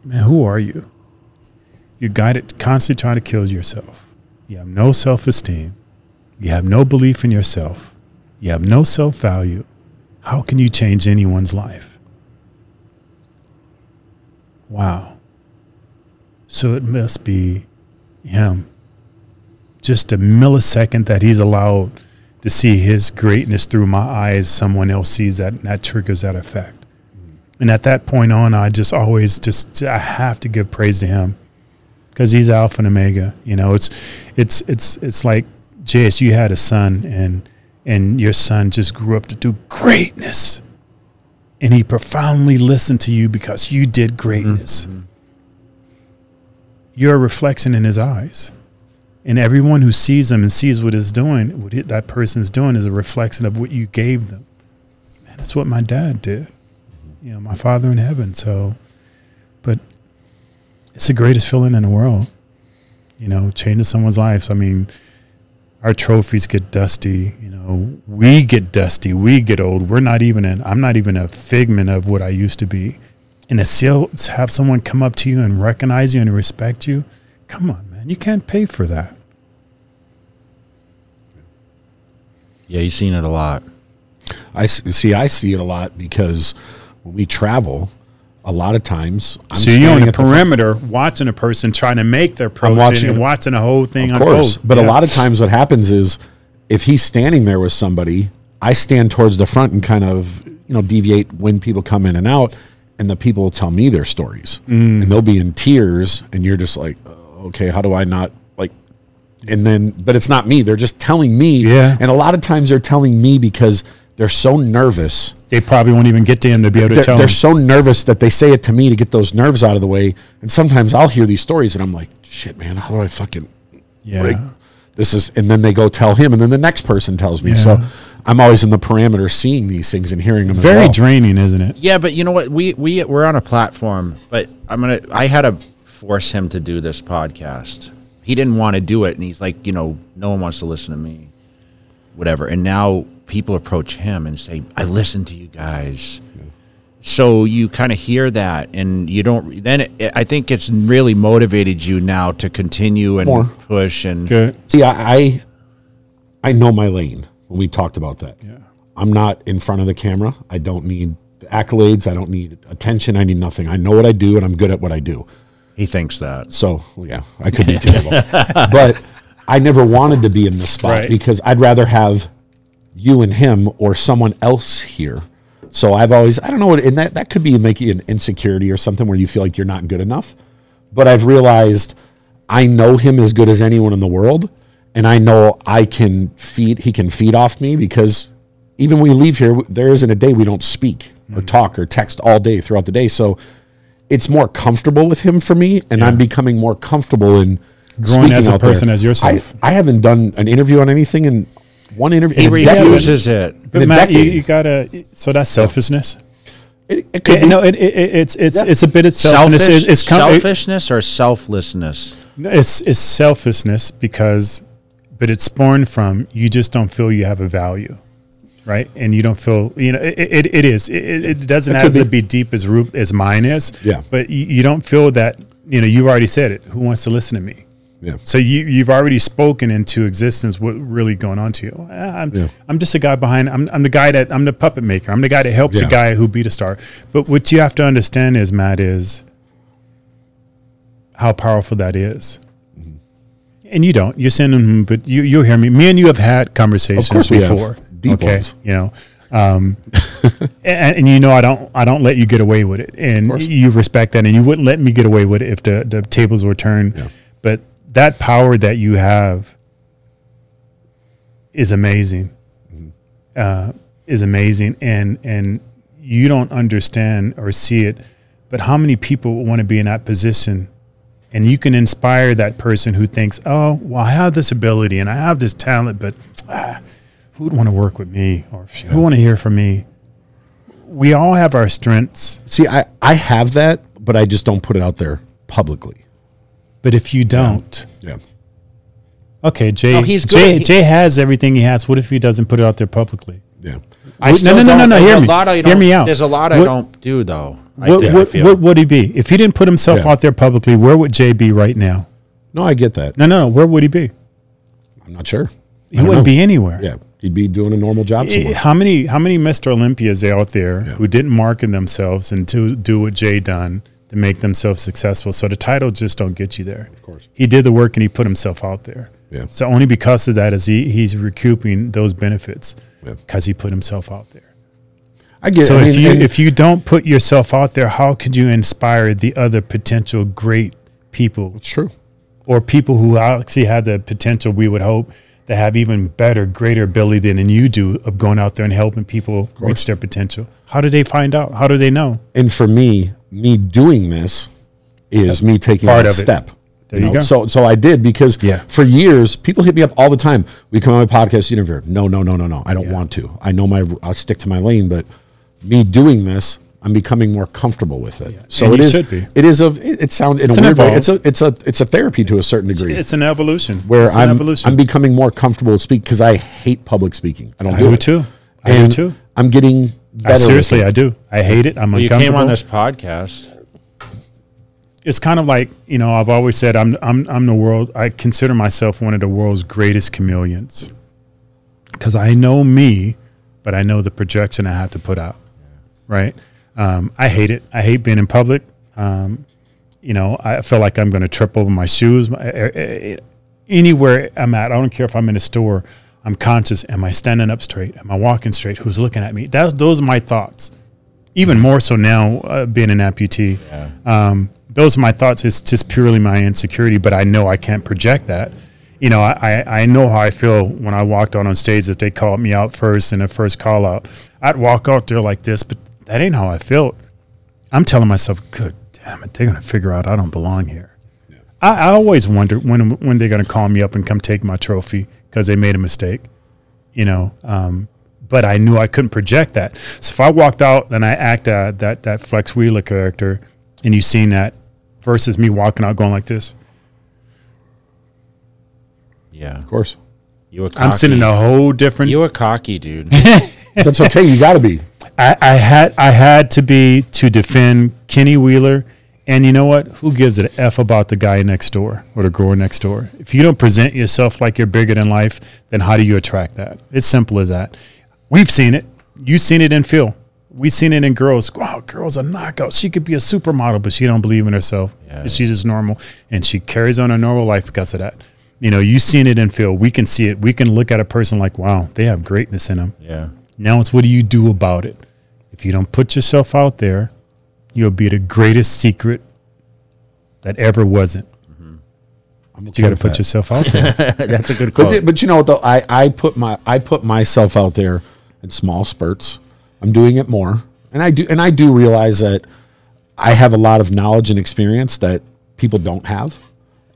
man, who are you? You're guided constantly trying to kill yourself. You have no self esteem. You have no belief in yourself. You have no self value. How can you change anyone's life? Wow. So it must be him. Just a millisecond that he's allowed to see his greatness through my eyes, someone else sees that, and that triggers that effect. And at that point on, I just always just I have to give praise to him because he's Alpha and Omega. You know, it's it's it's it's like JS, you had a son, and and your son just grew up to do greatness, and he profoundly listened to you because you did greatness. Mm-hmm. You're a reflection in his eyes. And everyone who sees them and sees what is doing, what it, that person's doing, is a reflection of what you gave them. Man, that's what my dad did. You know, my father in heaven. So, but it's the greatest feeling in the world. You know, changing someone's life. I mean, our trophies get dusty. You know, we get dusty. We get old. We're not even an. I'm not even a figment of what I used to be. And to still have someone come up to you and recognize you and respect you, come on, man. You can't pay for that. Yeah, you've seen it a lot. I see. I see it a lot because when we travel, a lot of times I'm so you're on standing the at front- perimeter watching a person trying to make their approach watching and watching the whole thing of unfold. course. But a lot of times, what happens is if he's standing there with somebody, I stand towards the front and kind of you know deviate when people come in and out, and the people will tell me their stories, Mm. and they'll be in tears, and you're just like, "Oh, okay, how do I not like? And then, but it's not me. They're just telling me. Yeah. And a lot of times they're telling me because they're so nervous they probably won't even get to him to be able to they're, tell they're him. so nervous that they say it to me to get those nerves out of the way. And sometimes I'll hear these stories and I'm like, shit, man, how do I fucking Yeah. like this is and then they go tell him and then the next person tells me. Yeah. So I'm always in the parameter seeing these things and hearing them. Very well. draining, isn't it? Yeah, but you know what? We we we're on a platform, but I'm gonna. I had to force him to do this podcast. He didn't want to do it, and he's like, you know, no one wants to listen to me, whatever. And now people approach him and say, "I listen to you guys." So you kind of hear that, and you don't. Then it, I think it's really motivated you now to continue and More. push and Good. See, I, I I know my lane when we talked about that. Yeah. I'm not in front of the camera. I don't need accolades. I don't need attention. I need nothing. I know what I do and I'm good at what I do. He thinks that. So yeah, I could be terrible, but I never wanted to be in this spot Right. because I'd rather have you and him or someone else here. So I've always I don't know, and that that could be making an insecurity or something where you feel like you're not good enough. But I've realized I know him as good as anyone in the world, and I know I can feed. He can feed off me because even when we leave here, there isn't a day we don't speak or hmm. talk or text all day throughout the day. So it's more comfortable with him for me, and I'm becoming more comfortable in Growing as a out there. person as yourself. I, I haven't done an interview on anything in one interview. He in refuses it. But a Matt, you, you gotta. So that's selfishness. It, it could Yeah, be. no, it, it, it- it's it's Yeah. it's a bit of selfishness. Selfish, It's, it's com- selfishness or selflessness. it's it's selfishness because, but it's born from you just don't feel you have a value, right? And you don't feel you know it. It, it is. It, it- doesn't have to be deep as root as mine is. Yeah. But you, you don't feel that you know you've already said it. Who wants to listen to me? yeah. So you you've already spoken into existence what really going on to you. I'm, Yeah. I'm just a guy behind. I'm I'm the guy that I'm the puppet maker. I'm the guy that helps Yeah. a guy who beat a star. But what you have to understand is Matt is how powerful that is. Mm-hmm. and you don't. You're sending them, mm-hmm, but you you'll hear me. Me and you have had conversations course we have. before. Okay, ones. you know, um, and, and you know I don't I don't let you get away with it, and you respect that, and you wouldn't let me get away with it if the the tables were turned. Yeah. But that power that you have is amazing. Mm-hmm. Uh, is amazing, and and you don't understand or see it. But how many people want to be in that position? And you can inspire that person who thinks, "Oh, well, I have this ability and I have this talent, but ah, who would want to work with me or who want to hear from me?" We all have our strengths, See, I, I have that, but I just don't put it out there publicly. but if you don't, Yeah. okay, Jay, No, he's Jay, good. He- Jay has everything he has. What if he doesn't put it out there publicly? Yeah. I no, still no, no, no, no, hear me. I Hear me out. There's a lot I What- don't do though. What, I what, feel. what would he be if he didn't put himself Yeah. out there publicly? Where would Jay be right now? No, I get that. No, no, no. Where would he be? I'm not sure. He wouldn't be anywhere. Yeah. He'd be doing a normal job Eh, somewhere. How many how many Mr. Olympias out there Yeah. who didn't market themselves and to do what Jay done to make themselves successful? So the title just don't get you there. Of course. he did the work and he put himself out there. Yeah. So only because of that is he he's recouping those benefits Yeah. because he put himself out there. I get So if you if you don't put yourself out there, how could you inspire the other potential great people it's true. or people who actually have the potential we would hope to have even better, greater ability than you do of going out there and helping people reach their potential? How do they find out? How do they know? And for me, me doing this is me taking Part that of it. step. There you go. So so I did because Yeah. for years people hit me up all the time. We come on my podcast interview. No, no, no, no, no. I don't Yeah. want to. I know my I'll stick to my lane, but me doing this, I'm becoming more comfortable with it. So And it you is should be. it is a it, it sounds in It's a an weird way. It's a it's a it's a therapy to a certain degree. It's an evolution. where it's I'm evolution. I'm becoming more comfortable to speak because I hate public speaking. I don't I do do it. too. I and do too. I'm getting I, better. with seriously, it. I do. I hate it. I'm Well, you uncomfortable. came on this podcast. it's kind of like you know I've always said I'm I'm I'm the world I consider myself one of the world's greatest chameleons because I know me, but I know the projection I have to put out. Right? Um, I hate it. I hate being in public. Um, you know, I feel like I'm going to trip over my shoes. Eh, eh, eh, Anywhere I'm at, I don't care if I'm in a store. I'm conscious. Am I standing up straight? Am I walking straight? Who's looking at me? That's those are my thoughts. Even more so now, uh, being an amputee. Um, those are my thoughts. It's just purely my insecurity, but I know I can't project that. You know, I, I I know how I feel when I walked out on stage. If they called me out first in a first call out, I'd walk out there like this, but that ain't how I felt. I'm telling myself, good damn it, they're gonna figure out I don't belong here. I, I always wonder when when they're gonna call me up and come take my trophy because they made a mistake. You know, um, but I knew I couldn't project that. So if I walked out and I act uh, that that Flex Wheeler character, and you seen that, versus me walking out going like this, Yeah, Of course. you were. Cocky. I'm sitting a whole different. You were cocky, dude. That's okay. You got to be. I, I had I had to be to defend Kenny Wheeler, and you know what? Who gives an f about the guy next door or the grower next door? If you don't present yourself like you're bigger than life, then how do you attract that? It's simple as that. We've seen it. You've seen it in Phil. We've seen it in girls. Wow, girl's a knockout. She could be a supermodel, but she don't believe in herself. Yeah. She's just normal, and she carries on a normal life because of that. You know, you've seen it in Phil. We can see it. We can look at a person like, wow, they have greatness in them. yeah. Now it's what do you do about it? If you don't put yourself out there, you'll be the greatest secret that ever wasn't. But You got to put yourself out there. That's a good But, quote. but you know what though? I, I put my I put myself out there in small spurts. I'm doing it more, and I do and I do realize that I have a lot of knowledge and experience that people don't have,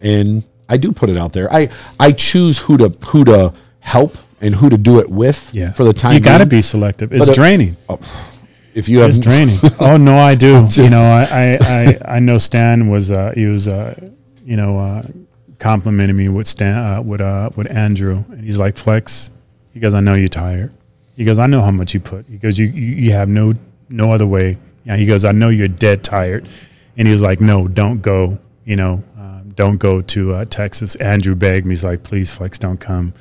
and I do put it out there. I I choose who to who to help and who to do it with. yeah. for the time. you got to be selective. It's But, uh, draining. If you have It's draining. oh no, I do. you know, I, I, I, I know Stan was uh, he was uh, you know uh, complimenting me with Stan uh, with uh, with Andrew, and he's like Flex. He goes, I know you're tired. He goes, I know how much you put. He goes, you you, you have no no other way. Yeah. He goes, I know you're dead tired, and he was like, No, don't go. You know, um, don't go to uh, Texas. Andrew begged me. He's like, Please, Flex, don't come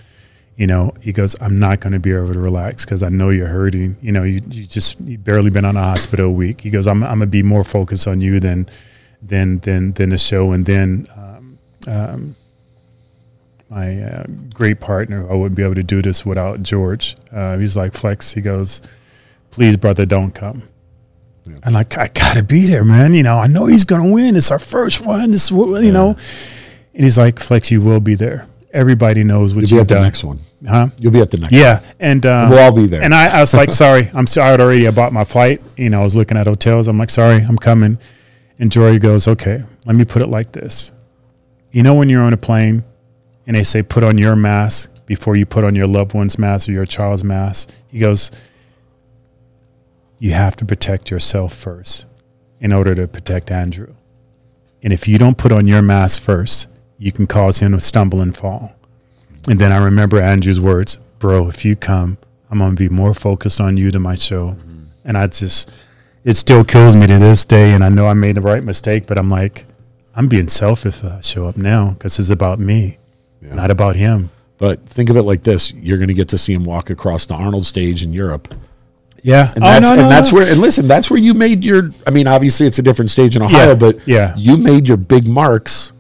you know, he goes, I'm not going to be able to relax because I know you're hurting. You know, you, you just you barely been on a hospital a week. He goes, I'm, I'm gonna be more focused on you than than than than the show. And then um, um, my uh, great partner. I wouldn't be able to do this without George. Uh, he's like Flex. He goes, "Please, brother, don't come." And like, I gotta be there, man. You know, I know he's gonna win. It's our first one. This you know. And he's like, Flex, you will be there. Everybody knows what You'll be you've at the next one. huh? You'll be at the next. Yeah, and um, We'll all be there. And I, I was like, sorry, I'm sorry. I already I bought my flight. You know, I was looking at hotels. I'm like, sorry, I'm coming. And Jory goes, okay, let me put it like this. You know, when you're on a plane and they say put on your mask before you put on your loved one's mask or your child's mask, he goes, you have to protect yourself first in order to protect Andrew. And if you don't put on your mask first, you can cause him to stumble and fall. And then I remember Andrew's words, bro, if you come, I'm going to be more focused on you than my show. And I just, it still kills me to this day. And I know I made the right mistake, but I'm like, I'm being selfish if I show up now because it's about me, Yeah. not about him. But think of it like this: you're going to get to see him walk across the Arnold stage in Europe, Yeah. and oh, that's and that's where. And listen, that's where you made your. I mean, obviously, it's a different stage in Ohio, Yeah, but yeah. you made your big marks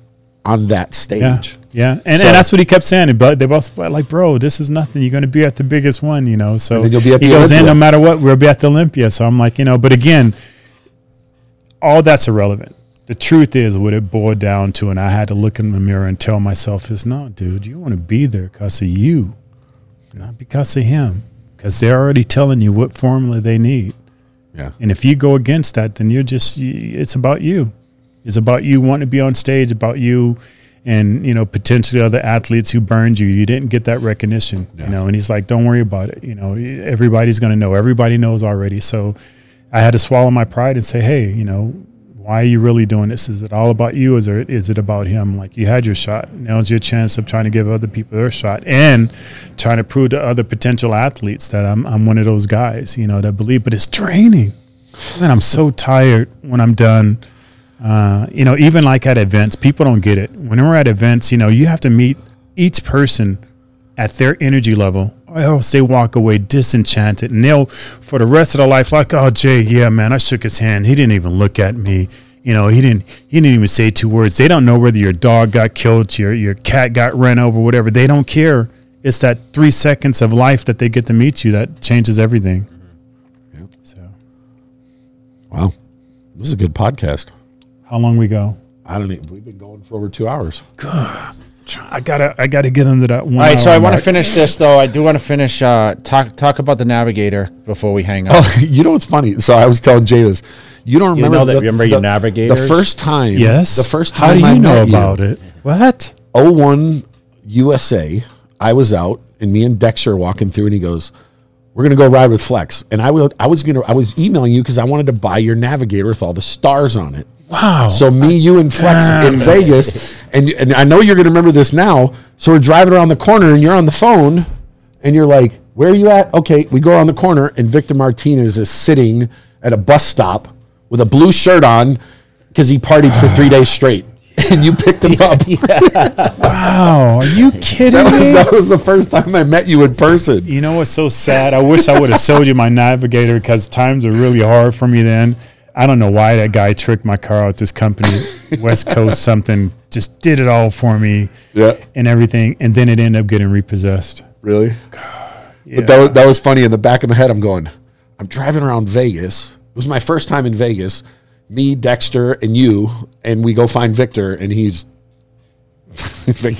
on that stage. Yeah, yeah, and, So- and that's what he kept saying. But they both were like, "Bro, this is nothing. You're going to be at the biggest one, you know." So you'll be at he goes in no matter what. We'll be at the Olympia. So I'm like, you know, but again, all that's irrelevant. The truth is, what it boiled down to, and I had to look in the mirror and tell myself, is no, dude, you want to be there because of you, not because of him, because they're already telling you what formula they need. Yeah. And if you go against that, then you're just, it's about you. It's about you wanting to be on stage, about you and, you know, potentially other athletes who burned you. You didn't get that recognition, Yeah. you know, and he's like, don't worry about it. You know, everybody's going to know. Everybody knows already. So I had to swallow my pride and say, hey, you know, why are you really doing this? Is it all about you? Is, there, is it about him? Like you had your shot. Now's your chance of trying to give other people their shot and trying to prove to other potential athletes that I'm, I'm one of those guys, you know, that believe, but it's training. Man, I'm so tired when I'm done. Uh, you know, even like at events, people don't get it. When we're at events, you know, you have to meet each person at their energy level, or else they walk away disenchanted, and they'll for the rest of their life like, "Oh, Jay, yeah, man, I shook his hand. He didn't even look at me. You know, he didn't. He didn't even say two words. They don't know whether your dog got killed, your your cat got ran over, whatever. They don't care. It's that three seconds of life that they get to meet you that changes everything. So, Wow, this is a good podcast. How long we go? I don't. Even, we've been going for over two hours. God, I gotta, I gotta get into that one. All right, so I want to finish this though. I do want to finish uh, talk talk about the navigator before we hang up. Oh, you know what's funny? So I was telling Jay this. You don't remember know that- the, remember your navigators? The first time, Yes. the first How time do you I know met you, about it? What? 01 USA, I was out and me and Dexter are walking through and he goes, We're gonna go ride with Flex. And I will I was gonna I was emailing you because I wanted to buy your navigator with all the stars on it. Wow. So me, you, and Flex in Vegas, and and I know you're gonna remember this now. So we're driving around the corner and you're on the phone and you're like, Where are you at? Okay, we go around the corner and Victor Martinez is sitting at a bus stop with a blue shirt on because he partied for three days straight. And you picked him up. wow. Are you kidding That was, me? that was the first time I met you in person. You know what's so sad? I wish I would have sold you my navigator because times were really hard for me then. I don't know why that guy tricked my car out. This company, West Coast something, just did it all for me Yeah, and everything, and then it ended up getting repossessed. really. Yeah. But that was, that was funny. In the back of my head, I'm going, I'm driving around Vegas. It was my first time in Vegas. Me, Dexter, and you, and we go find Victor, and he's.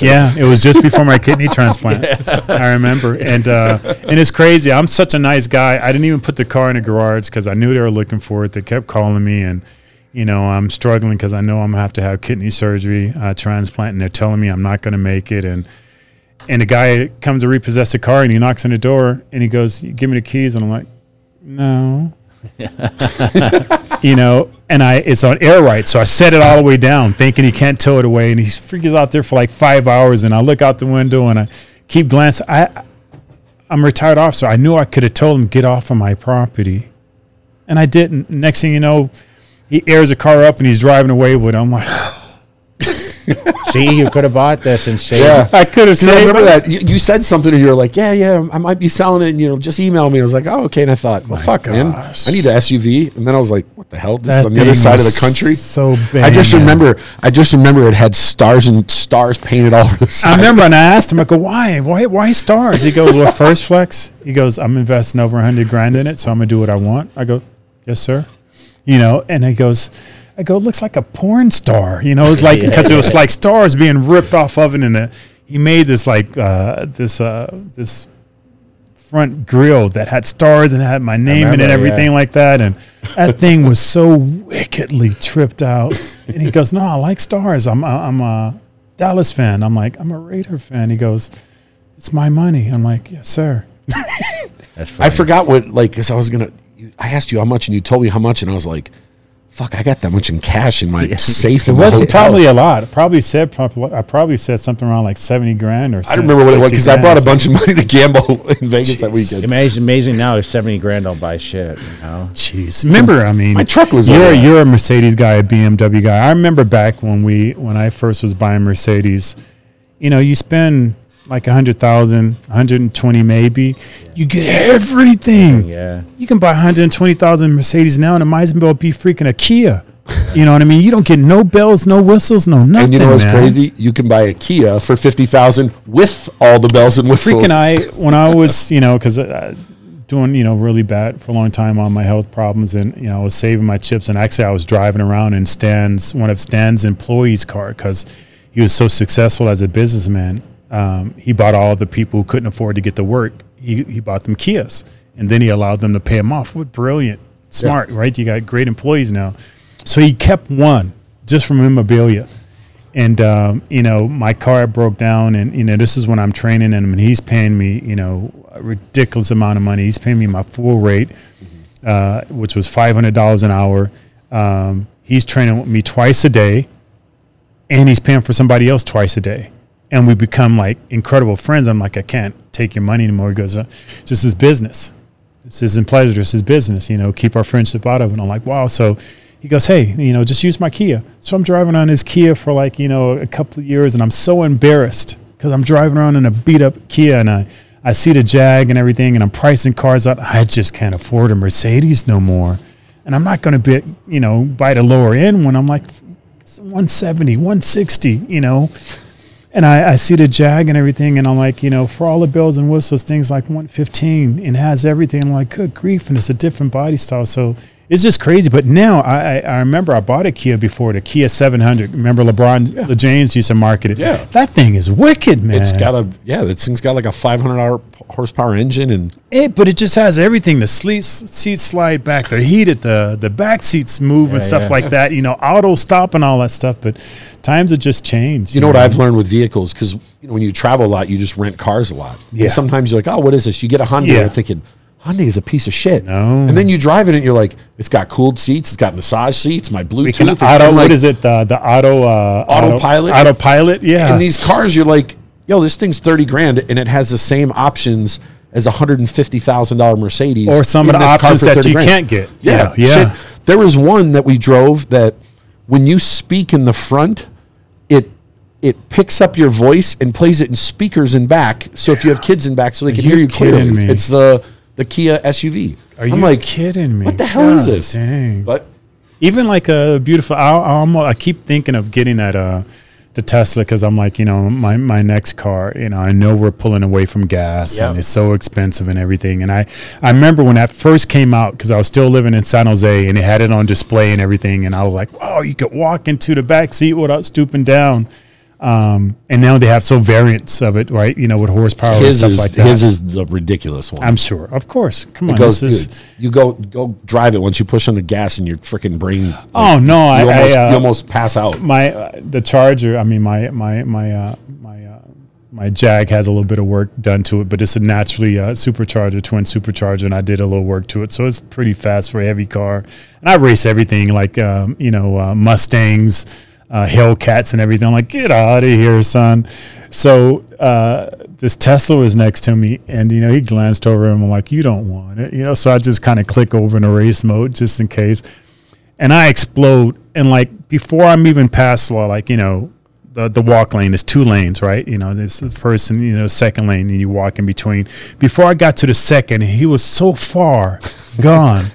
Yeah, it was just before my kidney transplant. I remember, and uh, and it's crazy. I'm such a nice guy. I didn't even put the car in the garage because I knew they were looking for it. They kept calling me, and you know I'm struggling because I know I'm gonna have to have kidney surgery, uh, transplant, and they're telling me I'm not gonna make it. And and the guy comes to repossess the car, and he knocks on the door, and he goes, "Give me the keys," and I'm like, "No." you know, and I it's on air right, so I set it all the way down, thinking he can't tow it away, and he freaks out there for like five hours, and I look out the window and I keep glancing. I I'm retired officer. I knew I could have told him get off of my property, and I didn't. Next thing you know, he airs a car up and he's driving away with it. I'm like, See, you could have bought this and saved. Yeah. I could have 'Cause I saved. remember that you, you said something and you were like, "Yeah, yeah, I might be selling it." And, you know, just email me. I was like, "Oh, okay." And I thought, "Well, fuck, man. I need an SUV." And then I was like, "What the hell? This is That on the other side of the country." So big. I just man. remember, I just remember it had stars and stars painted all over the side. I remember, and I asked him, I go, why, why, why stars? He goes, well, first flex. He goes, I'm investing over hundred grand in it, so I'm gonna do what I want. I go, yes, sir. You know, and he goes, I go, it looks like a porn star. You know, it's like because it was like stars being ripped off of it, and uh, he made this like uh, this uh, this front grill that had stars and had my name in it and everything yeah. like that. And that thing was so wickedly tripped out. And he goes, "No, I like stars. I'm I'm a Dallas fan." I'm like, "I'm a Raider fan." He goes, "It's my money." I'm like, "Yes, sir." That's funny. I forgot what like because I was gonna. I asked you how much and you told me how much and I was like, "Fuck, I got that much in cash in my safe." It in my was hotel." probably a lot. I probably said probably I probably said something around like seventy grand or. I don't remember what it was because I brought a bunch of money to gamble in Vegas that weekend. Amazing, amazing. Now it's seventy grand. Don't buy shit. You know. Jeez, remember? I mean, My truck was You're over you're a Mercedes guy, a BMW guy. I remember back when we when I first was buying Mercedes. You know, you spend like a hundred thousand, hundred and twenty maybe. You get everything. Yeah. You can buy hundred and twenty thousand Mercedes now, and it might as well be freaking a Kia. You know what I mean? You don't get no bells, no whistles, no nothing. And you know what's man. crazy? You can buy a Kia for fifty thousand with all the bells and whistles. freaking I when I was you know because uh, doing you know really bad for a long time on my health problems and you know I was saving my chips and actually I was driving around in Stan's one of Stan's employees' car because he was so successful as a businessman. Um, he bought all the people who couldn't afford to get to work. He he bought them Kias and then he allowed them to pay them off. What brilliant, smart, right? You got great employees now. So he kept one just from memorabilia and um, you know my car broke down and you know this is when i'm training him and he's paying me you know a ridiculous amount of money he's paying me my full rate uh, which was $500 an hour um, he's training with me twice a day and he's paying for somebody else twice a day and we become like incredible friends i'm like i can't take your money anymore. He goes uh, this is business. This isn't pleasure. This is business you know keep our friendship out of it. And i'm like wow. So he goes hey you know just use my kia. So i'm driving on his kia for like you know a couple of years and i'm so embarrassed because i'm driving around in a beat up kia and i i see the jag and everything and i'm pricing cars out. I just can't afford a mercedes no more. And i'm not going to be you know buy the lower end when i'm like 170 160 you know and I, I see the jag and everything, and I'm like, you know, for all the bells and whistles, things like 115 and has everything. I'm like, good grief, and it's a different body style. So it's just crazy. But now I, I, I remember I bought a Kia before, the Kia 700. Remember LeBron James used to market it. Yeah. that thing is wicked, man. It's got a yeah. That thing's got like a five hundred horsepower engine and It, but it just has everything. The sleep, seats slide back. They're heated. The the back seats move and stuff yeah. like that. You know, auto stop and all that stuff. But times have just changed. You know what I've learned with vehicles because you know when you travel a lot, you just rent cars a lot. And Yeah. sometimes you're like, oh, what is this? You get a Hyundai, Yeah. you're thinking Hyundai is a piece of shit. No. And then you drive it and you're like, it's got cooled seats, it's got massage seats, my Bluetooth. It's auto. got, like- is it? The the auto uh, Autopilot? Auto, autopilot. Yeah. And these cars, you're like, yo, this thing's thirty grand, and it has the same options as a hundred and fifty thousand dollar Mercedes, Or some of the options that you grand. can't get. Yeah, Yeah, yeah. shit. There was one that we drove that when you speak in the front, it picks up your voice and plays it in speakers in back. So if you have kids in back, so they can you hear you kidding clearly. me? It's the the Kia SUV. Are you I'm like, kidding me? what the hell is God this? Dang. But Even like a beautiful. I, I, almost, I keep thinking of getting that uh, the Tesla because I'm like, you know, my my next car. You know, I know we're pulling away from gas Yep. and it's so expensive and everything. And I I remember when that first came out because I was still living in San Jose and it had it on display and everything. And I was like, wow, you could walk into the back seat without stooping down. Um, and now they have so variants of it, right? You know, with horsepower his and is stuff like that. his is the ridiculous one. I'm sure, of course. Come It on, goes, this is. you go go drive it once you push on the gas and your freaking brain. Oh no, I, you almost, I, uh, you almost pass out. my uh, the charger i mean my my my uh my uh my jag has a little bit of work done to it but it's a naturally uh, supercharger twin supercharger and i did a little work to it so it's pretty fast for a heavy car and i race everything like um, you know uh, mustangs uh, hellcats and everything i'm like get out of here son so uh, this tesla was next to me and you know he glanced over and i'm like you don't want it you know so i just kind of click over in race mode just in case and I explode. And like before I'm even past like you know, the, the walk lane is two lanes, right? You know, this the first and you know second lane, and you walk in between. Before I got to the second, he was so far gone,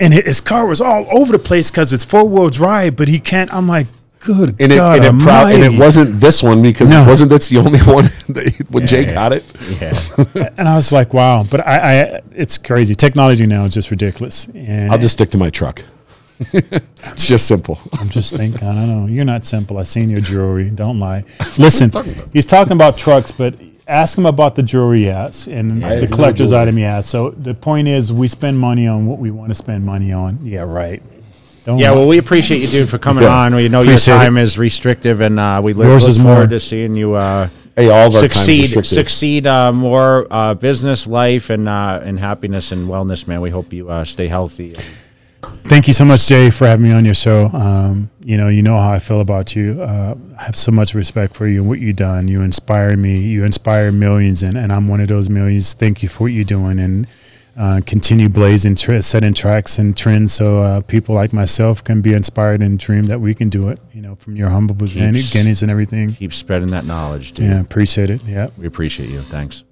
and his car was all over the place because it's four wheel drive, but he can't. I'm like, good And it, God and, it prob- and it wasn't this one because No. it wasn't that's the only one that, when Jay Yeah. got it. Yeah. and I was like, wow. But I, I, it's crazy. Technology now is just ridiculous. And I'll just stick to my truck. it's just simple. I'm just thinking, I don't know. You're not simple. I seen your jewelry. Don't lie. Listen, he's talking about trucks, but ask him about the jewelry he has and I the have no collector's item he has. So the point is, we spend money on what we want to spend money on. Yeah, right. Don't Yeah, well, we appreciate you, dude, for coming Yeah. on. We know Appreciate your it. time is restrictive, and uh, we look, Yours look is forward more. to seeing you uh, Hey, all of our time's succeed, restricted. succeed uh, more uh, business, life, and uh, and happiness and wellness, man. We hope you uh, stay healthy. Thank you so much, Jay, for having me on your show. Um, you know, you know how I feel about you. Uh, I have so much respect for you and what you've done. You inspire me. You inspire millions, and, and I'm one of those millions. Thank you for what you're doing, and uh, continue blazing, tra- setting tracks and trends, so uh, people like myself can be inspired and dream that we can do it. You know, from your humble beginnings and everything. Keep spreading that knowledge, dude. Yeah, appreciate it. Yeah. We appreciate you. Thanks.